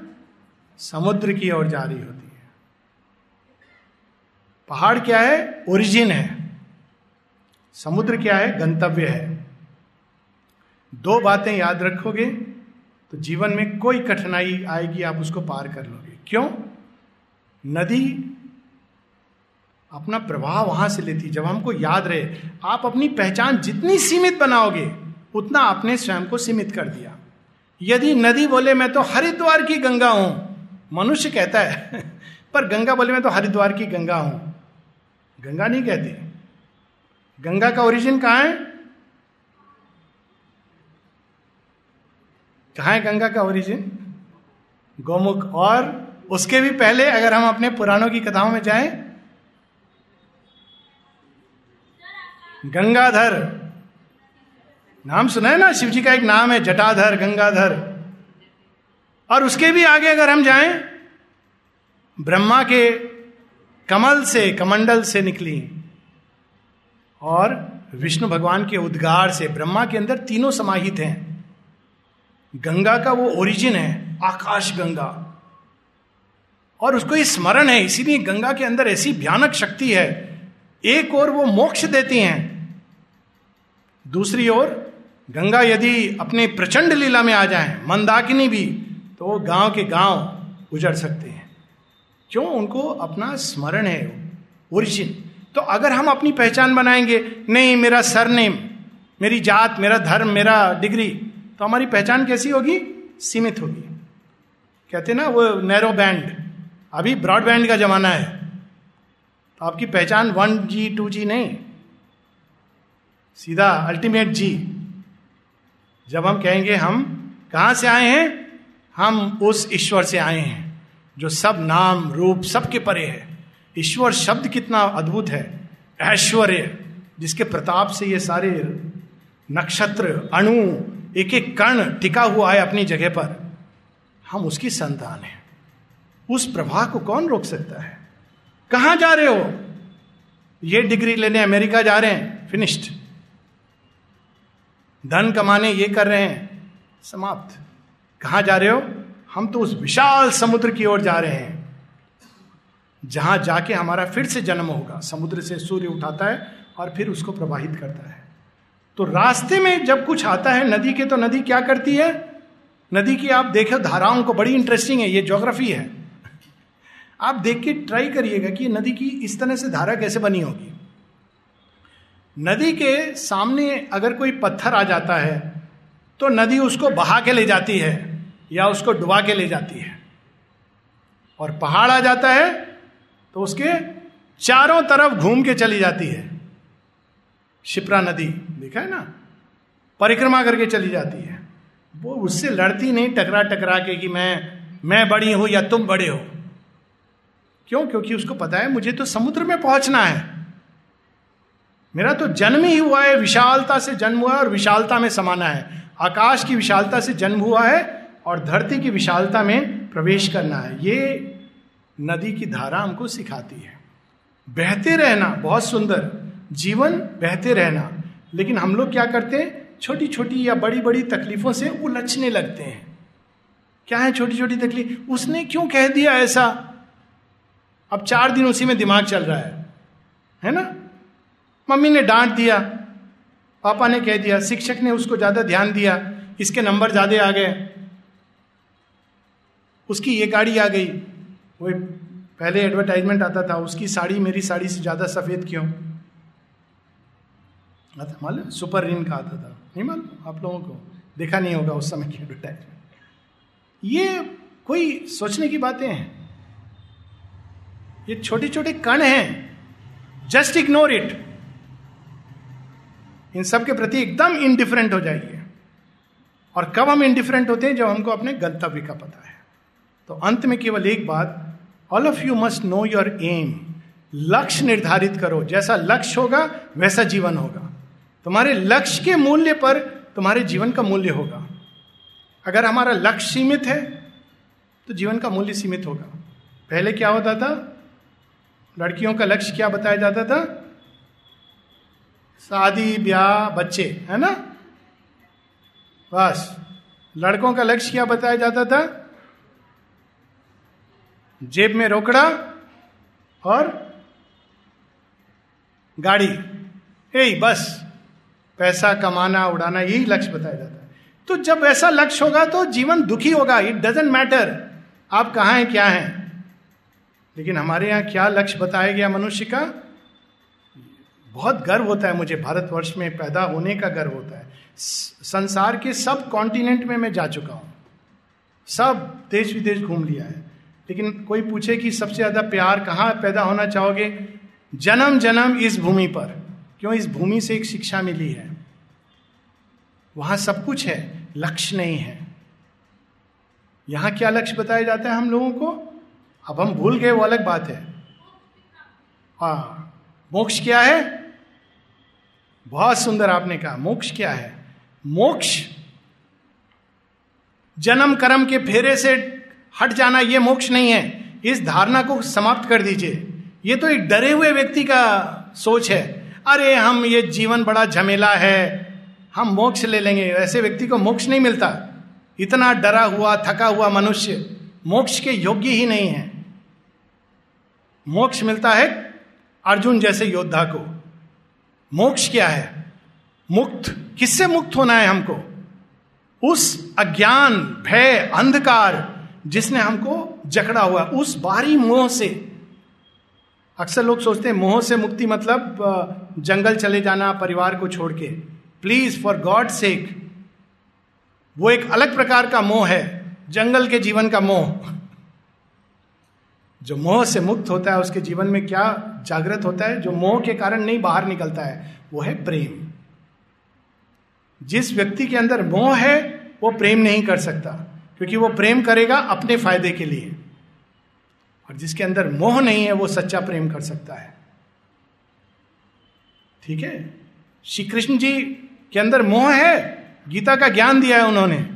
समुद्र की ओर जा रही होती है। पहाड़ क्या है? ओरिजिन है। समुद्र क्या है? गंतव्य है। दो बातें याद रखोगे तो जीवन में कोई कठिनाई आएगी, आप उसको पार कर लोगे। क्यों? नदी अपना प्रवाह वहाँ से लेती जब हमको याद रहे, आप अपनी पहचान जितनी सीमित बनाओगे, उतना आपने स्वयं को सीमित कर दिया। यदि नदी बोले, मैं तो हरिद्वार की गंगा हूँ। मनुष्य कहता है, पर गंगा बोले, मैं तो हरिद्वार की गंगा हूँ। गंगा नहीं कहती। गंगा का ओरिजिन कहाँ है? कहा है गंगा का ओरिजिन गौमुख। और उसके भी पहले, अगर हम अपने पुराणों की कथाओं में जाएँ, गंगाधर। नाम सुना है ना? शिव जी का एक नाम है, जटाधर, गंगाधर। और उसके भी आगे अगर हम जाएँ, ब्रह्मा के कमल से, कमंडल से निकली और विष्णु भगवान के उद्गार से, ब्रह्मा के अंदर तीनों समाहित हैं। गंगा का वो ओरिजिन है, आकाश गंगा। और उसको ये स्मरण है, इसीलिए गंगा के अंदर ऐसी भयानक शक्ति है। एक और वो मोक्ष देती हैं, दूसरी ओर गंगा यदि अपने प्रचंड लीला में आ जाए, मंदाकिनी भी तो वो गाँव के गाँव उजड़ सकते हैं। क्यों? उनको अपना स्मरण है ओरिजिन तो अगर हम अपनी पहचान बनाएँगे, नहीं, मेरा सरनेम मेरी जात, मेरा धर्म, मेरा डिग्री तो हमारी पहचान कैसी होगी? सीमित होगी। कहते ना, वो नैरो बैंड अभी ब्रॉडबैंड का जमाना है। तो आपकी पहचान वन जी टू जी नहीं। सीधा अल्टीमेट जी जब हम कहेंगे, हम कहाँ से आए हैं? हम उस ईश्वर से आए हैं, जो सब नाम, रूप सबके परे है। ईश्वर शब्द कितना अद्भुत है, ऐश्वर्य, जिसके प्रताप से ये सारे नक्षत्र, अणु एक एक कण टिका हुआ है अपनी जगह पर। हम उसकी संतान हैं। उस प्रवाह को कौन रोक सकता है? कहाँ जा रहे हो? ये डिग्री लेने अमेरिका जा रहे हैं फिनिश्ड धन कमाने ये कर रहे हैं, समाप्त। कहाँ जा रहे हो? हम तो उस विशाल समुद्र की ओर जा रहे हैं। जहाँ जाके हमारा फिर से जन्म होगा। समुद्र से सूर्य उठाता है और फिर उसको प्रवाहित करता है। तो रास्ते में जब कुछ आता है नदी के तो नदी क्या करती है? नदी की आप देखो, धाराओं को बड़ी इंटरेस्टिंग है, ये ज्योग्राफी है। आप देख के ट्राई करिएगा कि नदी की इस तरह से धारा कैसे बनी होगी। नदी के सामने अगर कोई पत्थर आ जाता है तो नदी उसको बहा के ले जाती है या उसको डुबा के ले जाती है। और पहाड़ आ जाता है तो उसके चारों तरफ़ घूम के चली जाती है। शिप्रा नदी, देखा है ना? परिक्रमा करके चली जाती है। वो उससे लड़ती नहीं, टकरा टकरा के कि मैं मैं बड़ी हूँ या तुम बड़े हो। क्यों? क्योंकि उसको पता है, मुझे तो समुद्र में पहुँचना है। मेरा तो जन्म ही हुआ है, विशालता से जन्म हुआ है और विशालता में समाना है। आकाश की विशालता से जन्म हुआ है और धरती की विशालता में प्रवेश करना है। ये नदी की धारा हमको सिखाती है। बहते रहना, बहुत सुंदर। जीवन, बहते रहना। लेकिन हम लोग क्या करते हैं? छोटी छोटी या बड़ी बड़ी तकलीफों से उलझने लगते हैं। क्या है छोटी छोटी तकलीफ़? उसने क्यों कह दिया ऐसा? अब चार दिन उसी में दिमाग चल रहा है। है ना? मम्मी ने डांट दिया। पापा ने कह दिया, शिक्षक ने उसको ज़्यादा ध्यान दिया, इसके नंबर ज़्यादा आ गए। उसकी ये गाड़ी आ गई। वो पहले एडवर्टाइजमेंट आता था, उसकी साड़ी, मेरी साड़ी से ज़्यादा सफ़ेद क्यों? आता मालूम सुपर रिन का आता था। नहीं मालूम, आप लोगों को देखा नहीं होगा उस समय की एडवर्टाइजमेंट ये कोई सोचने की बातें हैं? ये छोटे छोटे कण हैं। जस्ट इग्नोर इट इन सब के प्रति एकदम इनडिफरेंट हो जाइए। और कब हम इनडिफरेंट होते हैं? जब हमको अपने गंतव्य का पता है। तो अंत में केवल एक बात all of you must know your aim लक्ष्य निर्धारित करो। जैसा लक्ष्य होगा, वैसा जीवन होगा। तुम्हारे लक्ष्य के मूल्य पर तुम्हारे जीवन का मूल्य होगा। अगर हमारा लक्ष्य सीमित है तो जीवन का मूल्य सीमित होगा। पहले क्या होता था? लड़कियों का लक्ष्य क्या बताया जाता था? शादी, ब्याह, बच्चे, है ना? बस। लड़कों का लक्ष्य क्या बताया जाता था? जेब में रोकड़ा और गाड़ी। ए बस। पैसा कमाना, उड़ाना, यही लक्ष्य बताया जाता है। तो जब ऐसा लक्ष्य होगा तो जीवन दुखी होगा। इट डजेंट मैटर आप कहा हैं, क्या हैं? लेकिन हमारे यहाँ क्या लक्ष्य बताया गया मनुष्य का? बहुत गर्व होता है मुझे, भारतवर्ष में पैदा होने का गर्व होता है। संसार के सब कॉन्टिनेंट में मैं जा चुका हूँ। सब देश विदेश घूम लिया है। लेकिन कोई पूछे कि सबसे ज़्यादा प्यार कहाँ पैदा होना चाहोगे? जन्म जन्म इस भूमि पर। क्यों? इस भूमि से एक शिक्षा मिली है। वहाँ सब कुछ है, लक्ष्य नहीं है। यहाँ क्या लक्ष्य बताया जाता है हम लोगों को? अब हम भूल गए, वो अलग बात है। हा, मोक्ष क्या है? बहुत सुंदर आपने कहा, मोक्ष क्या है? मोक्ष, जन्म कर्म के फेरे से हट जाना यह मोक्ष नहीं है। इस धारणा को समाप्त कर दीजिए। ये तो एक डरे हुए व्यक्ति का सोच है। अरे, हम ये जीवन बड़ा झमेला है। हम मोक्ष ले लेंगे। ऐसे व्यक्ति को मोक्ष नहीं मिलता। इतना डरा हुआ, थका हुआ मनुष्य मोक्ष के योग्य ही नहीं है। मोक्ष मिलता है अर्जुन जैसे योद्धा को। मोक्ष क्या है? मुक्त। किससे मुक्त होना है हमको? उस अज्ञान, भय, अंधकार जिसने हमको जकड़ा हुआ, उस बाहरी मोह से। अक्सर लोग सोचते हैं, मोह से मुक्ति मतलब जंगल चले जाना, परिवार को छोड़ के। प्लीज़ फॉर गॉड सेक वो एक अलग प्रकार का मोह है, जंगल के जीवन का मोह। जो मोह से मुक्त होता है, उसके जीवन में क्या जागृत होता है, जो मोह के कारण नहीं बाहर निकलता है, वो है प्रेम। जिस व्यक्ति के अंदर मोह है, वो प्रेम नहीं कर सकता, क्योंकि वो प्रेम करेगा अपने फ़ायदे के लिए। और जिसके अंदर मोह नहीं है, वो सच्चा प्रेम कर सकता है। ठीक है? श्री कृष्ण जी के अंदर मोह है, गीता का ज्ञान दिया है उन्होंने।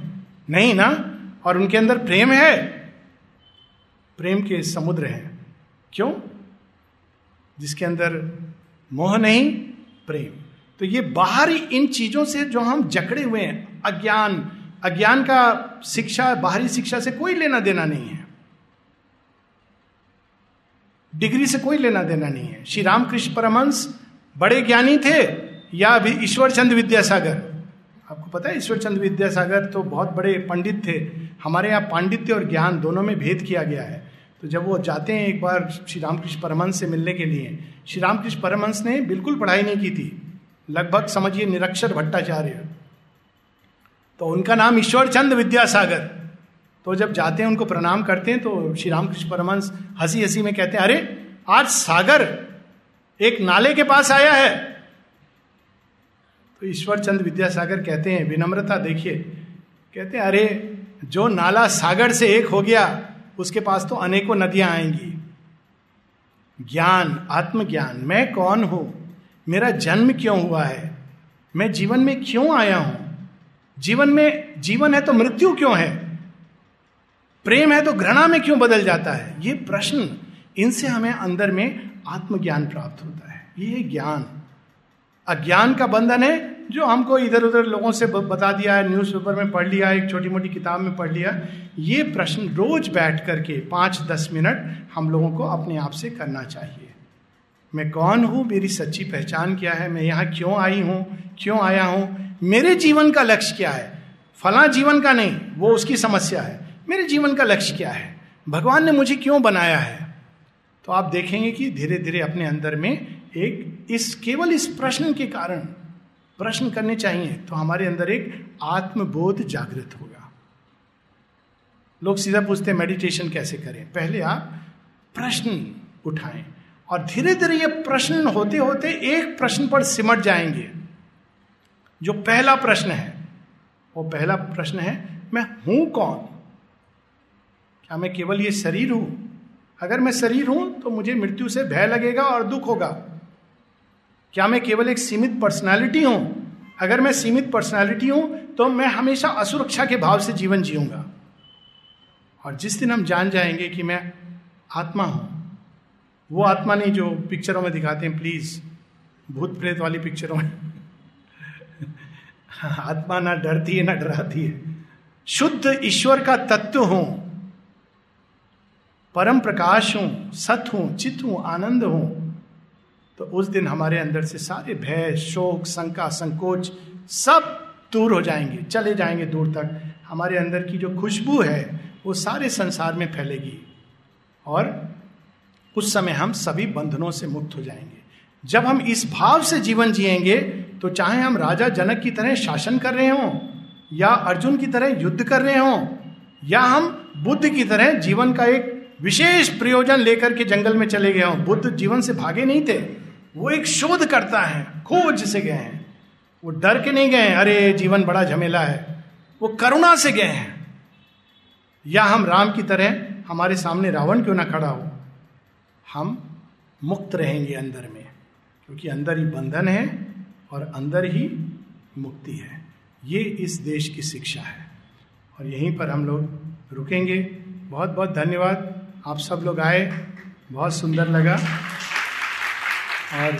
नहीं ना? और उनके अंदर प्रेम है प्रेम के समुद्र है। क्यों? जिसके अंदर मोह नहीं, प्रेम। तो ये बाहरी इन चीज़ों से जो हम जकड़े हुए हैं, अज्ञान अज्ञान का शिक्षा, बाहरी शिक्षा से कोई लेना देना नहीं है। डिग्री से कोई लेना देना नहीं है। श्री रामकृष्ण परमंश बड़े ज्ञानी थे या अभी ईश्वर चंद विद्यासागर? आपको पता है ईश्वर चंद विद्यासागर तो बहुत बड़े पंडित थे। हमारे यहाँ पांडित्य और ज्ञान दोनों में भेद किया गया है। तो जब वो जाते हैं एक बार श्री रामकृष्ण परमंश से मिलने के लिए, श्री रामकृष्ण परमंश ने बिल्कुल पढ़ाई नहीं की थी। लगभग समझिए निरक्षर भट्टाचार्य। तो उनका नाम ईश्वर चंद विद्यासागर। तो जब जाते हैं, उनको प्रणाम करते हैं तो श्री रामकृष्ण परमंश हँसी हँसी में कहते हैं, अरे, आज सागर एक नाले के पास आया है। तो ईश्वर चंद विद्यासागर कहते हैं, विनम्रता देखिए। कहते हैं, अरे, जो नाला सागर से एक हो गया उसके पास तो अनेकों नदियाँ आएँगी। ज्ञान, आत्मज्ञान, मैं कौन हूँ? मेरा जन्म क्यों हुआ है? मैं जीवन में क्यों आया हूँ? जीवन में, जीवन है तो मृत्यु क्यों है? प्रेम है तो घृणा में क्यों बदल जाता है? ये प्रश्न इनसे हमें अंदर में आत्मज्ञान प्राप्त होता है। ये ज्ञान। अज्ञान का बंधन है जो हमको इधर उधर लोगों से बता दिया है न्यूज़पेपर में पढ़ लिया एक छोटी मोटी किताब में पढ़ लिया ये प्रश्न रोज बैठ करके पाँच दस मिनट हम लोगों को अपने आप से करना चाहिए। मैं कौन हूँ? मेरी सच्ची पहचान क्या है? मैं यहाँ क्यों आई हूँ? क्यों आया हूँ? मेरे जीवन का लक्ष्य क्या है? फला जीवन का नहीं, वो उसकी समस्या है। मेरे जीवन का लक्ष्य क्या है? भगवान ने मुझे क्यों बनाया है? तो आप देखेंगे कि धीरे धीरे अपने अंदर में एक इस, केवल इस प्रश्न के कारण प्रश्न करने चाहिए तो हमारे अंदर एक आत्मबोध जागृत होगा। लोग सीधा पूछते हैं मेडिटेशन कैसे करें? पहले आप प्रश्न उठाएँ, और धीरे धीरे ये प्रश्न होते होते एक प्रश्न पर सिमट जाएँगे। जो पहला प्रश्न है, वो पहला प्रश्न है, मैं हूँ कौन? क्या मैं केवल ये शरीर हूँ? अगर मैं शरीर हूँ तो मुझे मृत्यु से भय लगेगा और दुख होगा। क्या मैं केवल एक सीमित पर्सनालिटी हूँ? अगर मैं सीमित पर्सनालिटी हूँ तो मैं हमेशा असुरक्षा के भाव से जीवन जीऊँगा। और जिस दिन हम जान जाएँगे कि मैं आत्मा हूँ, वो आत्मा नहीं जो पिक्चरों में दिखाते हैं प्लीज़ भूत प्रेत वाली पिक्चरों में। <laughs> आत्मा ना डरती है, ना डराती है। शुद्ध ईश्वर का तत्व हूँ। परम प्रकाश हूँ, सत हूँ चित हूँ, आनंद हूँ। तो उस दिन हमारे अंदर से सारे भय, शोक, शंका, संकोच सब दूर हो जाएँगे, चले जाएँगे दूर तक। हमारे अंदर की जो खुशबू है, वो सारे संसार में फैलेगी। और उस समय हम सभी बंधनों से मुक्त हो जाएँगे। जब हम इस भाव से जीवन जिएँगे तो चाहे हम राजा जनक की तरह शासन कर रहे हों, या अर्जुन की तरह युद्ध कर रहे हों, या हम बुद्ध की तरह जीवन का एक विशेष प्रयोजन लेकर के जंगल में चले गए हों। बुद्ध जीवन से भागे नहीं थे। वो एक शोध करता है, खोज से गए हैं। वो डर के नहीं गए हैं, अरे, जीवन बड़ा झमेला है। वो करुणा से गए हैं। या हम राम की तरह हमारे सामने रावण क्यों ना खड़ा हो? हम मुक्त रहेंगे अंदर में, क्योंकि अंदर ही बंधन है और अंदर ही मुक्ति है। ये इस देश की शिक्षा है। और यहीं पर हम लोग रुकेंगे। बहुत बहुत धन्यवाद। आप सब लोग आए, बहुत सुंदर लगा। और,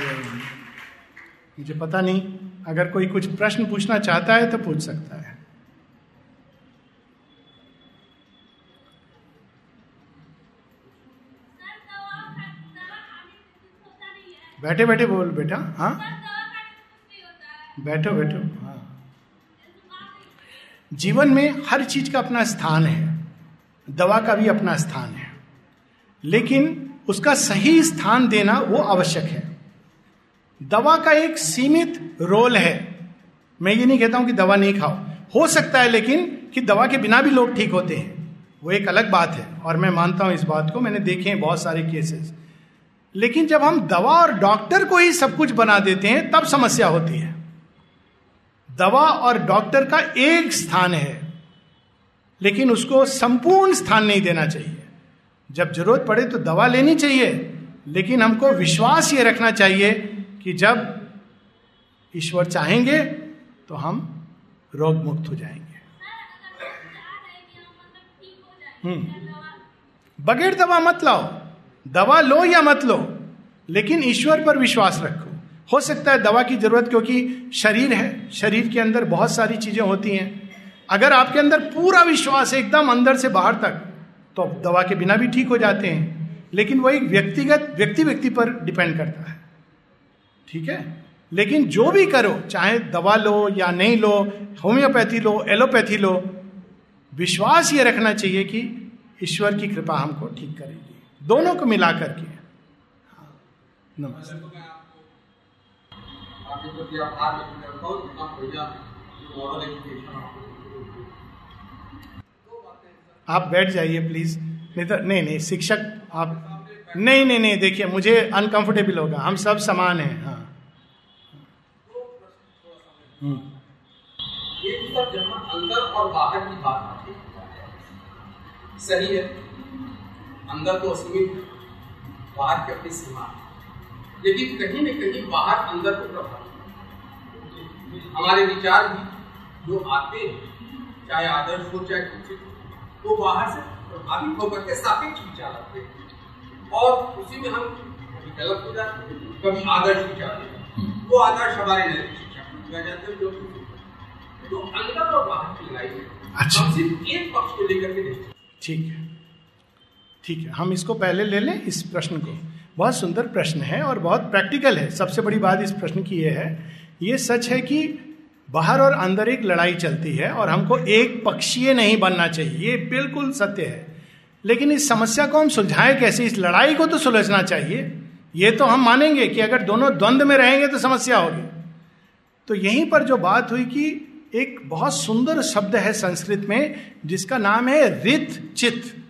मुझे पता नहीं, अगर कोई कुछ प्रश्न पूछना चाहता है तो पूछ सकता है। बैठे बैठे बोल बेटा हाँ? बैठो बैठो हाँ। जीवन में हर चीज़ का अपना स्थान है, दवा का भी अपना स्थान है। लेकिन उसका सही स्थान देना वो आवश्यक है। दवा का एक सीमित रोल है। मैं ये नहीं कहता हूँ कि दवा नहीं खाओ। हो सकता है लेकिन कि दवा के बिना भी लोग ठीक होते हैं। वो एक अलग बात है और मैं मानता हूँ इस बात को। मैंने देखे हैं बहुत सारे केसेस लेकिन जब हम दवा और डॉक्टर को ही सब कुछ बना देते हैं, तब समस्या होती है। दवा और डॉक्टर का एक स्थान है, लेकिन उसको संपूर्ण स्थान नहीं देना चाहिए। जब ज़रूरत पड़े तो दवा लेनी चाहिए, लेकिन हमको विश्वास ये रखना चाहिए कि जब ईश्वर चाहेंगे तो हम रोग मुक्त हो जाएँगे। हम्म। बगैर दवा मत लाओ। दवा लो या मत लो, लेकिन ईश्वर पर विश्वास रखो। हो सकता है दवा की ज़रूरत, क्योंकि शरीर है, शरीर के अंदर बहुत सारी चीज़ें होती हैं। अगर आपके अंदर पूरा विश्वास है एकदम अंदर से बाहर तक तो अब दवा के बिना भी ठीक हो जाते हैं। लेकिन वो एक व्यक्तिगत व्यक्ति व्यक्ति पर डिपेंड करता है। ठीक है? लेकिन जो भी करो, चाहे दवा लो या नहीं लो, होम्योपैथी लो, एलोपैथी लो, विश्वास ये रखना चाहिए कि ईश्वर की कृपा हमको ठीक करेगी। दोनों को मिला करके नमस्ते। आप बैठ जाइए प्लीज़ नहीं तो नहीं नहीं शिक्षक आप नहीं नहीं नहीं देखिए मुझे अनकंफर्टेबल होगा। हम सब समान हैं हाँ। हम्म। ये सब जहाँ अंदर और बाहर की बात सही है? अंदर तो असीमित बाहर की अपनी सीमा। लेकिन कहीं न कहीं बाहर अंदर को प्रभाव हमारे विचार भी जो आते हैं चाहे आदर्श हो चाहे कुछ वो बाहर से प्रभावित होकर के सापेक्ष विचार आते हैं। और उसी में हम कभी गलत हो जाते हैं कभी आदर्श विचार वो आदर्श हमारे नैतिक शिक्षा में जाते हैं जो तो अंदर और बाहर की लड़ाई है अच्छा। हम सिर्फ़ एक पक्ष को लेकर के देखते ठीक है। ठीक है हम इसको पहले ले लें इस प्रश्न को। बहुत सुंदर प्रश्न है और बहुत प्रैक्टिकल है। सबसे बड़ी बात इस प्रश्न की यह है। ये सच है कि बाहर और अंदर एक लड़ाई चलती है और हमको एक पक्षीय नहीं बनना चाहिए। ये बिल्कुल सत्य है। लेकिन इस समस्या को हम सुलझाएँ कैसे? इस लड़ाई को तो सुलझना चाहिए। ये तो हम मानेंगे कि अगर दोनों द्वंद्व में रहेंगे तो समस्या होगी। तो यहीं पर जो बात हुई कि एक बहुत सुंदर शब्द है संस्कृत में, जिसका नाम है रित चित।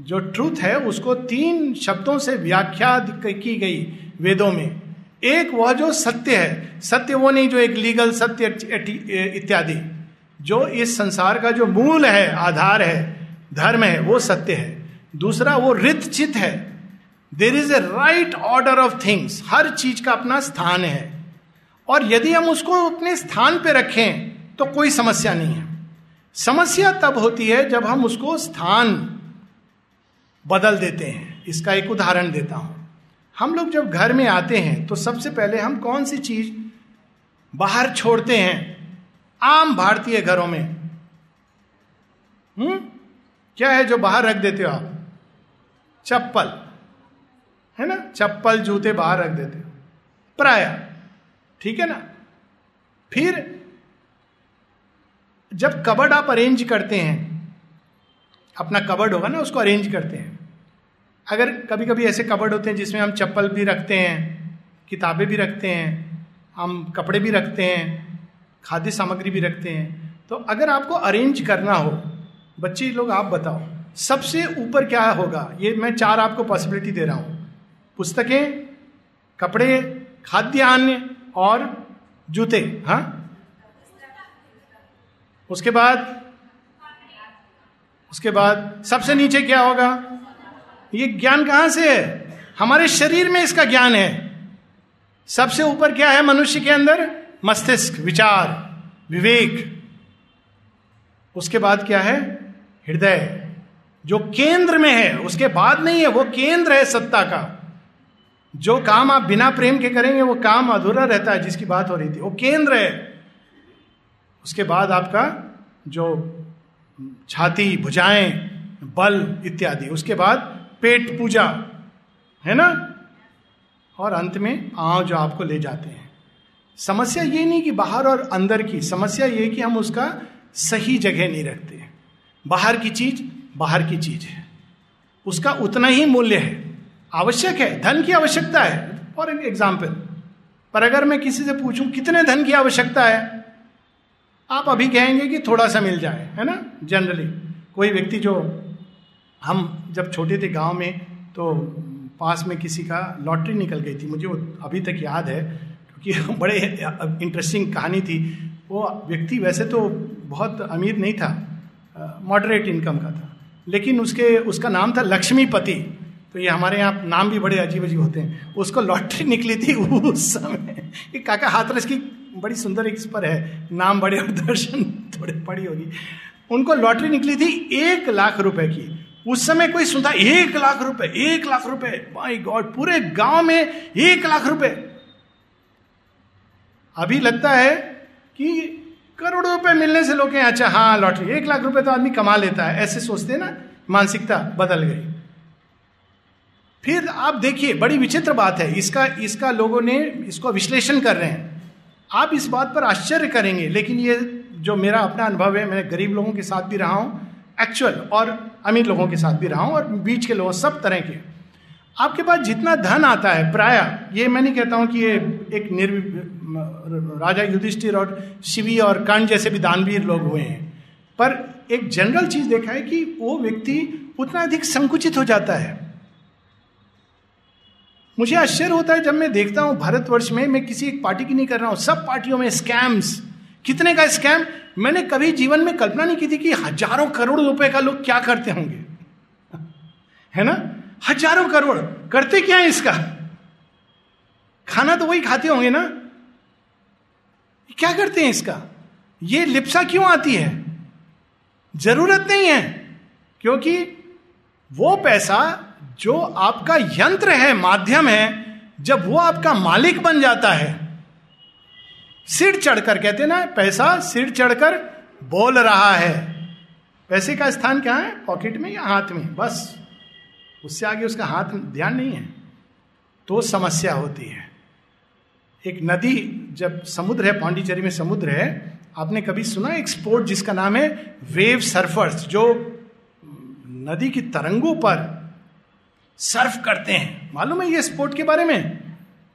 जो ट्रूथ है, उसको तीन शब्दों से व्याख्या की गई वेदों में। एक वह जो सत्य है, सत्य वो नहीं जो एक लीगल सत्य इत्यादि। जो इस संसार का जो मूल है, आधार है, धर्म है, वो सत्य है। दूसरा, वो रित चित है। There is a right order of things हर चीज़ का अपना स्थान है। और यदि हम उसको अपने स्थान पे रखें तो कोई समस्या नहीं है। समस्या तब होती है जब हम उसको स्थान बदल देते हैं। इसका एक उदाहरण देता हूँ। हम लोग जब घर में आते हैं तो सबसे पहले हम कौन सी चीज़ बाहर छोड़ते हैं? आम भारतीय घरों में। हम्म? क्या है जो बाहर रख देते हो आप? चप्पल। है ना? चप्पल, जूते बाहर रख देते हो। प्राय। ठीक है ना? फिर जब कबर्ड आप अरेंज करते हैं, अपना कबर्ड होगा ना, उसको अरेंज करते हैं। अगर कभी कभी ऐसे कबर्ड होते हैं जिसमें हम चप्पल भी रखते हैं, किताबें भी रखते हैं, हम कपड़े भी रखते हैं, खाद्य सामग्री भी रखते हैं तो अगर आपको अरेंज करना हो, बच्चे लोग आप बताओ, सबसे ऊपर क्या होगा? ये मैं चार आपको पॉसिबिलिटी दे रहा हूँ। पुस्तकें, कपड़े, खाद्यान्न और जूते हाँ? उसके बाद उसके बाद सबसे नीचे क्या होगा? ये ज्ञान कहाँ से है? हमारे शरीर में इसका ज्ञान है। सबसे ऊपर क्या है मनुष्य के अंदर? मस्तिष्क, विचार, विवेक। उसके बाद क्या है? हृदय। जो केंद्र में है, उसके बाद नहीं है, वो केंद्र है सत्ता का। जो काम आप बिना प्रेम के करेंगे, वो काम अधूरा रहता है, जिसकी बात हो रही थी। वो केंद्र है। उसके बाद आपका जो छाती, भुजाएँ, बल इत्यादि। उसके बाद पेट पूजा, है ना? और अंत में आंव जो आपको ले जाते हैं। समस्या ये नहीं कि बाहर और अंदर की, समस्या ये कि हम उसका सही जगह नहीं रखते बाहर की चीज़, बाहर की चीज़ है। उसका उतना ही मूल्य है। आवश्यक है, धन की आवश्यकता है। फॉर एग्ज़ाम्पल, पर अगर मैं किसी से पूछूँ, कितने धन की आवश्यकता है? आप अभी कहेंगे कि थोड़ा सा मिल जाए, है ना? जनरली कोई व्यक्ति जो हम जब छोटे थे गाँव में तो पास में किसी का लॉटरी निकल गई थी। मुझे वो अभी तक याद है, क्योंकि <laughs> बड़े इंटरेस्टिंग कहानी थी। वो व्यक्ति वैसे तो बहुत अमीर नहीं था मॉडरेट इनकम का था। लेकिन उसके, उसका नाम था लक्ष्मीपति। तो ये हमारे यहाँ नाम भी बड़े अजीब अजीब होते हैं। उसको लॉटरी निकली थी <laughs> उस समय। ये काका हाथरस की बड़ी सुंदर एक पर है। नाम बड़े और दर्शन थोड़े पड़ी होगी। उनको लॉटरी निकली थी एक लाख रुपए की। उस समय कोई सुनता, एक लाख रुपए, एक लाख रुपए। माय गॉड पूरे गाँव में एक लाख रुपए। अभी लगता है कि करोड़ों रुपए मिलने से लोग अच्छा हाँ लॉटरी, एक लाख रुपए तो आदमी कमा लेता है। ऐसे सोचते ना, मानसिकता बदल गई। फिर आप देखिए, बड़ी विचित्र बात है, इसका इसका लोगों ने इसको विश्लेषण कर रहे हैं। आप इस बात पर आश्चर्य करेंगे, लेकिन ये जो मेरा अपना अनुभव है, मैं गरीब लोगों के साथ भी रहा हूँ एक्चुअल और अमीर लोगों के साथ भी रहा हूँ, और बीच के लोगों सब तरह के। आपके पास जितना धन आता है, प्राय, ये मैं नहीं कहता हूँ कि ये एक निर्, राजा युधिष्ठिर और शिवी और कर्ण जैसे भी दानवीर लोग हुए हैं, पर एक जनरल चीज़ देखा है कि वो व्यक्ति उतना अधिक संकुचित हो जाता है। मुझे आश्चर्य होता है जब मैं देखता हूँ, भारतवर्ष में मैं किसी एक पार्टी की नहीं कर रहा हूँ, सब पार्टियों में स्कैम्स कितने का स्कैम? मैंने कभी जीवन में कल्पना नहीं की थी कि हज़ारों करोड़ रुपए का लोग क्या करते होंगे। है ना? हज़ारों करोड़। करते क्या है इसका? खाना तो वही खाते होंगे ना? क्या करते हैं इसका? ये लिप्सा क्यों आती है? ज़रूरत नहीं है, क्योंकि वो पैसा जो आपका यंत्र है, माध्यम है, जब वो आपका मालिक बन जाता है सिर चढ़कर, कहते ना, पैसा सिर चढ़कर बोल रहा है। पैसे का स्थान क्या है? पॉकेट में या हाथ में? बस। उससे आगे उसका हाथ ध्यान नहीं है। तो समस्या होती है। एक नदी, जब समुद्र है, पांडिचेरी में समुद्र है, आपने कभी सुना एक स्पोर्ट जिसका नाम है वेव सर्फर्स जो नदी की तरंगों पर सर्फ करते हैं? मालूम है ये स्पोर्ट के बारे में?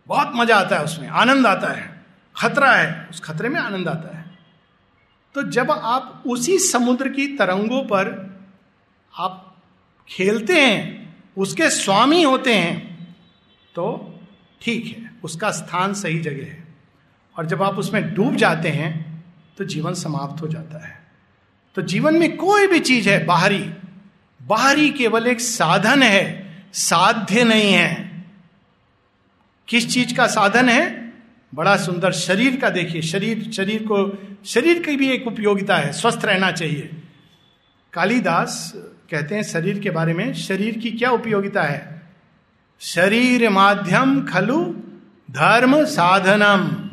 बहुत मज़ा आता है उसमें, आनंद आता है। खतरा है, उस खतरे में आनंद आता है। तो जब आप उसी समुद्र की तरंगों पर आप खेलते हैं, उसके स्वामी होते हैं तो ठीक है, उसका स्थान सही जगह है। और जब आप उसमें डूब जाते हैं तो जीवन समाप्त हो जाता है। तो जीवन में कोई भी चीज़ है, बाहरी। बाहरी केवल एक साधन है, साध्य नहीं है। किस चीज़ का साधन है? बड़ा सुंदर शरीर का देखिए, शरीर शरीर को, शरीर की भी एक उपयोगिता है, स्वस्थ रहना चाहिए। कालिदास कहते हैं शरीर के बारे में, शरीर की क्या उपयोगिता है? शरीर माध्यम खलु धर्म साधनम।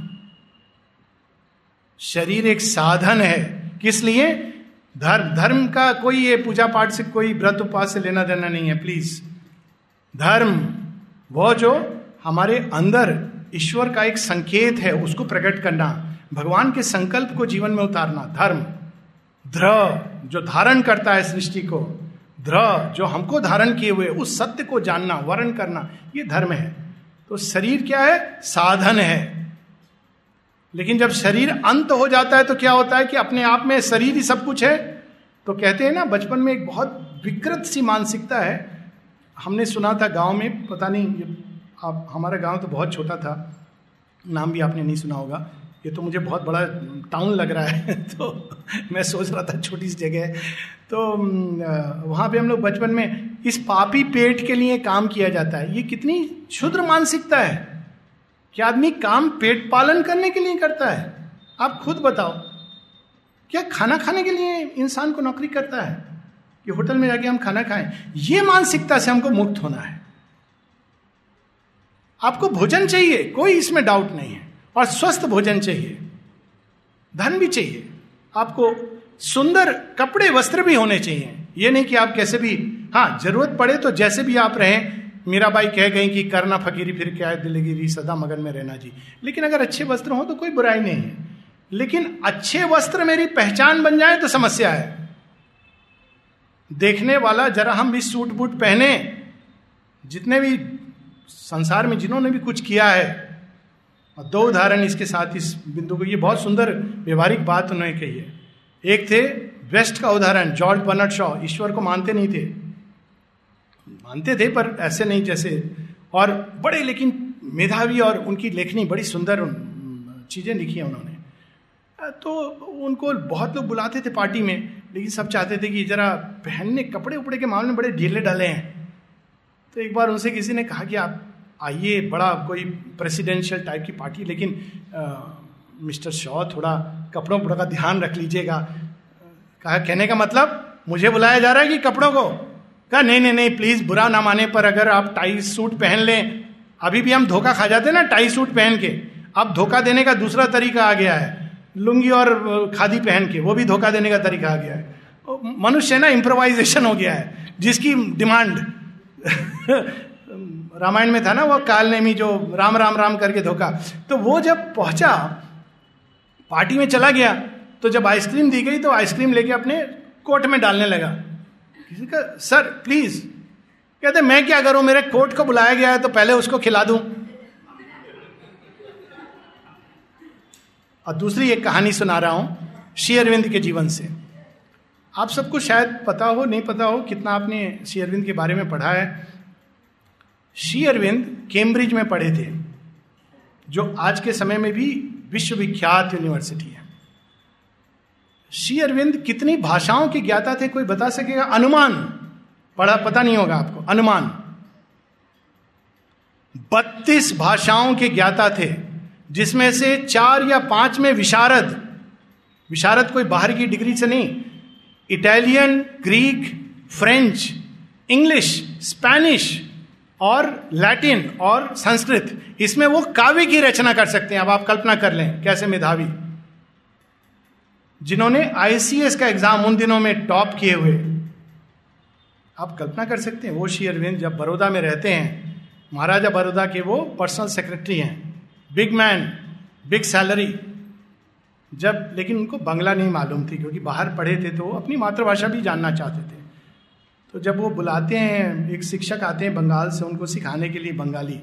शरीर एक साधन है। किस लिए? धर्म धर्म का कोई ये पूजा पाठ से कोई व्रत उपास से लेना देना नहीं है प्लीज़ धर्म, वो जो हमारे अंदर ईश्वर का एक संकेत है, उसको प्रकट करना। भगवान के संकल्प को जीवन में उतारना। धर्म। ध्र, जो धारण करता है सृष्टि को। ध्र, जो हमको धारण किए हुए, उस सत्य को जानना, वर्ण करना, ये धर्म है। तो शरीर क्या है? साधन है। लेकिन जब शरीर अंत हो जाता है तो क्या होता है कि अपने आप में शरीर ही सब कुछ है? तो कहते हैं ना, बचपन में एक बहुत विकृत सी मानसिकता है। हमने सुना था गाँव में, पता नहीं आप, हमारा गाँव तो बहुत छोटा था। नाम भी आपने नहीं सुना होगा। ये तो मुझे बहुत बड़ा टाउन लग रहा है। <laughs> तो मैं सोच रहा था छोटी सी जगह। तो वहाँ पे हम लोग बचपन में इस पापी पेट के लिए काम किया जाता है। ये कितनी क्षुद्र मानसिकता है। कि आदमी काम पेट पालन करने के लिए करता है? आप खुद बताओ। क्या खाना खाने के लिए इंसान को नौकरी करता है? कि होटल में जाके हम खाना खाएँ। ये मानसिकता से हमको मुक्त होना है। आपको भोजन चाहिए, कोई इसमें डाउट नहीं है। और स्वस्थ भोजन चाहिए, धन भी चाहिए। आपको सुंदर कपड़े, वस्त्र भी होने चाहिए। ये नहीं कि आप कैसे भी हाँ ज़रूरत पड़े तो जैसे भी आप रहें। मीराबाई कह गई कि करना फकीरी, फिर क्या है दिलगिरी सदा मगन में रहना जी। लेकिन अगर अच्छे वस्त्र हो तो कोई बुराई नहीं है। लेकिन अच्छे वस्त्र मेरी पहचान बन जाए तो समस्या है। देखने वाला जरा हम भी सूट बूट पहने, जितने भी संसार में जिन्होंने भी कुछ किया है, और दो उदाहरण इसके साथ इस बिंदु को, ये बहुत सुंदर व्यवहारिक बात उन्होंने कही है। एक थे वेस्ट का उदाहरण, जॉर्ज बर्नर्ड शॉ, ईश्वर को मानते नहीं थे। मानते थे, पर ऐसे नहीं, जैसे, और बड़े लेकिन मेधावी और उनकी लेखनी बड़ी सुंदर चीज़ें लिखी हैं उन्होंने। तो उनको बहुत लोग बुलाते थे पार्टी में, लेकिन सब चाहते थे कि जरा पहनने कपड़े उपड़े के मामले में बड़े ढीले ढले हैं। तो एक बार उनसे किसी ने कहा कि आप आइए बड़ा कोई प्रेसिडेंशियल टाइप की पार्टी लेकिन आ, मिस्टर शॉ थोड़ा कपड़ों उपड़ों का ध्यान रख लीजिएगा। कहा कहने का मतलब मुझे बुलाया जा रहा है कि कपड़ों को। कहा नहीं नहीं नहीं प्लीज़ बुरा ना माने पर अगर आप टाई सूट पहन लें अभी भी हम धोखा खा जाते हैं ना टाई सूट पहन के। अब धोखा देने का दूसरा तरीका आ गया है। लुंगी और खादी पहन के वो भी धोखा देने का तरीका आ गया है। मनुष्य ना इम्प्रोवाइजेशन हो गया है जिसकी डिमांड <laughs> रामायण में था ना, वो काल नेमी जो राम राम राम करके धोखा। तो वो जब पहुँचा, पार्टी में चला गया तो जब आइसक्रीम दी गई तो आइसक्रीम लेके अपने कोट में डालने लगा। किसी का, सर, प्लीज़। कहते, मैं क्या करूँ? मेरे कोट को बुलाया गया है तो पहले उसको खिला दूँ। और दूसरी एक कहानी सुना रहा हूँ, श्री अरविंद के जीवन से। आप सबको शायद पता हो, नहीं पता हो, कितना आपने श्री अरविंद के बारे में पढ़ा है। श्री अरविंद कैम्ब्रिज में पढ़े थे, जो आज के समय में भी विश्वविख्यात यूनिवर्सिटी है। श्री अरविंद कितनी भाषाओं के ज्ञाता थे, कोई बता सकेगा? अनुमान। पढ़ा, पता नहीं होगा आपको। अनुमान। बत्तीस भाषाओं के ज्ञाता थे, जिसमें से चार या पाँच में विशारद। विशारद कोई बाहर की डिग्री से नहीं Italian Greek French English Spanish और लैटिन और संस्कृत इसमें वो काव्य की रचना कर सकते हैं, अब आप कल्पना कर लें, कैसे मेधावी। जिन्होंने आईसीएस का एग्ज़ाम उन दिनों में टॉप किए हुए। आप कल्पना कर सकते हैं, वो श्री अरविंद जब बड़ौदा में रहते हैं, महाराजा बड़ौदा के वो पर्सनल सेक्रेटरी हैं। बिग मैन बिग सैलरी जब, लेकिन उनको बंगला नहीं मालूम थी, क्योंकि बाहर पढ़े थे तो अपनी मातृभाषा भी जानना चाहते थे। तो जब वो बुलाते हैं, एक शिक्षक आते हैं बंगाल से, उनको सिखाने के लिए बंगाली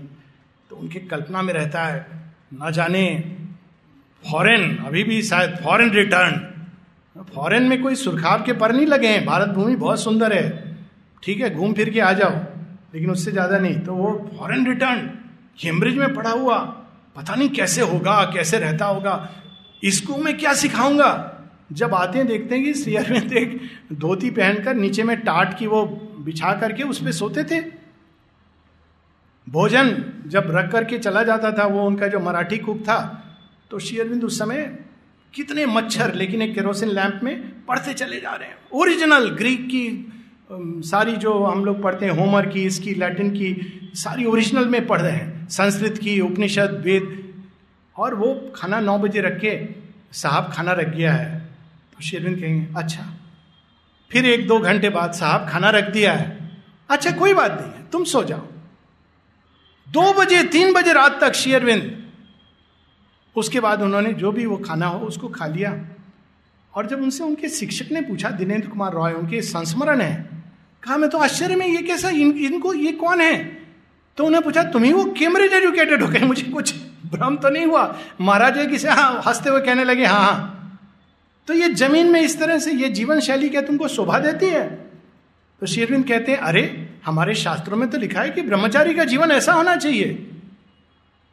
तो उनके कल्पना में रहता है, ना जाने फॉरेन अभी भी शायद फॉरेन रिटर्न फॉरेन में कोई सुरखाव के पर नहीं लगे हैं, भारत भूमि बहुत सुंदर है। ठीक है, घूम फिर के आ जाओ, लेकिन उससे ज़्यादा नहीं। तो वो फॉरेन रिटर्न कैम्ब्रिज में पढ़ा हुआ, पता नहीं कैसे होगा, कैसे रहता होगा। इसको मैं क्या सिखाऊँगा? जब आते हैं, देखते हैं कि श्री अरविंद एक धोती पहनकर नीचे में टाट की वो बिछा करके उस पर सोते थे। भोजन जब रख करके चला जाता था, वो उनका जो मराठी कुक था तो श्री अरविंद उस समय कितने मच्छर, लेकिन एक केरोसिन लैंप में पढ़ते चले जा रहे हैं। ओरिजिनल ग्रीक की सारी जो हम लोग पढ़ते हैं, होमर की, इसकी, लैटिन की, सारी ओरिजिनल में पढ़ रहे हैं। संस्कृत की, उपनिषद, वेद और वो खाना नौ बजे रख के साहब खाना रख गया है। तो शेरविंद कहेंगे अच्छा। फिर एक दो घंटे बाद साहब खाना रख दिया है। अच्छा कोई बात नहीं है तुम सो जाओ। दो बजे तीन बजे रात तक शेरविंद उसके बाद उन्होंने जो भी वो खाना हो उसको खा लिया। और जब उनसे उनके शिक्षक ने पूछा दिनेन्द्र कुमार रॉय उनके संस्मरण है? कहा मैं तो आश्चर्य में ये कैसा इन, इनको ये कौन है? तो उन्हें पूछा तुम ही वो कैम्ब्रिज एजुकेटेड हो गए मुझे कुछ भ्रम तो नहीं हुआ। महाराज किसे हाँ हँसते हुए कहने लगे हाँ हाँ। तो ये ज़मीन में इस तरह से ये जीवन शैली क्या तुमको शोभा देती है? तो शेरविंद कहते हैं, अरे, हमारे शास्त्रों में तो लिखा है कि ब्रह्मचारी का जीवन ऐसा होना चाहिए,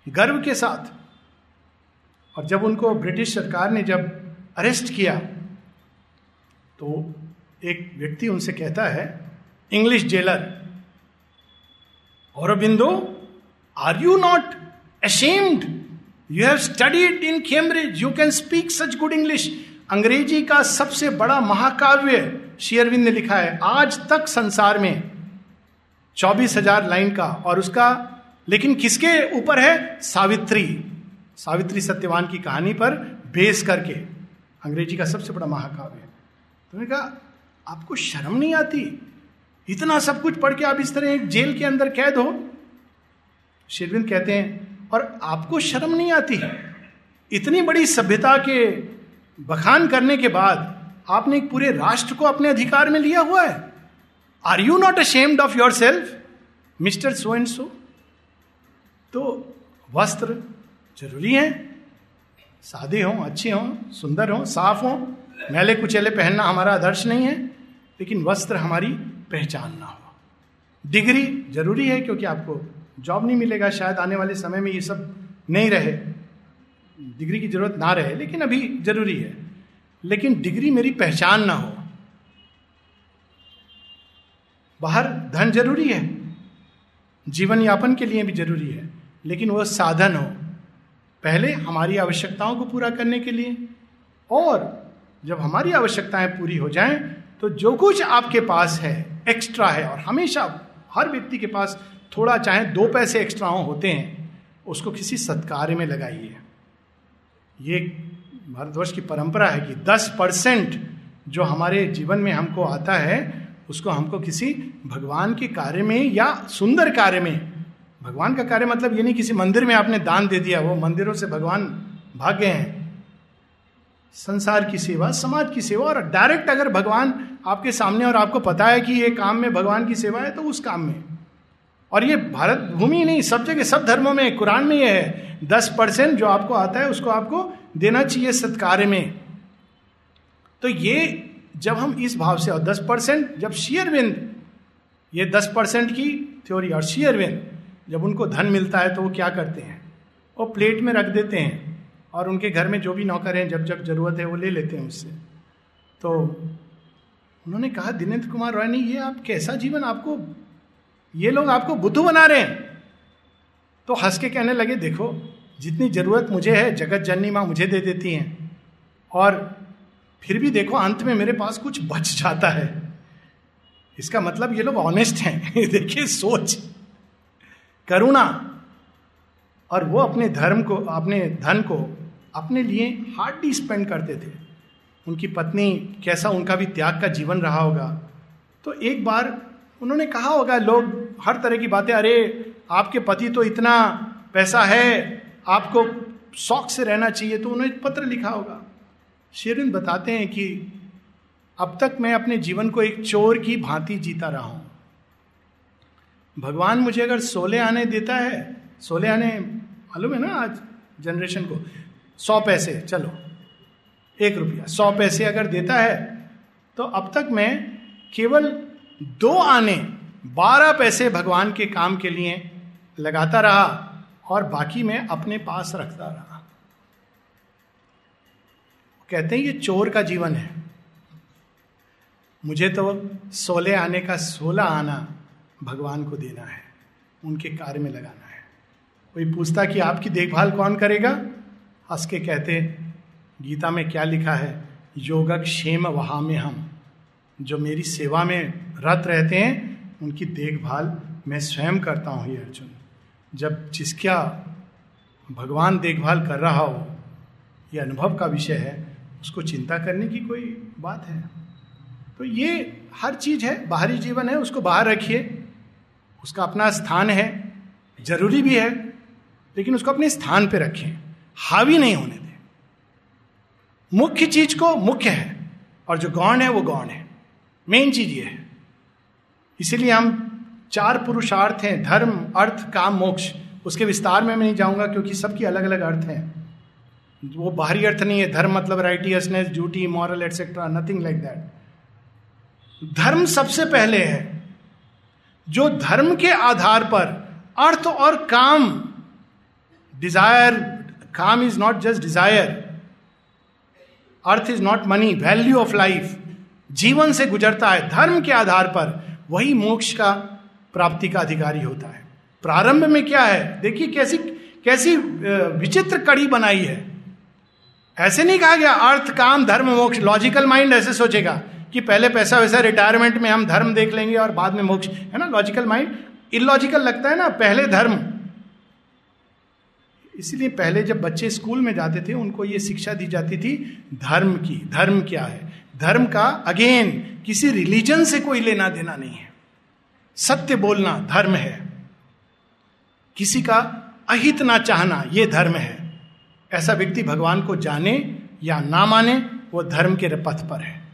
गर्व के साथ। और जब उनको ब्रिटिश सरकार ने जब अरेस्ट किया तो एक व्यक्ति उनसे कहता है, इंग्लिश जेलर और बिंदु are you not ashamed you have studied in Cambridge you can speak such good English अंग्रेज़ी का सबसे बड़ा महाकाव्य शेयरविंद ने लिखा है आज तक संसार में। चौबीस हज़ार लाइन का और उसका, लेकिन किसके ऊपर है? सावित्री। सावित्री सत्यवान की कहानी पर बेस करके। अंग्रेज़ी का सबसे बड़ा महाकाव्य। तो मैंने कहा, आपको शर्म नहीं आती? इतना सब कुछ पढ़ के आप इस तरह एक जेल के अंदर कैद हो? शेरविंद कहते हैं और आपको शर्म नहीं आती? इतनी बड़ी सभ्यता के बखान करने के बाद आपने एक पूरे राष्ट्र को अपने अधिकार में लिया हुआ है। Are you not ashamed of yourself mister so and so तो वस्त्र ज़रूरी है। सादे हों, अच्छे हों, सुंदर हों, साफ़ हों, मैले कुचेले पहनना हमारा आदर्श नहीं है, लेकिन वस्त्र हमारी पहचान ना हो। डिग्री ज़रूरी है क्योंकि आपको जॉब नहीं मिलेगा, शायद आने वाले समय में ये सब नहीं रहे। डिग्री की ज़रूरत ना रहे, लेकिन अभी ज़रूरी है। लेकिन डिग्री मेरी पहचान ना हो। बाहर धन ज़रूरी है, जीवन यापन के लिए भी ज़रूरी है, लेकिन वह साधन हो। पहले हमारी आवश्यकताओं को पूरा करने के लिए, और जब हमारी आवश्यकताएँ पूरी हो जाएँ तो जो कुछ आपके पास है एक्स्ट्रा है, और हमेशा हर व्यक्ति के पास थोड़ा चाहे दो पैसे एक्स्ट्रा हो, होते हैं, उसको किसी सत्कार्य में लगाइए। ये भारतवर्ष की परंपरा है कि दस परसेंट जो हमारे जीवन में हमको आता है, उसको हमको किसी भगवान के कार्य में या सुंदर कार्य में, भगवान का कार्य मतलब ये नहीं किसी मंदिर में आपने दान दे दिया, वो मंदिरों से भगवान भाग गए हैं। संसार की सेवा, समाज की सेवा, और डायरेक्ट अगर भगवान आपके सामने और आपको पता है कि ये काम में भगवान की सेवा है तो उस काम में। और ये भारत भूमि नहीं, सब जगह, सब धर्मों में, कुरान में ये है। दस परसेंट जो आपको आता है, उसको आपको देना चाहिए सत्कार्य में। तो ये जब हम इस भाव से, और दस परसेंट जब शेयरविंद, ये दस परसेंट की थ्योरी और शेयरविंद, जब उनको धन मिलता है तो वो क्या करते हैं? वो प्लेट में रख देते हैं और उनके घर में जो भी नौकर हैं, जब जब ज़रूरत है वो ले लेते हैं उससे। तो उन्होंने कहा, दिनेन्द्र कुमार रॉय ने ये आप कैसा जीवन आपको ये लोग आपको बुद्धू बना रहे हैं। तो हंस के कहने लगे, देखो, जितनी ज़रूरत मुझे है, जगत जननी माँ मुझे दे देती हैं। और फिर भी देखो, अंत में मेरे पास कुछ बच जाता है। इसका मतलब ये लोग ऑनेस्ट हैं। <laughs> देखिए, सोच। करुणा। और वो अपने धर्म को, अपने धन को अपने लिए हार्डली स्पेंड करते थे। उनकी पत्नी, कैसा उनका भी त्याग का जीवन रहा होगा। तो एक बार उन्होंने कहा होगा, लोग हर तरह की बातें, अरे, आपके पति तो इतना पैसा है, आपको शौक से रहना चाहिए। तो उन्होंने पत्र लिखा होगा। शेरिन बताते हैं कि अब तक मैं अपने जीवन को एक चोर की भांति जीता रहा हूँ। भगवान मुझे अगर सोले आने देता है, सोले आने, मालूम है ना आज जनरेशन को? सौ पैसे, चलो, एक रुपया, सौ पैसे अगर देता है तो अब तक मैं केवल दो आने, बारह पैसे भगवान के काम के लिए लगाता रहा और बाकी मैं अपने पास रखता रहा। कहते हैं, ये चोर का जीवन है। मुझे तो सोलह आने का सोलह आना भगवान को देना है, उनके कार्य में लगाना है। कोई पूछता कि आपकी देखभाल कौन करेगा? हंस के कहते, गीता में क्या लिखा है? योगक्षेम वहा में हम। जो मेरी सेवा में रत रहते हैं, उनकी देखभाल मैं स्वयं करता हूँ ये अर्जुन। जब जिसका भगवान देखभाल कर रहा हो यह अनुभव का विषय है, उसको चिंता करने की कोई बात है? तो ये हर चीज़ है, बाहरी जीवन है, उसको बाहर रखिए। उसका अपना स्थान है, ज़रूरी भी है, लेकिन उसको अपने स्थान पे रखें, हावी नहीं होने दें। मुख्य चीज़ को मुख्य है, और जो गौण है, वो गौण है। मेन चीज़ ये है। इसीलिए हम चार पुरुषार्थ हैं, धर्म, अर्थ, काम, मोक्ष। उसके विस्तार में मैं नहीं जाऊँगा क्योंकि सबकी अलग अलग अर्थ हैं। वो बाहरी अर्थ नहीं है, धर्म मतलब righteousness duty moral etcetera nothing like that धर्म सबसे पहले है। जो धर्म के आधार पर अर्थ और काम डिज़ायर काम is not just desire earth is not money value of life जीवन से गुजरता है, धर्म के आधार पर वही मोक्ष का प्राप्ति का अधिकारी होता है। प्रारंभ में क्या है? देखिए कैसी कैसी विचित्र कड़ी बनाई है। ऐसे नहीं कहा गया, अर्थ, काम, धर्म, मोक्ष लॉजिकल माइंड ऐसे सोचेगा कि पहले पैसा वैसा रिटायरमेंट में हम धर्म देख लेंगे और बाद में मोक्ष, है ना? लॉजिकल माइंड इलॉजिकल लगता है ना, पहले धर्म। इसलिए पहले जब बच्चे स्कूल में जाते थे, उनको ये शिक्षा दी जाती थी, धर्म की, धर्म क्या है? धर्म का अगेन किसी रिलीजन से कोई लेना देना नहीं है। सत्य बोलना धर्म है। किसी का अहित ना चाहना यह धर्म है। ऐसा व्यक्ति भगवान को जाने या ना माने, वो धर्म के पथ पर है।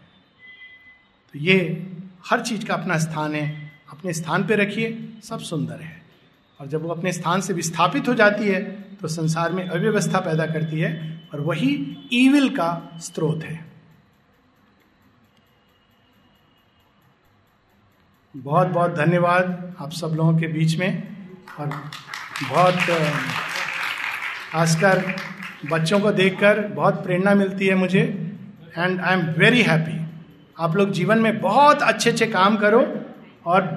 तो ये हर चीज़ का अपना स्थान है। अपने स्थान पे रखिए, सब सुंदर है। और जब वो अपने स्थान से विस्थापित हो जाती है तो संसार में अव्यवस्था पैदा करती है, और वही ईविल का स्रोत है। बहुत बहुत धन्यवाद आप सब लोगों के बीच में और बहुत खासकर बच्चों को देखकर बहुत प्रेरणा मिलती है मुझे and I am very happy आप लोग जीवन में बहुत अच्छे अच्छे काम करो और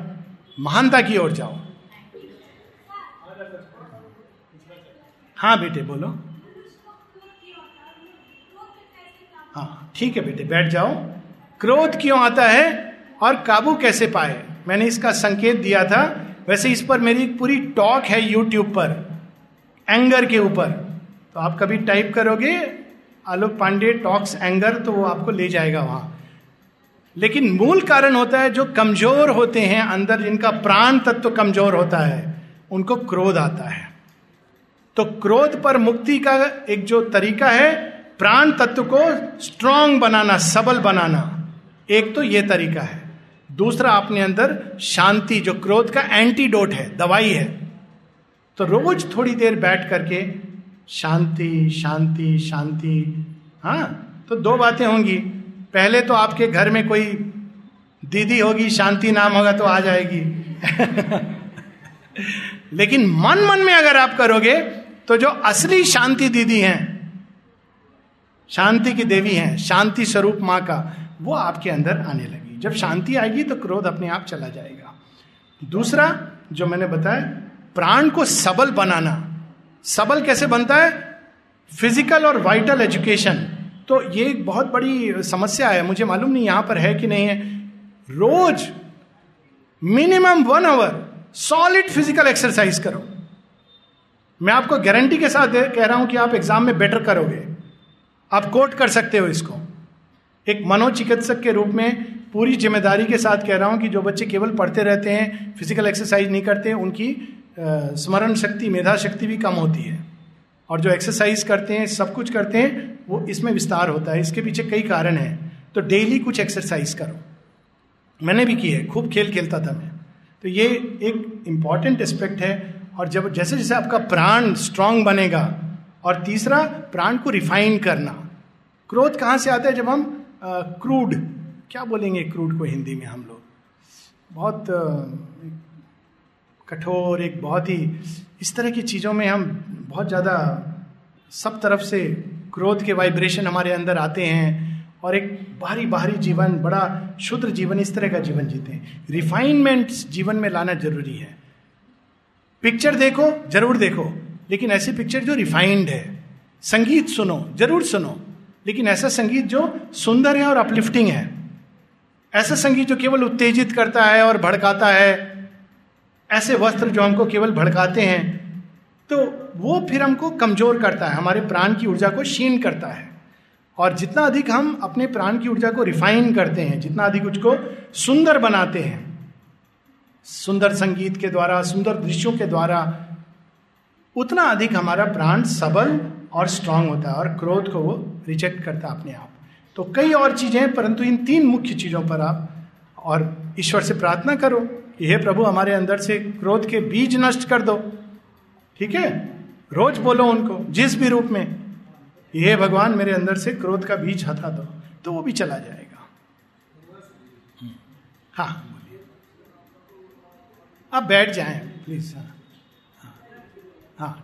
महानता की ओर जाओ। हाँ बेटे, बोलो। हाँ ठीक है बेटे, बैठ जाओ। क्रोध क्यों आता है? और काबू कैसे पाए? मैंने इसका संकेत दिया था। वैसे इस पर मेरी पूरी टॉक है यूट्यूब पर, एंगर के ऊपर। तो आप कभी टाइप करोगे, आलोक पांडे टॉक्स एंगर तो वो आपको ले जाएगा वहाँ। लेकिन मूल कारण होता है, जो कमज़ोर होते हैं अंदर, जिनका प्राण तत्व तो कमज़ोर होता है, उनको क्रोध आता है। तो क्रोध पर मुक्ति का एक जो तरीका है, प्राण तत्व को स्ट्रांग बनाना, सबल बनाना। एक तो यह तरीका है। दूसरा अपने अंदर शांति, जो क्रोध का एंटीडोट है, दवाई है। तो रोज थोड़ी देर बैठ करके शांति शांति शांति हाँ तो दो बातें होंगी। पहले तो आपके घर में कोई दीदी होगी, शांति नाम होगा तो आ जाएगी। <laughs> लेकिन मन मन में अगर आप करोगे तो जो असली शांति दीदी हैं, शांति की देवी हैं, शांति स्वरूप माँ का, वो आपके अंदर आने लगे जब शांति आएगी तो क्रोध अपने आप चला जाएगा। दूसरा, जो मैंने बताया, प्राण को सबल बनाना। सबल कैसे बनता है? फ़िज़िकल और वाइटल एजुकेशन तो ये एक बहुत बड़ी समस्या है। मुझे मालूम नहीं यहाँ पर है कि नहीं है। रोज minimum one hour solid physical exercise करो। मैं आपको गारंटी के साथ कह रहा हूँ कि आप एग्ज़ाम में बेटर करोगे। आप कोट कर सकते हो इसको। एक मनोचिकित्सक के रूप में पूरी ज़िम्मेदारी के साथ कह रहा हूँ कि जो बच्चे केवल पढ़ते रहते हैं फ़िज़िकल एक्सरसाइज नहीं करते, उनकी स्मरण शक्ति, मेधा शक्ति भी कम होती है। और जो एक्सरसाइज करते हैं, सब कुछ करते हैं, वो इसमें विस्तार होता है। इसके पीछे कई कारण हैं। तो डेली कुछ एक्सरसाइज करो। मैंने भी की है, खूब खेल खेलता था मैं। तो ये एक इंपॉर्टेंट एस्पेक्ट है। और जब, जैसे जैसे आपका प्राण स्ट्रांग बनेगा, और तीसरा, प्राण को रिफाइन करना। क्रोध कहाँ से आता है जब हम क्रूड क्या बोलेंगे क्रूड को हिंदी में हम लोग? बहुत कठोर, एक बहुत ही, इस तरह की चीज़ों में हम बहुत ज़्यादा सब तरफ़ से क्रोध के वाइब्रेशन हमारे अंदर आते हैं और एक बाहरी बाहरी जीवन, बड़ा शुद्र जीवन, इस तरह का जीवन जीते हैं। रिफाइनमेंट जीवन में लाना ज़रूरी है। पिक्चर देखो, ज़रूर देखो, लेकिन ऐसी पिक्चर जो रिफाइंड है। संगीत सुनो, ज़रूर सुनो, लेकिन ऐसा संगीत जो सुंदर है और अपलिफ्टिंग है। ऐसा संगीत जो केवल उत्तेजित करता है और भड़काता है, ऐसे वस्त्र जो हमको केवल भड़काते हैं तो वो फिर हमको कमज़ोर करता है, हमारे प्राण की ऊर्जा को क्षीण करता है। और जितना अधिक हम अपने प्राण की ऊर्जा को रिफाइन करते हैं, जितना अधिक उसको सुंदर बनाते हैं, सुंदर संगीत के द्वारा, सुंदर दृश्यों के द्वारा, उतना अधिक हमारा प्राण सबल और स्ट्रांग होता है और क्रोध को वो रिजेक्ट करता है अपने आप। तो कई और चीज़ें हैं परंतु इन तीन मुख्य चीज़ों पर आप और ईश्वर से प्रार्थना करो कि हे प्रभु हमारे अंदर से क्रोध के बीज नष्ट कर दो। ठीक है? रोज बोलो उनको जिस भी रूप में। ये भगवान मेरे अंदर से क्रोध का बीज हटा दो तो वो भी चला जाएगा। हाँ आप बैठ जाएँ प्लीज़ हाँ। हाँ, हाँ।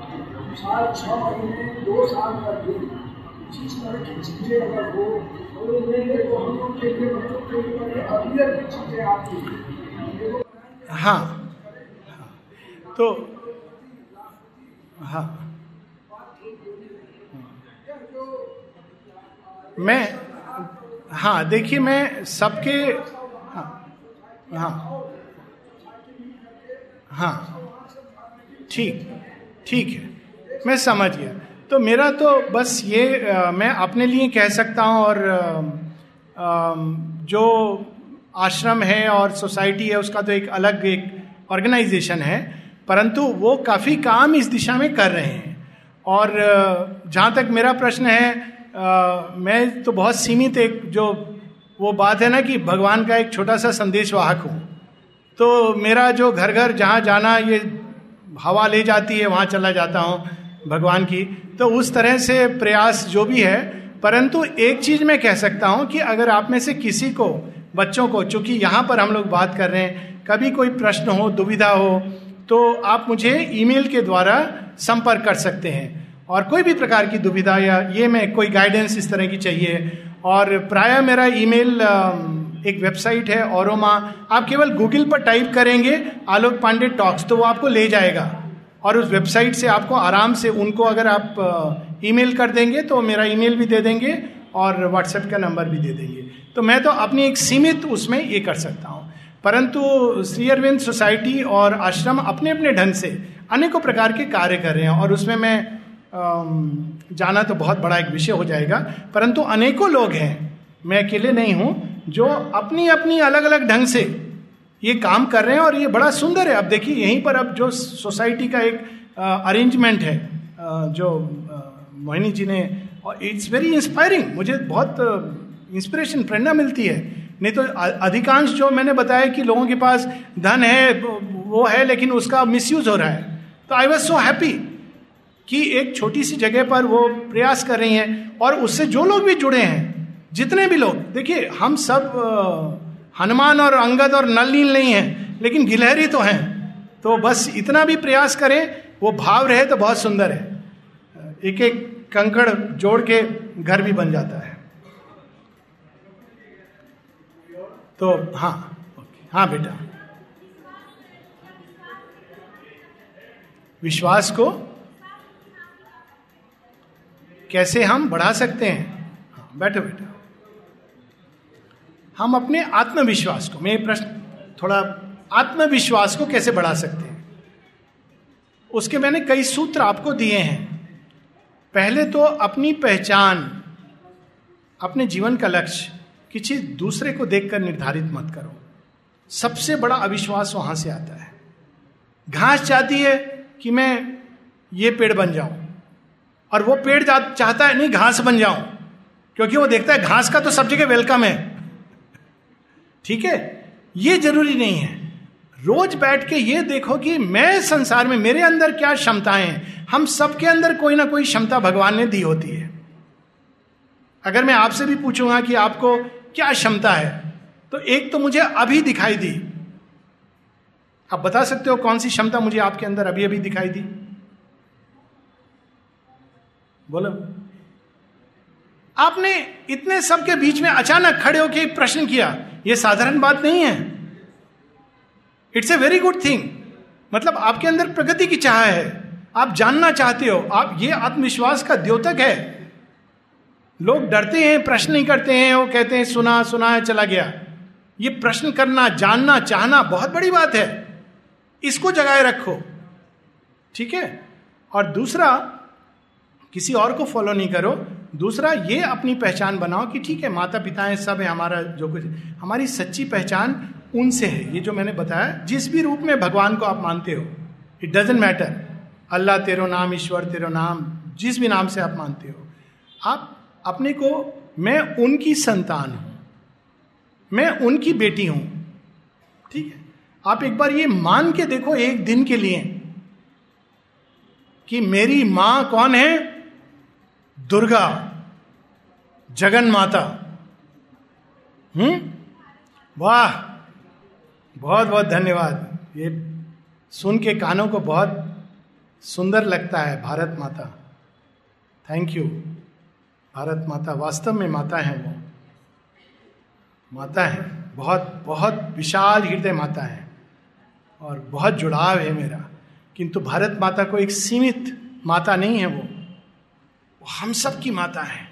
साल छः महीने, दो साल भी। जिस तरह की चीज़ें अगर हो तो हम लोग के लिए बच्चों के लिए बड़े की चीज़ें आती हाँ। तो हाँ। मैं हाँ देखिए मैं सबके हाँ हाँ। हाँ। ठीक ठीक है। मैं समझ गया। तो मेरा तो बस ये आ, मैं अपने लिए कह सकता हूँ और आ, जो आश्रम है और सोसाइटी है उसका तो एक अलग एक ऑर्गेनाइजेशन है परंतु वो काफ़ी काम इस दिशा में कर रहे हैं। और जहाँ तक मेरा प्रश्न है आ, मैं तो बहुत सीमित एक जो वो बात है ना कि भगवान का एक छोटा सा संदेश वाहक हूँ। तो मेरा जो घर घर जहाँ जाना ये हवा ले जाती है वहाँ चला जाता हूँ। भगवान की तो उस तरह से प्रयास जो भी है, परंतु एक चीज़ मैं कह सकता हूँ कि अगर आप में से किसी को, बच्चों को, चूँकि यहाँ पर हम लोग बात कर रहे हैं, कभी कोई प्रश्न हो, दुविधा हो तो आप मुझे ईमेल के द्वारा संपर्क कर सकते हैं। और कोई भी प्रकार की दुविधा या ये में, कोई गाइडेंस इस तरह की चाहिए। और प्राय मेरा ईमेल एक वेबसाइट है, औरोमा। आप केवल गूगल पर टाइप करेंगे, आलोक पांडे टॉक्स तो वो आपको ले जाएगा। और उस वेबसाइट से आपको आराम से उनको अगर आप ईमेल कर देंगे तो मेरा ईमेल भी दे देंगे और व्हाट्सएप का नंबर भी दे देंगे। तो मैं तो अपनी एक सीमित उसमें ये कर सकता हूँ। परंतु श्री अरविंद सोसाइटी और आश्रम अपने अपने ढंग से अनेकों प्रकार के कार्य कर रहे हैं और उसमें मैं जाना तो बहुत बड़ा एक विषय हो जाएगा, परंतु अनेकों लोग हैं, मैं अकेले नहीं हूँ, जो अपनी अपनी अलग अलग ढंग से ये काम कर रहे हैं और ये बड़ा सुंदर है। अब देखिए, यहीं पर अब जो सोसाइटी का एक अरेंजमेंट है जो मोहिनी जी ने इट्स वेरी इंस्पायरिंग मुझे बहुत इंस्पिरेशन प्रेरणा मिलती है। नहीं तो अधिकांश जो मैंने बताया कि लोगों के पास धन है, वो है, लेकिन उसका मिसयूज हो रहा है। तो आई वॉज़ सो हैप्पी कि एक छोटी सी जगह पर वो प्रयास कर रही हैं, और उससे जो लोग भी जुड़े हैं, जितने भी लोग, देखिए, हम सब हनुमान और अंगद और नल नील नहीं है लेकिन गिलहरी तो हैं। तो बस इतना भी प्रयास करें वो भाव रहे तो बहुत सुंदर है। एक एक कंकड़ जोड़ के घर भी बन जाता है। तो हाँ हाँ बेटा। विश्वास को कैसे हम बढ़ा सकते हैं? हाँ, बैठो बेटा। हम अपने आत्मविश्वास को, मैं प्रश्न थोड़ा आत्मविश्वास को कैसे बढ़ा सकते हैं? उसके मैंने कई सूत्र आपको दिए हैं। पहले तो अपनी पहचान, अपने जीवन का लक्ष्य, किसी दूसरे को देखकर निर्धारित मत करो। सबसे बड़ा अविश्वास वहाँ से आता है। घास चाहती है कि मैं ये पेड़ बन जाऊँ, और वो पेड़ चाहता है नहीं, घास बन जाऊँ, क्योंकि वो देखता है घास का तो सब जगह वेलकम है। ठीक है? ये ज़रूरी नहीं है। रोज बैठ के ये देखो कि मैं संसार में मेरे अंदर क्या क्षमताएँ हैं। हम सबके अंदर कोई ना कोई क्षमता भगवान ने दी होती है। अगर मैं आपसे भी पूछूँगा कि आपको क्या क्षमता है तो एक तो मुझे अभी दिखाई दी। आप बता सकते हो कौन सी क्षमता मुझे आपके अंदर अभी अभी दिखाई दी? बोलो। आपने इतने सबके बीच में अचानक खड़े होकर प्रश्न किया यह साधारण बात नहीं है। It's a very good thing मतलब आपके अंदर प्रगति की चाह है। आप जानना चाहते हो, आप, ये आत्मविश्वास का द्योतक है। लोग डरते हैं, प्रश्न नहीं करते हैं, वो कहते हैं, सुना सुना है चला गया। ये प्रश्न करना, जानना, चाहना बहुत बड़ी बात है। इसको जगाए रखो। ठीक है? और दूसरा, किसी और को फॉलो नहीं करो। दूसरा, ये अपनी पहचान बनाओ कि ठीक है माता पिता है सब है, हमारा जो कुछ हमारी सच्ची पहचान उनसे है, ये जो मैंने बताया। जिस भी रूप में भगवान को आप मानते हो इट डजेंट मैटर अल्लाह तेरो नाम, ईश्वर तेरो नाम, जिस भी नाम से आप मानते हो। आप अपने को, मैं उनकी संतान हूँ। मैं उनकी बेटी हूँ। ठीक है? आप एक बार ये मान के देखो एक दिन के लिए कि मेरी माँ कौन है? दुर्गा जगन माता हम्म? वाह! बहुत बहुत धन्यवाद। ये सुन के कानों को बहुत सुंदर लगता है, भारत माता। थैंक यू भारत माता, वास्तव में माता है वो। माता है। बहुत बहुत विशाल हृदय माता है। और बहुत जुड़ाव है मेरा। किंतु भारत माता को एक सीमित माता नहीं है वो। हम सब की माता है।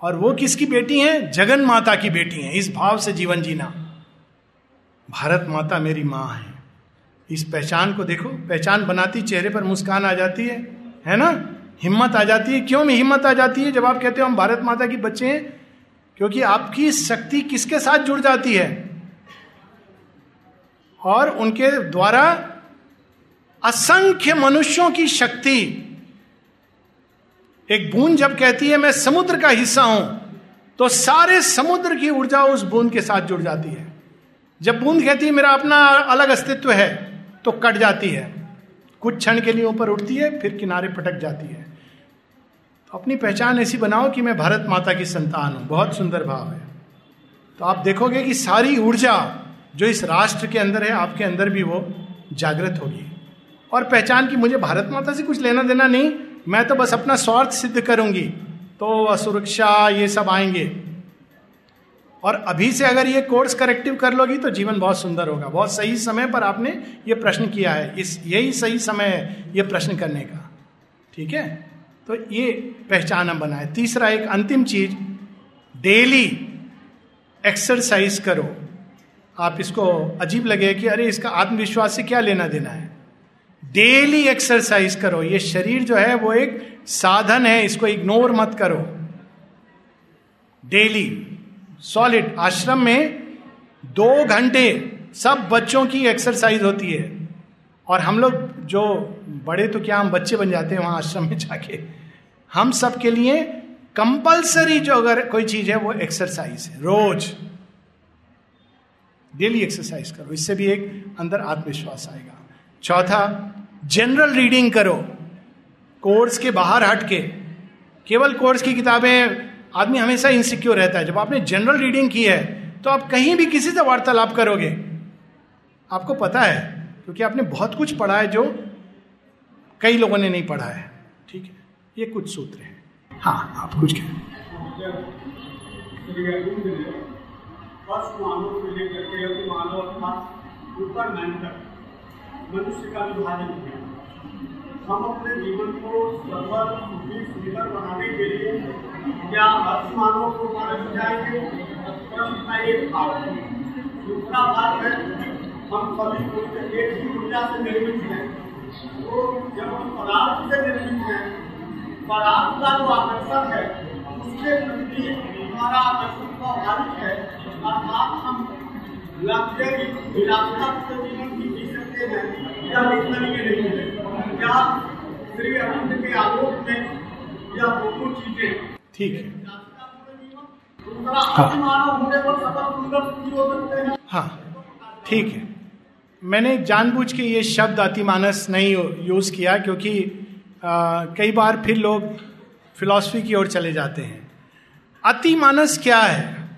और वो किसकी बेटी है? जगन माता की बेटी है। इस भाव से जीवन जीना। भारत माता मेरी माँ है। इस पहचान को देखो। पहचान बनाती, चेहरे पर मुस्कान आ जाती है। है ना? हिम्मत आ जाती है। क्यों में हिम्मत आ जाती है? जब आप कहते हो हम भारत माता की बच्चे हैं, क्योंकि आपकी शक्ति किसके साथ जुड़ जाती है? और उनके द्वारा असंख्य मनुष्यों की शक्ति एक बूंद जब कहती है, मैं समुद्र का हिस्सा हूँ तो सारे समुद्र की ऊर्जा उस बूंद के साथ जुड़ जाती है। जब बूंद कहती है, मेरा अपना अलग अस्तित्व है तो कट जाती है। कुछ क्षण के लिए ऊपर उठती है, फिर किनारे पटक जाती है। तो अपनी पहचान ऐसी बनाओ कि मैं भारत माता की संतान हूँ। बहुत सुंदर भाव है। तो आप देखोगे कि सारी ऊर्जा जो इस राष्ट्र के अंदर है, आपके अंदर भी वो जागृत होगी। और पहचान कि मुझे भारत माता से कुछ लेना देना नहीं मैं तो बस अपना स्वार्थ सिद्ध करूँगी। तो असुरक्षा ये सब आएँगे। और अभी से अगर ये कोर्स करेक्टिव कर लोगी तो जीवन बहुत सुंदर होगा। बहुत सही समय पर आपने ये प्रश्न किया है। इस, यही सही समय है ये प्रश्न करने का। ठीक है? तो ये पहचान हम बनाए। तीसरा एक अंतिम चीज़ डेली एक्सरसाइज करो। आप इसको अजीब लगे कि अरे इसका आत्मविश्वास से क्या लेना देना है? डेली एक्सरसाइज करो। ये शरीर जो है, वो एक साधन है, इसको इग्नोर मत करो। डेली सॉलिड आश्रम में दो घंटे सब बच्चों की एक्सरसाइज होती है। और हम लोग जो बड़े तो क्या हम बच्चे बन जाते हैं वहाँ आश्रम में जाके? हम सब के लिए कंपलसरी जो अगर कोई चीज़ है, वो एक्सरसाइज है। रोज। डेली एक्सरसाइज करो। इससे भी एक अंदर आत्मविश्वास आएगा। चौथा जनरल रीडिंग करो। कोर्स के बाहर हट के केवल कोर्स की किताबें, आदमी हमेशा इनसिक्योर रहता है। जब आपने जनरल रीडिंग की है तो आप कहीं भी किसी से वार्तालाप करोगे। आपको पता है, क्योंकि आपने बहुत कुछ पढ़ा है जो कई लोगों ने नहीं पढ़ा है। ठीक है? ये कुछ सूत्र है। हाँ आप कुछ कहें। मनुष्य का विभाजन किया हम अपने जीवन को सरल सुखी, सुंदर बनाने के लिए क्या अर्थ मानव को मानव जाएँगे? का एक भाग दूसरा भाग है, हम सभी एक ही ऊर्जा से निर्मित हैं। तो जब हम पदार्थ से निर्मित हैं पदार्थ का जो आकर्षण है, उसके प्रति हमारा आकर्षण स्वाभाविक है, अर्थात हम लग्जरी विलासता जीवन की हैं। या नहीं है क्या श्री अरविंद के आलोक में या दोनों चीज़ें ठीक है। हाँ, हाँ ठीक है। मैंने जानबूझ के ये शब्द अतिमानस नहीं यूज़ किया क्योंकि आ, कई बार फिर लोग फिलॉसफी की ओर चले जाते हैं। अतिमानस क्या है?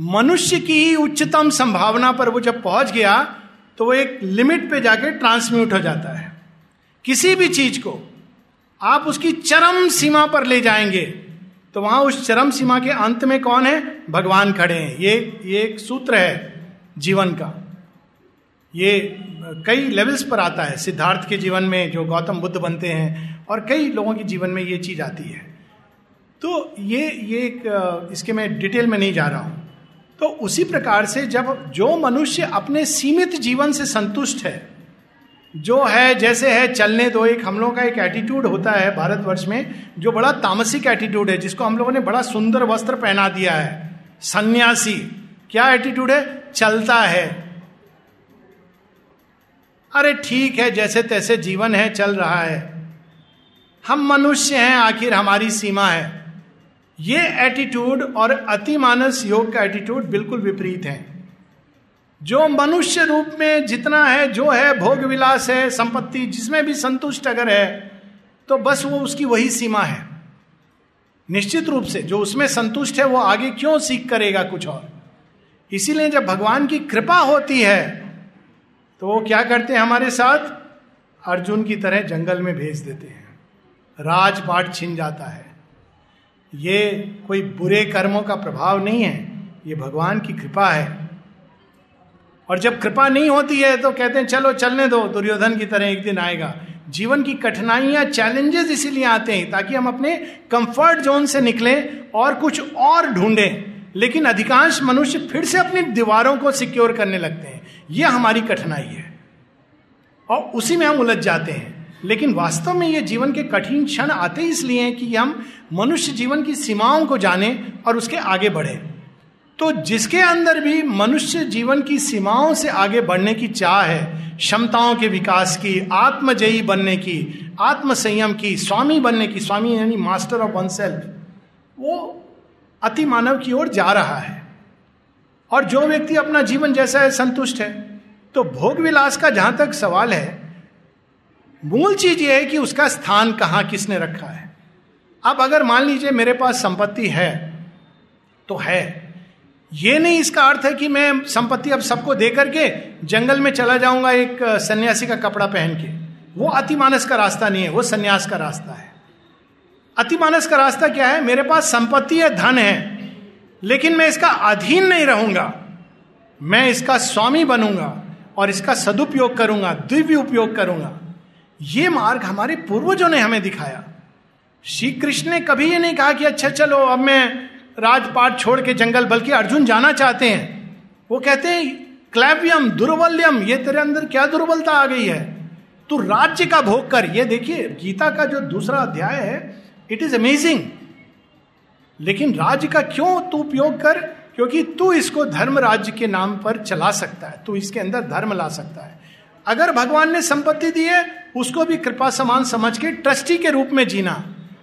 मनुष्य की ही उच्चतम संभावना पर वो जब पहुँच गया तो वो एक लिमिट पे जाके ट्रांसम्यूट हो जाता है। किसी भी चीज़ को आप उसकी चरम सीमा पर ले जाएँगे तो वहाँ उस चरम सीमा के अंत में कौन है? भगवान खड़े हैं। ये ये एक सूत्र है जीवन का। ये कई लेवल्स पर आता है। सिद्धार्थ के जीवन में जो गौतम बुद्ध बनते हैं और कई लोगों के जीवन में ये चीज़ आती है। तो ये ये एक, इसके मैं डिटेल में नहीं जा रहा हूँ। तो उसी प्रकार से जब जो मनुष्य अपने सीमित जीवन से संतुष्ट है, जो है, जैसे है, चलने दो, एक हम लोगों का एक एटीट्यूड होता है भारतवर्ष में, जो बड़ा तामसिक एटीट्यूड है, जिसको हम लोगों ने बड़ा सुंदर वस्त्र पहना दिया है, सन्यासी, क्या एटीट्यूड है? चलता है। अरे ठीक है, जैसे तैसे जीवन है, चल रहा है। हम मनुष्य हैं, आखिर हमारी सीमा है। ये एटीट्यूड और अतिमानस योग का एटीट्यूड बिल्कुल विपरीत है। जो मनुष्य रूप में जितना है, जो है, भोग विलास है, संपत्ति, जिसमें भी संतुष्ट अगर है तो बस वो उसकी वही सीमा है। निश्चित रूप से जो उसमें संतुष्ट है, वो आगे क्यों सीख करेगा कुछ और? इसीलिए जब भगवान की कृपा होती है तो वो क्या करते हैं हमारे साथ? अर्जुन की तरह जंगल में भेज देते हैं। राजपाट छिन जाता है। ये कोई बुरे कर्मों का प्रभाव नहीं है, ये भगवान की कृपा है। और जब कृपा नहीं होती है तो कहते हैं, चलो, चलने दो, दुर्योधन की तरह एक दिन आएगा। जीवन की कठिनाइयाँ चैलेंजेस इसीलिए आते हैं, ताकि हम अपने कंफर्ट जोन से निकलें और कुछ और ढूंढें। लेकिन अधिकांश मनुष्य फिर से अपनी दीवारों को सिक्योर करने लगते हैं। यह हमारी कठिनाई है। और उसी में हम उलझ जाते हैं। लेकिन वास्तव में ये जीवन के कठिन क्षण आते इसलिए हैं कि हम मनुष्य जीवन की सीमाओं को जाने और उसके आगे बढ़े। तो जिसके अंदर भी मनुष्य जीवन की सीमाओं से आगे बढ़ने की चाह है, क्षमताओं के विकास की, आत्मजयी बनने की आत्म संयम की, स्वामी बनने की, स्वामी यानी मास्टर ऑफ़ वन सेल्फ वो अति मानव की ओर जा रहा है। और जो व्यक्ति अपना जीवन जैसा है, संतुष्ट है। तो भोग विलास का जहाँ तक सवाल है मूल चीज़ यह है कि उसका स्थान कहाँ किसने रखा है। अब अगर मान लीजिए मेरे पास संपत्ति है तो है। ये नहीं इसका अर्थ है कि मैं संपत्ति अब सबको दे करके जंगल में चला जाऊँगा एक सन्यासी का कपड़ा पहन के। वो अतिमानस का रास्ता नहीं है, वो सन्यास का रास्ता है। अतिमानस का रास्ता क्या है? मेरे पास संपत्ति है, धन है, लेकिन मैं इसका अधीन नहीं रहूँगा। मैं इसका स्वामी बनूँगा और इसका सदुपयोग करूँगा, दिव्य उपयोग करूँगा। ये मार्ग हमारे पूर्वजों ने हमें दिखाया। श्री कृष्ण ने कभी ये नहीं कहा कि अच्छा चलो, अब मैं राजपाट छोड़ के जंगल, बल्कि अर्जुन जाना चाहते हैं। वो कहते हैं, क्लैवियम, दुर्बल्यम, ये तेरे अंदर क्या दुर्बलता आ गई है? तू राज्य का भोग कर। ये देखिए, गीता का जो दूसरा अध्याय है इट इज़ अमेजिंग लेकिन राज्य का क्यों तू उपयोग कर? क्योंकि तू इसको धर्म राज्य के नाम पर चला सकता है, तू इसके अंदर धर्म ला सकता है। अगर भगवान ने संपत्ति दी है, उसको भी कृपा समान समझ के ट्रस्टी के रूप में जीना।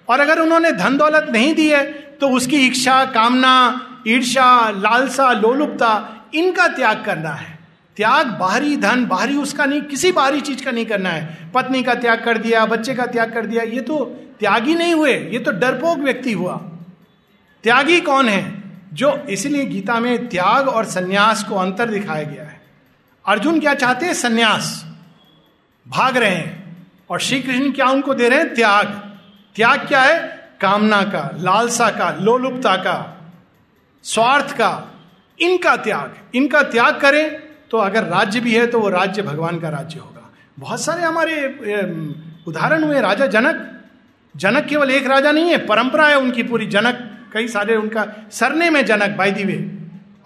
और अगर उन्होंने धन दौलत नहीं दी है तो उसकी इच्छा, कामना ईर्षा लालसा, लोलुपता, इनका त्याग करना है। त्याग बाहरी धन, बाहरी उसका नहीं, किसी बाहरी चीज़ का नहीं करना है। पत्नी का त्याग कर दिया, बच्चे का त्याग कर दिया, ये तो त्यागी नहीं हुए, ये तो डरपोक व्यक्ति हुआ। त्यागी कौन है? जो इसलिए गीता में त्याग और संन्यास को अंतर दिखाया गया अर्जुन क्या चाहते हैं? सन्यास। भाग रहे हैं। और श्री कृष्ण क्या उनको दे रहे हैं? त्याग। त्याग क्या है? कामना का, लालसा का, लोलुपता का, स्वार्थ का, इनका त्याग। इनका त्याग करें तो अगर राज्य भी है तो वो राज्य भगवान का राज्य होगा। बहुत सारे हमारे उदाहरण हुए राजा जनक। जनक केवल एक राजा नहीं है, परंपरा है उनकी पूरी। जनक, कई सारे उनका सरने में जनक बाई दी वे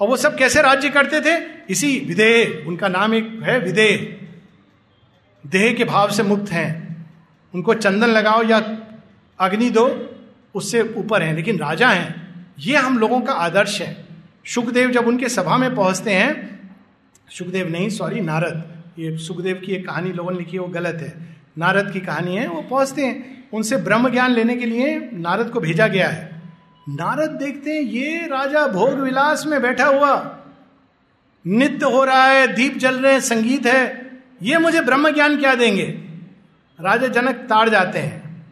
और वो सब कैसे राज्य करते थे? इसी विदेह, उनका नाम एक है विदेह। देह के भाव से मुक्त हैं। उनको चंदन लगाओ या अग्नि दो, उससे ऊपर हैं, लेकिन राजा हैं। ये हम लोगों का आदर्श है। सुखदेव जब उनके सभा में पहुँचते हैं, सुखदेव नहीं सॉरी नारद। ये सुखदेव की एक कहानी लोगों ने लिखी है वो गलत है। नारद की कहानी है, वो पहुँचते हैं। उनसे ब्रह्म ज्ञान लेने के लिए नारद को भेजा गया है। नारद देखते हैं, ये राजा भोग विलास में बैठा हुआ। नित्य हो रहा है, दीप जल रहे हैं, संगीत है। ये मुझे ब्रह्म ज्ञान क्या देंगे? राजा जनक ताड़ जाते हैं।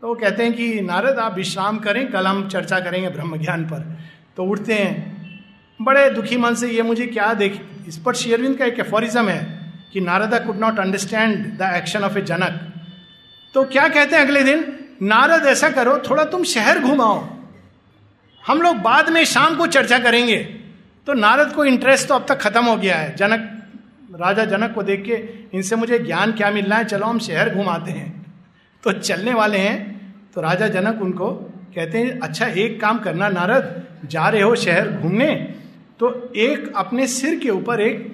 तो वो कहते हैं कि, नारद, आप विश्राम करें, कल हम चर्चा करेंगे ब्रह्म ज्ञान पर। तो उठते हैं। बड़े दुखी मन से ये मुझे क्या देख, इस पर शेयरविंद का एक एफोरिज्म है कि Narada could not understand the action of a Janaka तो क्या कहते हैं अगले दिन? नारद, ऐसा करो, थोड़ा तुम शहर घुमाओ। हम लोग बाद में शाम को चर्चा करेंगे। तो नारद को इंटरेस्ट तो अब तक खत्म हो गया है। जनक, राजा जनक को देख के इनसे मुझे ज्ञान क्या मिलना है? चलो हम शहर घुमाते हैं। तो चलने वाले हैं। तो राजा जनक उनको कहते हैं अच्छा एक काम करना नारद, जा रहे हो शहर घूमने? तो एक अपने सिर के ऊपर एक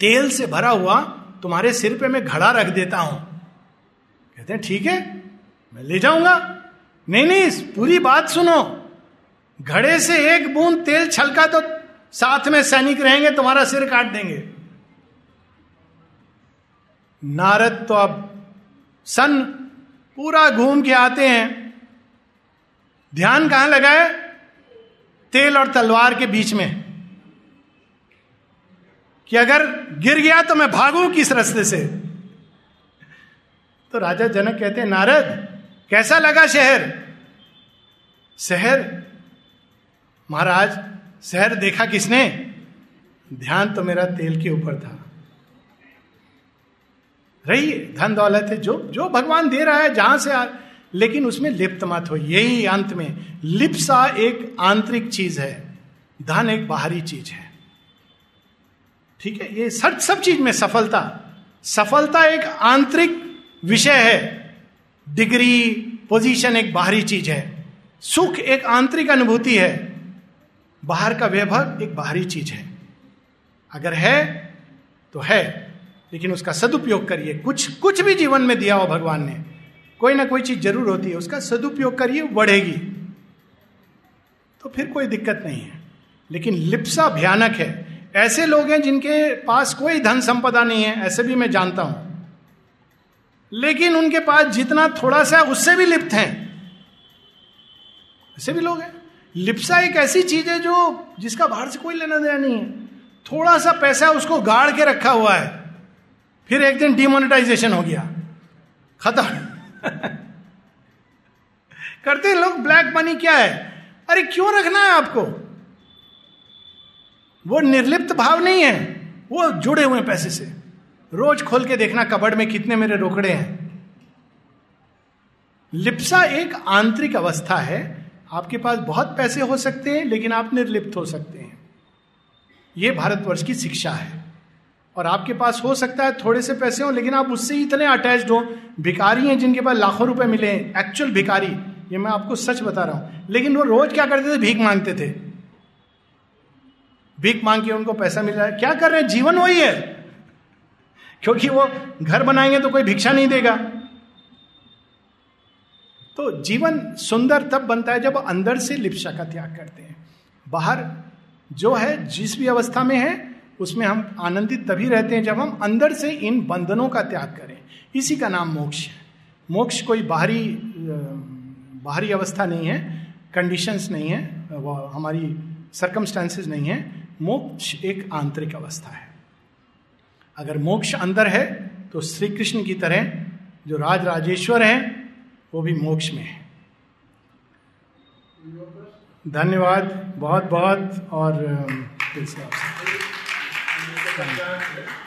तेल से भरा हुआ तुम्हारे सिर पे मैं घड़ा रख देता हूँ। कहते हैं, ठीक है, मैं ले जाऊँगा। नहीं नहीं पूरी बात सुनो। घड़े से एक बूंद तेल छलका तो साथ में सैनिक रहेंगे, तुम्हारा सिर काट देंगे। नारद तो अब सन पूरा घूम के आते हैं। ध्यान कहाँ लगाए? तेल और तलवार के बीच में। कि अगर गिर गया तो मैं भागू किस रास्ते से? तो राजा जनक कहते हैं, नारद, कैसा लगा शहर? शहर महाराज शहर देखा किसने? ध्यान तो मेरा तेल के ऊपर था। रही धन दौलत है जो जो भगवान दे रहा है जहाँ से आ, लेकिन उसमें लिप्त मत हो। यही अंत में लिप्सा एक आंतरिक चीज़ है धन एक बाहरी चीज़ है। ठीक है ये सब सब चीज़ में सफलता सफलता एक आंतरिक विषय है। डिग्री पोजीशन एक बाहरी चीज़ है। सुख एक आंतरिक अनुभूति है। बाहर का वैभव एक बाहरी चीज़ है। अगर है तो है, लेकिन उसका सदुपयोग करिए। कुछ कुछ भी जीवन में दिया हो भगवान ने, कोई ना कोई चीज़ ज़रूर होती है, उसका सदुपयोग करिए, बढ़ेगी। तो फिर कोई दिक्कत नहीं है। लेकिन लिप्सा भयानक है। ऐसे लोग हैं जिनके पास कोई धन संपदा नहीं है, ऐसे भी मैं जानता हूँ। लेकिन उनके पास जितना थोड़ा सा उससे भी लिप्त हैं। ऐसे भी लोग हैं। लिप्सा एक ऐसी चीज़ है जो जिसका बाहर से कोई लेना देना नहीं है। थोड़ा सा पैसा उसको गाड़ के रखा हुआ है। फिर एक दिन डिमोनेटाइजेशन हो गया। खत्म। <laughs> करते हैं लोग ब्लैक मनी क्या है? अरे क्यों रखना है आपको? वो निर्लिप्त भाव नहीं है। वो जुड़े हुए पैसे से। रोज खोल के देखना कबड़ में कितने मेरे रोकड़े हैं। लिप्सा एक आंतरिक अवस्था है। आपके पास बहुत पैसे हो सकते हैं, लेकिन आप निर्लिप्त हो सकते हैं। यह भारतवर्ष की शिक्षा है। और आपके पास हो सकता है थोड़े से पैसे हो, लेकिन आप उससे इतने अटैच्ड हो भिकारी हैं जिनके पास लाखों रुपए मिले हैं एक्चुअल भिकारी ये मैं आपको सच बता रहा हूँ। लेकिन वो रोज क्या करते थे? भीख मांगते थे। भीख मांग के उनको पैसा मिल रहा है। क्या कर रहे हैं? जीवन वही है। क्योंकि वो घर बनाएँगे तो कोई भिक्षा नहीं देगा। तो जीवन सुंदर तब बनता है जब अंदर से लिप्सा का त्याग करते हैं। बाहर जो है, जिस भी अवस्था में है, उसमें हम आनंदित तभी रहते हैं जब हम अंदर से इन बंधनों का त्याग करें। इसी का नाम मोक्ष है। मोक्ष कोई बाहरी बाहरी अवस्था नहीं है कंडीशंस नहीं है, वो, हमारी सरकमस्टांसेस नहीं है। मोक्ष एक आंतरिक अवस्था है। अगर मोक्ष अंदर है तो श्री कृष्ण की तरह जो राज राजेश्वर हैं वो भी मोक्ष में है धन्यवाद बहुत बहुत और दिल से you.